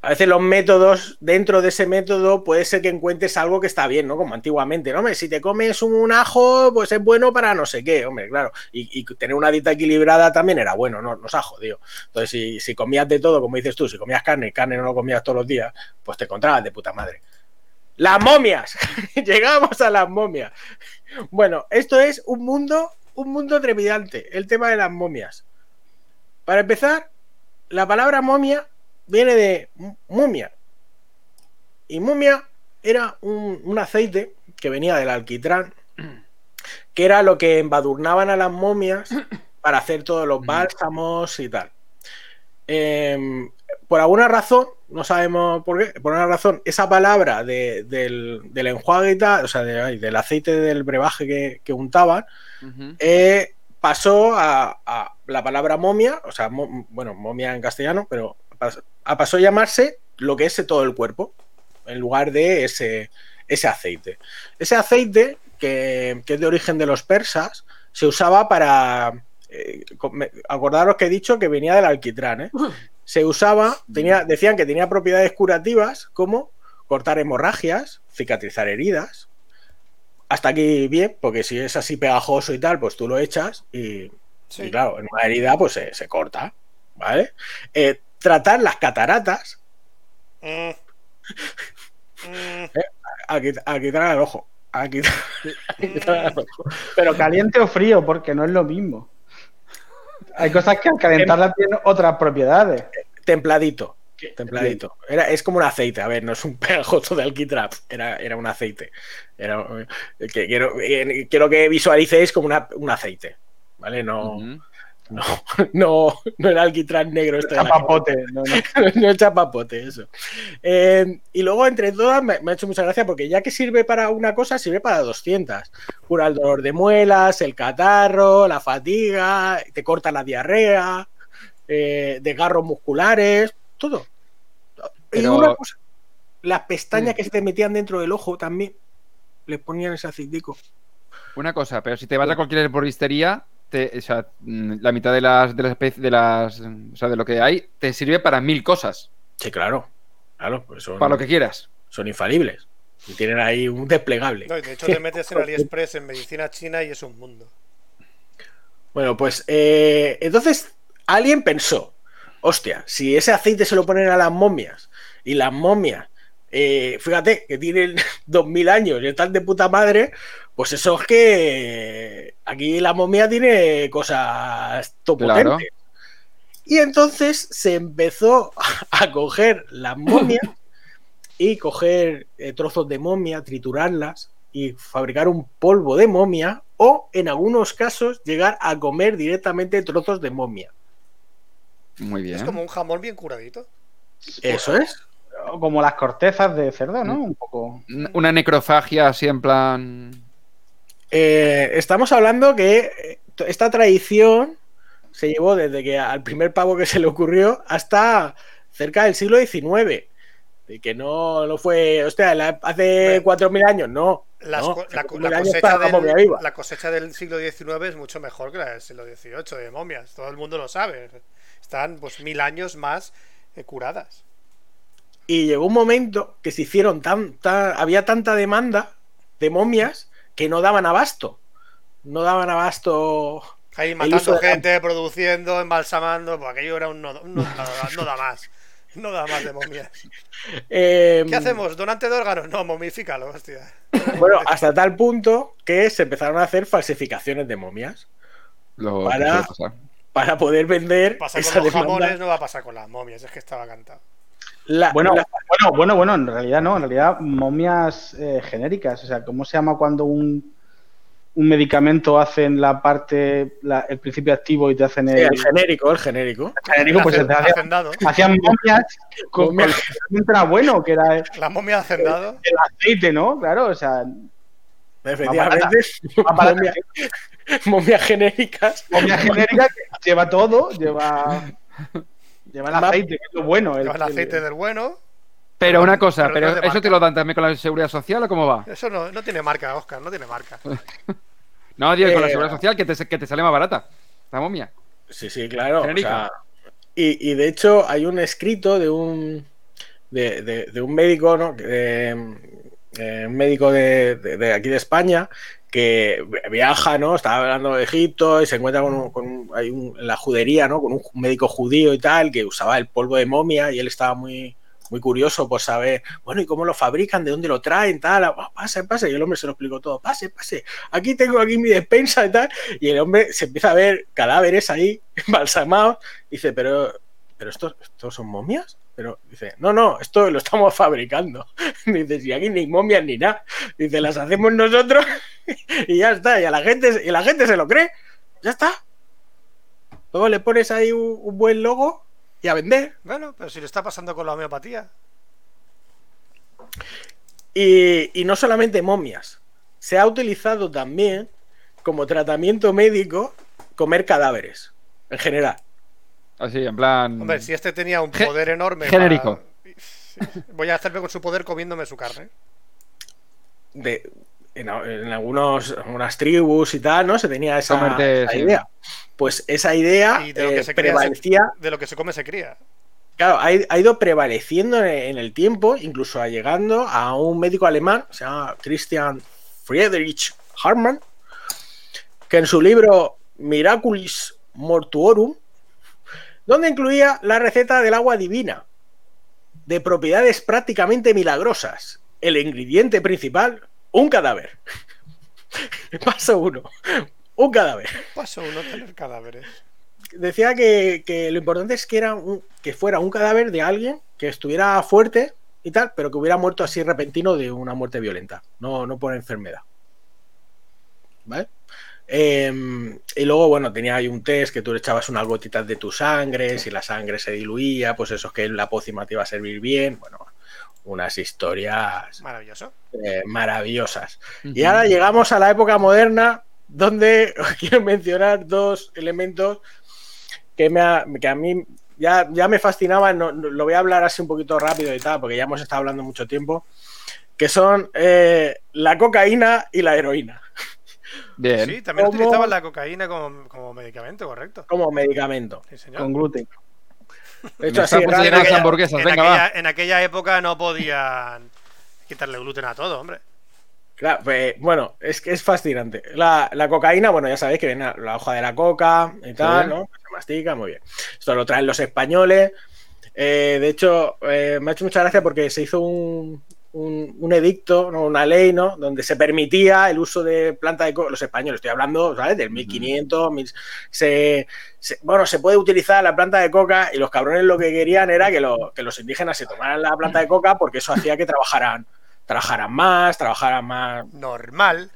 a veces los métodos, dentro de ese método, puede ser que encuentres algo que está bien, ¿no? Como antiguamente, ¿no? Hombre, si te comes un ajo, pues es bueno para no sé qué, hombre, claro. Y, tener una dieta equilibrada también era bueno, ¿no? Nos ha jodido. Entonces, si, si comías de todo, como dices tú, si comías carne y carne no lo comías todos los días, pues te encontrabas de puta madre. Las momias. Llegamos a las momias. Bueno, esto es un mundo, un mundo trepidante, el tema de las momias. Para empezar, la palabra momia viene de mu- mumia. Y mumia era un, un aceite que venía del alquitrán, que era lo que embadurnaban a las momias para hacer todos los bálsamos y tal. Em, por alguna razón, no sabemos por qué, por una razón, esa palabra de- del, del enjuague y tal, o sea, de- ay, del aceite del brebaje que, que untaban, eh, pasó a, a la palabra momia, o sea, mo- bueno, momia en castellano, pero a- pasó a llamarse lo que es todo el cuerpo, en lugar de ese, ese aceite. Ese aceite, que, que es de origen de los persas, se usaba para... eh, acordaros que he dicho que venía del alquitrán, ¿eh? Se usaba, tenía, decían que tenía propiedades curativas como cortar hemorragias, cicatrizar heridas, hasta aquí bien, porque si es así pegajoso y tal, pues tú lo echas y, Sí. y claro, en una herida pues se, se corta, ¿vale? Eh, tratar las cataratas Mm. Mm. a, quit- a quitar el ojo. A quitar, a quitar el ojo. Pero caliente o frío, porque no es lo mismo. Hay cosas que al calentarlas tienen otras propiedades. Templadito. Templadito. Era, es como un aceite, a ver, no es un pegajoso de alquitrán, era, era un aceite. Era, eh, que quiero, eh, quiero que visualicéis como una- un aceite, ¿vale? No. no, no, no el alquitrán negro. Este de la Chapapote. no, no. no chapapote, eso. Eh, y luego, entre todas, me, me ha hecho mucha gracia porque ya que sirve para una cosa, sirve para 200. Cura el dolor de muelas, el catarro, la fatiga, te corta la diarrea, eh, desgarros musculares, todo. Y una cosa, las pestañas Mm. que se te metían dentro del ojo también, le ponían ese aceitico. Una cosa, pero si te vas a cualquier herboristería, te- o sea, mm, la mitad de las, de las especies, de las, o sea, de lo que hay, te sirve para mil cosas, Sí, claro. Claro, pues son, para lo que quieras. son infalibles. Y tienen ahí un desplegable. No, y de hecho te metes en AliExpress en medicina china y es un mundo. Bueno, pues eh, entonces alguien pensó, hostia, si ese aceite se lo ponen a las momias y las momias, eh, fíjate que tienen 2000 años y están de puta madre, pues eso es que aquí la momia tiene cosas topotentes. Claro. Y entonces se empezó a coger las momias y coger eh, trozos de momia, triturarlas y fabricar un polvo de momia o en algunos casos llegar a comer directamente trozos de momia. Muy bien. Es como un jamón bien curadito. Eso es. Como las cortezas de cerdo, ¿no? Un poco. Una necrofagia así en plan. Eh, estamos hablando que eh, esta tradición se llevó desde que al primer pavo que se le ocurrió hasta cerca del siglo XIX. Y que no, no fue, hostia, la- hace 4.000 años, no. Las no, co- hace la, 4.000 la años cosecha estaba la momia del, viva. la cosecha del siglo XIX es mucho mejor que la del siglo XVIII de momias. Todo el mundo lo sabe. Están pues mil años más eh, curadas. Y llegó un momento que se hicieron tan, tan- había tanta demanda de momias que no daban abasto. No daban abasto. Ahí matando la- gente, produciendo, embalsamando. Pues aquello era un no, un no- no da- no da más. No da más de momias. Eh, ¿Qué hacemos? ¿Donante de órganos? No, momifícalo, hostia. Bueno, hasta tal punto que se empezaron a hacer falsificaciones de momias Lo Para- para poder vender Pasa esa con los demanda. jamones, no va a pasar con las momias. Es que estaba cantado. La- Bueno, la- bueno, bueno, bueno, en realidad no, en realidad momias eh, genéricas. O sea, ¿cómo se llama cuando un un medicamento hacen la parte, la- el principio activo y te hacen Sí, el, el genérico, el genérico. el genérico, pues Hacen- te hacían, momias con, el que era bueno, que era el, La momia de hacendado. el aceite, ¿no? Claro, o sea, Efectivamente, momias genéricas. momia genérica que lleva todo, lleva, lleva el aceite, que es lo bueno. el- Lleva el aceite del bueno. Pero una cosa, pero no es ¿eso te lo dan también con la seguridad social o cómo va? Eso no, no tiene marca, Oscar, no tiene marca. No, digo, con la Eh, seguridad social que te, que te sale más barata. La momia. Sí, sí, claro. o Genérica. sea, y, y de hecho hay un escrito de un de, de- de un médico, ¿no? Eh, un médico de, de- de aquí de España que viaja, ¿no? Estaba hablando de Egipto y se encuentra con, un- con un- hay un- en la judería, ¿no? Con un médico judío y tal que usaba el polvo de momia y él estaba muy muy curioso por saber, bueno, ¿y cómo lo fabrican? ¿De dónde lo traen? Tal, Ah, pase, pase. Y el hombre se lo explicó todo, pase, pase. Aquí tengo aquí mi despensa y tal. Y el hombre se empieza a ver cadáveres ahí, embalsamados. Dice, pero, pero estos, estos son momias. Pero dice, no, no, esto lo estamos fabricando. Dice, si aquí ni momias ni nada. Dice, las hacemos nosotros y ya está. Y a la gente, y la gente se lo cree. Ya está. Luego le pones ahí un, un buen logo y a vender. Bueno, pero si le está pasando con la homeopatía. Y, y no solamente momias. Se ha utilizado también como tratamiento médico comer cadáveres. En general. Así, en plan. Hombre, si este tenía un Ge- poder enorme. genérico. para- Voy a hacerme con su poder comiéndome su carne. de, en, en algunos, algunas tribus y tal, ¿no? Se tenía esa, Comerte, esa sí. idea. Pues esa idea Y de lo que eh, se prevalecía, De lo que se come se cría. claro, ha, ha ido prevaleciendo en, en el tiempo, incluso llegando a un médico alemán, se llama Christian Friedrich Hartmann, que en su libro Miraculis Mortuorum, donde incluía la receta del agua divina, de propiedades prácticamente milagrosas. El ingrediente principal, un cadáver. Paso uno, un cadáver. Paso uno tener cadáveres. Decía que, que lo importante es que, era un- que fuera un cadáver de alguien que estuviera fuerte y tal, pero que hubiera muerto así repentino de una muerte violenta, no, no por enfermedad. ¿Vale? Eh, y luego, bueno, tenía ahí un test que tú le echabas unas gotitas de tu sangre, si la sangre se diluía, pues eso es que la pócima te iba a servir bien. Bueno, unas historias Maravilloso. eh, maravillosas. Y ahora llegamos a la época moderna, donde quiero mencionar dos elementos que, me ha- que a mí ya, ya me fascinaban. no- no- lo voy a hablar así un poquito rápido y tal, porque ya hemos estado hablando mucho tiempo. Que son eh, la cocaína y la heroína Bien. Sí, también utilizaban la cocaína como, como medicamento, correcto. como medicamento. Sí, señor. con gluten. De hecho, así llenas que- hamburguesas, en, venga, aquella, va. en aquella época no podían quitarle gluten a todo, hombre. Claro, pues, bueno, es que es fascinante. La, la cocaína, bueno, ya sabéis que viene la, la hoja de la coca y tal, Sí. ¿no? Se mastica, muy bien. Esto lo traen los españoles. Eh, de hecho, eh, me ha hecho mucha gracia porque se hizo un, un- un edicto, ¿no? una ley, ¿no? Donde se permitía el uso de planta de coca. Los españoles, estoy hablando, ¿sabes? Del 1500, mil- se, se- bueno, se puede utilizar la planta de coca y los cabrones lo que querían era que, lo- que los indígenas se tomaran la planta de coca porque eso hacía que trabajaran, trabajaran más, trabajaran más, Normal.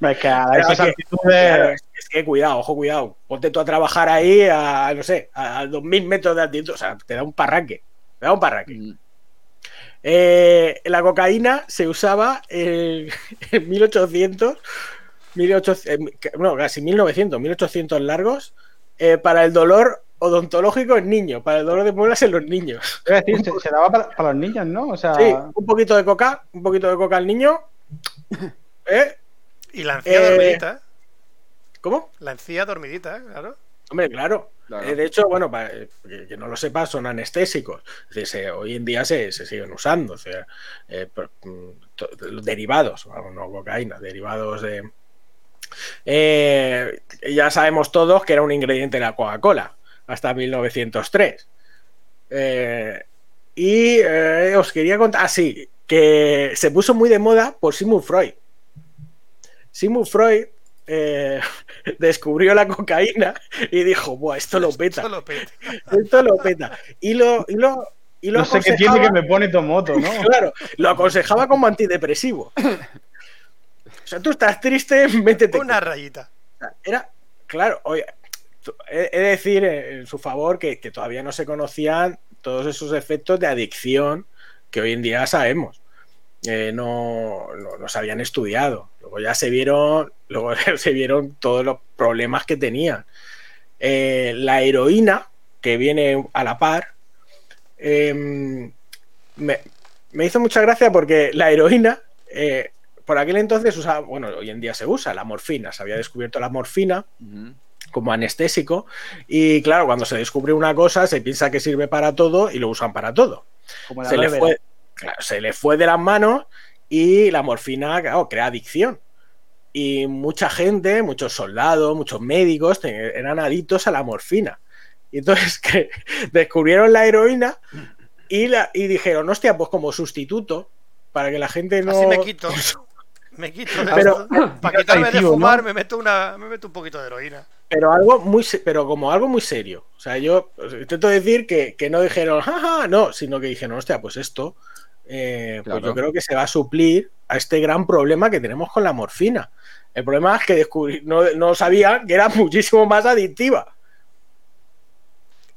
Es que a esas que- actitudes. Claro, es, es que cuidado, ojo, cuidado. Ponte tú a trabajar ahí a, no sé, a 2000 metros de altitud. O sea, te da un parraque. Te da un parraque. Eh, la cocaína se usaba en, en 1800, 1800, eh, no, casi 1900, 1800 largos eh, para el dolor odontológico en niños, para el dolor de muelas en los niños. Es decir, se, se daba para, para los niños, ¿no? O sea, Sí, un poquito de coca, un poquito de coca al niño. ¿Eh? Y la encía Eh, dormidita. ¿Cómo? La encía dormidita, claro. Hombre, claro. Eh, de hecho, bueno, para eh, que, no lo sepas, son anestésicos. Hoy en día se, siguen usando. Eh, mm, derivados, no cocaína, derivados de. Ya sabemos todos que era un ingrediente de la Coca-Cola hasta 1903. Eh, y os quería contar, así, que se puso muy de moda por Sigmund Freud. Sigmund Freud eh, descubrió la cocaína y dijo, Buah, esto lo peta, Esto lo peta. esto lo peta. Y lo, y lo, y lo no sé qué tiene aconsejaba- que me pone Tomoto, ¿no? Claro, lo aconsejaba como antidepresivo. O sea, tú estás triste, métete. Una rayita. Era, claro, oye, he de decir eh, en su favor que, que todavía no se conocían todos esos efectos de adicción que hoy en día sabemos. Eh, no, no, se habían estudiado. Luego ya se vieron, luego se vieron todos los problemas que tenían. Eh, la heroína, que viene a la par, em, me, me hizo mucha gracia porque la heroína, eh, por aquel entonces usaba, bueno, hoy en día se usa la morfina, se había descubierto la morfina como anestésico y claro, cuando se descubre una cosa se piensa que sirve para todo y lo usan para todo. Como la Se le, fue, claro, se le fue de las manos y la morfina, claro, crea adicción. Y mucha gente, muchos soldados, muchos médicos eran adictos a la morfina. Y entonces que descubrieron la heroína y, la, y dijeron, hostia, pues como sustituto, para que la gente no... Así me quito. Me quito de Pero-. Para quitarme de fumar, me meto una. Me meto un poquito de heroína. pero algo muy se- pero como algo muy serio. O sea, yo intento decir que, que no dijeron, jaja, no, sino que dijeron, hostia, pues esto, eh, pues yo creo que se va a suplir a este gran problema que tenemos con la morfina. El problema es que descubrí, no, no sabían que era muchísimo más adictiva.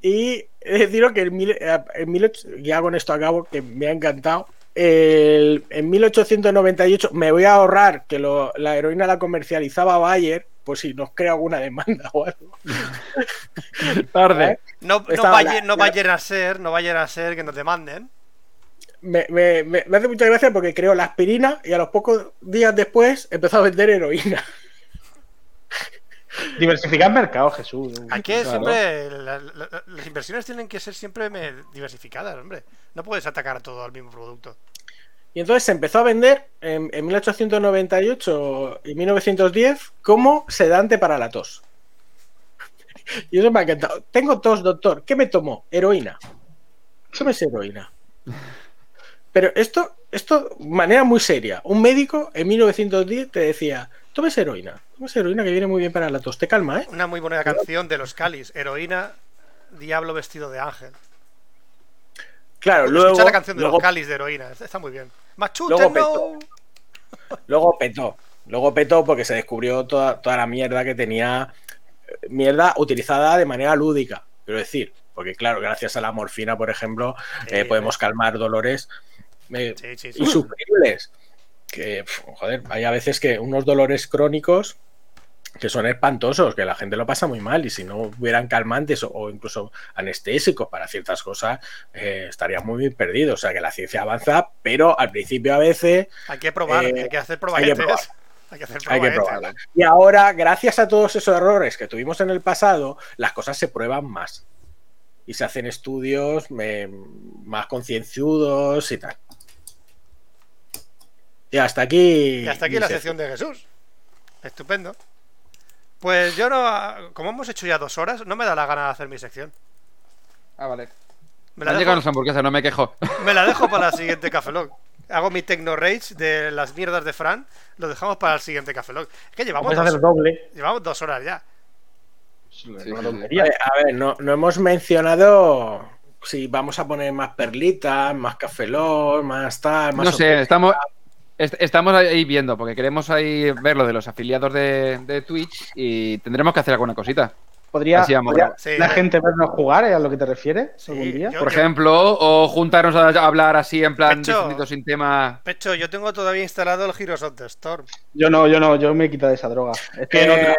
Y deciros que en, mil- eh, en 18 ya con esto acabo, que me ha encantado. El- en 1898 me voy a ahorrar que lo- la heroína la comercializaba Bayer, por si nos crea alguna demanda o algo. Tarde. No, no, Estaba vaya, la- no la- vayan a ser, no vayan a ser que nos demanden. Me, me- me- me hace mucha gracia porque creó la aspirina y a los pocos días después empezó a vender heroína. Diversificar mercado, Jesús. Aquí Claro. siempre. la- la- las inversiones tienen que ser siempre me- diversificadas, hombre. No puedes atacar todo al mismo producto. Y entonces se empezó a vender en, en 1898 y 1910 como sedante para la tos. Y eso me ha encantado. Tengo tos, doctor. ¿Qué me tomó? Heroína. Tómese heroína. Pero esto, esto, manera muy seria. Un médico en 1910 te decía, tómese heroína. Tómese heroína que viene muy bien para la tos. Te calma, ¿eh? Una muy buena canción de los Calis. Heroína, diablo vestido de ángel. Claro, Escucha luego, la canción de luego los Calis de heroína. Está muy bien. Machute, Luego no. petó. Luego petó. Luego petó porque se descubrió toda, toda la mierda que tenía. eh, Mierda utilizada de manera lúdica. Quiero decir. Porque, claro, gracias a la morfina, por ejemplo, eh, podemos calmar dolores eh, Sí, sí, sí. insufribles. Que, pf, joder, hay a veces que unos dolores crónicos que son espantosos, que la gente lo pasa muy mal y si no hubieran calmantes o, o incluso anestésicos para ciertas cosas, eh, muy perdido. O sea que la ciencia avanza, pero al principio a veces Hay que probar, Eh, hay que hacer hay que probaguetes. probar. Hay que hacer hay que probarla. Y ahora, gracias a todos esos errores que tuvimos en el pasado, las cosas se prueban más. Y se hacen estudios me- más concienzudos y tal. Y hasta aquí. Y hasta aquí la sección. de Jesús. Estupendo. Pues yo no. Como hemos hecho ya dos horas, no me da la gana de hacer mi sección. Ah, vale. Me la, han dejo, las hamburguesas, no me quejo. me la dejo para el siguiente Café Lock. Hago mi Tecno Rage de las mierdas de Fran. Lo dejamos para el siguiente Café Lock. Es que llevamos dos, hacer doble. llevamos dos horas ya. Sí, sí. a ver, no, no hemos mencionado si vamos a poner más perlitas, más cafelón, más tal, más. No sé, estamos, est- estamos ahí viendo, porque queremos ahí ver lo de los afiliados de, de Twitch y tendremos que hacer alguna cosita. ¿Podría, Así vamos, podría ¿no? Sí. la gente vernos jugar? ¿Es a lo que te refieres? Sí, algún día? yo- Por ejemplo, o juntarnos a hablar así en plan Pecho. sin tema. Pecho, yo tengo todavía instalado el Heroes of the Storm. Yo no, yo no, yo me he quitado de esa droga. Estoy en Eh, otra.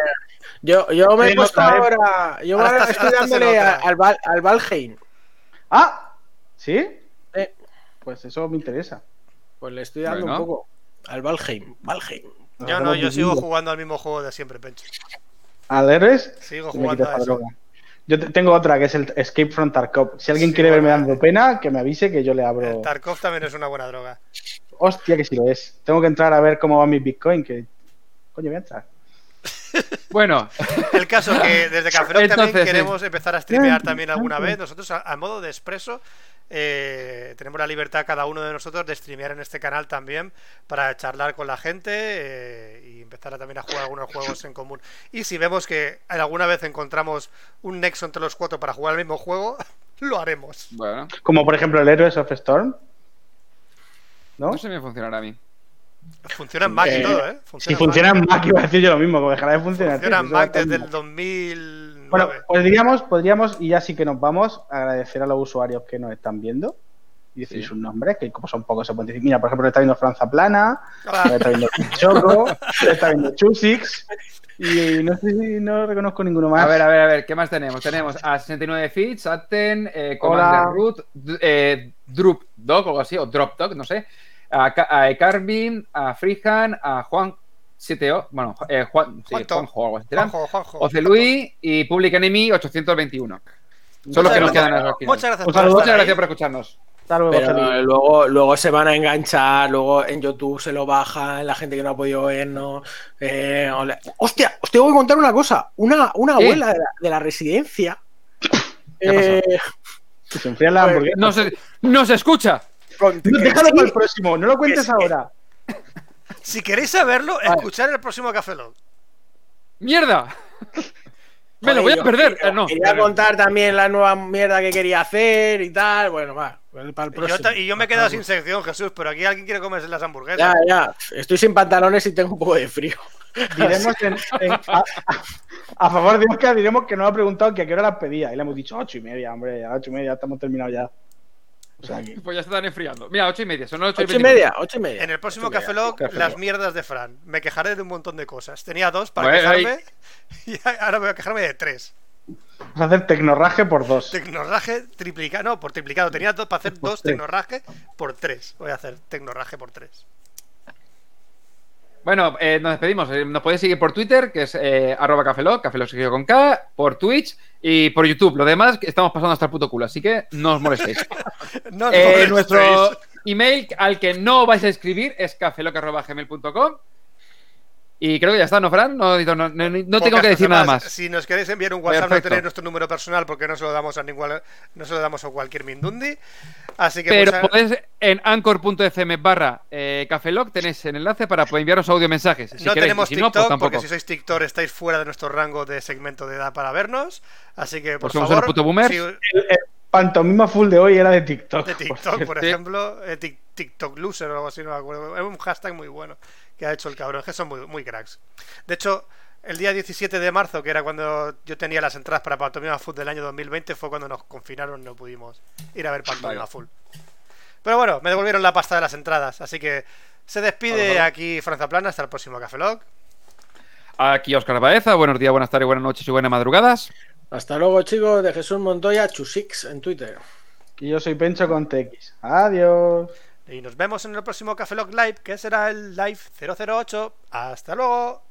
yo, yo me he puesto otra, ¿eh? ahora. Yo Ahora ahora estás- estoy dándole a- al, Val- al Valheim. ¡Ah! ¿Sí? Eh. Pues eso me interesa. Pues le estoy dando Bueno. un poco al Valheim. Valheim. Yo no, yo sigo jugando al mismo juego de siempre, Pecho. ¿Al Heroes? Sigo jugando a eso. droga. Yo te- tengo otra que es el Escape from Tarkov. Si alguien Sí, quiere verme dando pena, que me avise que yo le El abro. Tarkov también es una buena droga. Hostia, que si lo es. Tengo que entrar a ver cómo va mi Bitcoin. Que... Coño, voy a entrar. Bueno, El caso que desde Café Lock también queremos empezar a streamear también alguna vez. Nosotros, a, a modo de expreso, eh, tenemos la libertad cada uno de nosotros de streamear en este canal también para charlar con la gente eh, y empezar también a jugar algunos juegos en común. Y si vemos que alguna vez encontramos un nexo entre los cuatro para jugar el mismo juego, lo haremos. Bueno. Como por ejemplo el Héroes of Storm. ¿No? No sé me funcionará a mí. Funciona en Mac y eh, todo, ¿eh? Si funciona en Mac, iba a decir yo lo mismo, como dejará de funcionar. Funciona en Mac desde el 2000. Bueno, diríamos, podríamos, y ya sí que nos vamos, agradecer a los usuarios que nos están viendo y decir Sí. sus nombres, que como son pocos se pueden decir. Mira, por ejemplo, está viendo Franza Plana, Ah, está viendo Choco, está viendo Chusix, y no sé si no reconozco ninguno más. A ver, a ver, a ver, ¿qué más tenemos? Tenemos a 69 Fits, Atten, eh, Hola. Commander Root, eh, Drup Dog o algo así, o Drop Dog, no sé. A, a Carvin, a Frihan, a Juan 7O, bueno, eh, Juan, sí. Juanjo. Juanjo, Juanjo. Oce Luis y Public Enemy 821. Son los que nos gracias. quedan aquí. Muchas gracias por Muchas ahí. gracias por escucharnos. Hasta luego, Pero luego, luego se van a enganchar, luego en YouTube se lo bajan, la gente que no ha podido vernos. Eh, hostia, os tengo que contar una cosa. Una, una abuela de la, de la residencia. Eh, se enfría la hamburguesa. No se, no se escucha. con- No, que déjalo sí, para el próximo, no lo cuentes ahora. Si queréis saberlo, escuchar el próximo Café Lock. ¡Mierda! Me lo voy a perder. quería- Eh, no. Quería contar también la nueva mierda que quería hacer y tal. Bueno, va, pues para el próximo. y yo me he quedado sin sección, Jesús, pero aquí alguien quiere comerse las hamburguesas. Ya, ya. Estoy sin pantalones y tengo un poco de frío. Diremos en- en- a, a favor de Oscar, diremos que nos ha preguntado que a qué hora las pedía. Y le hemos dicho ocho y media, hombre, a ocho y media estamos terminados ya. O sea que. Pues ya se están enfriando. Mira, ocho y media. Son las ocho, Ocho y media, ocho y media. En el próximo Café. Lock, Café las mierdas de Fran. Me quejaré de un montón de cosas. Tenía dos para Bueno, quejarme y ahora voy a quejarme de tres. Vamos a hacer tecnorraje por dos. Tecnorraje triplicado, no, por triplicado. Tenía dos para hacer Por dos tecnorraje por tres. Voy a hacer tecnorraje por tres. Bueno, eh, nos despedimos. Eh, Nos podéis seguir por Twitter, que es eh, arroba cafelog, cafelog con K, por Twitch y por YouTube. Lo demás estamos pasando hasta el puto culo, así que no os molestéis. No, Eh, molestéis. nuestro email al que no vais a escribir es cafelog.gmail.com y creo que ya está, ¿no, Fran? No, no, no- no- no tengo que decir nada más. Si nos queréis enviar un WhatsApp, Perfecto. no tenéis nuestro número personal porque no se lo damos a ningún, no se lo damos a cualquier Mindundi. Así que Pero muchas- podéis en anchor.fm barra eh, cafelog tenéis el enlace para poder enviaros audio mensajes. Si no queréis, tenemos si no, TikTok pues tampoco. porque si sois TikTok estáis fuera de nuestro rango de segmento de edad para vernos. Así que por Pues somos favor, puto boomers. si- El, el pantomima full de hoy era de TikTok. de por TikTok, por ejemplo, eh, Tik- TikTok loser o algo así, no me acuerdo. Es un hashtag muy bueno que ha hecho el cabrón, que son muy, muy cracks. De hecho, el día 17 de marzo, que era cuando yo tenía las entradas para Pantomima Full del año 2020, fue cuando nos confinaron, no pudimos ir a ver Pantomima. Full. Pero bueno, me devolvieron la pasta de las entradas, así que se despide aquí Franza Plana, hasta el próximo Café Lock. Aquí Oscar Baeza, buenos días, buenas tardes, buenas noches y buenas madrugadas. Hasta luego, chicos, de Jesús Montoya, Chusix en Twitter. Y yo soy Pencho con TX. Adiós. Y nos vemos en el próximo Café Lock Live, que será el Live 008. Hasta luego.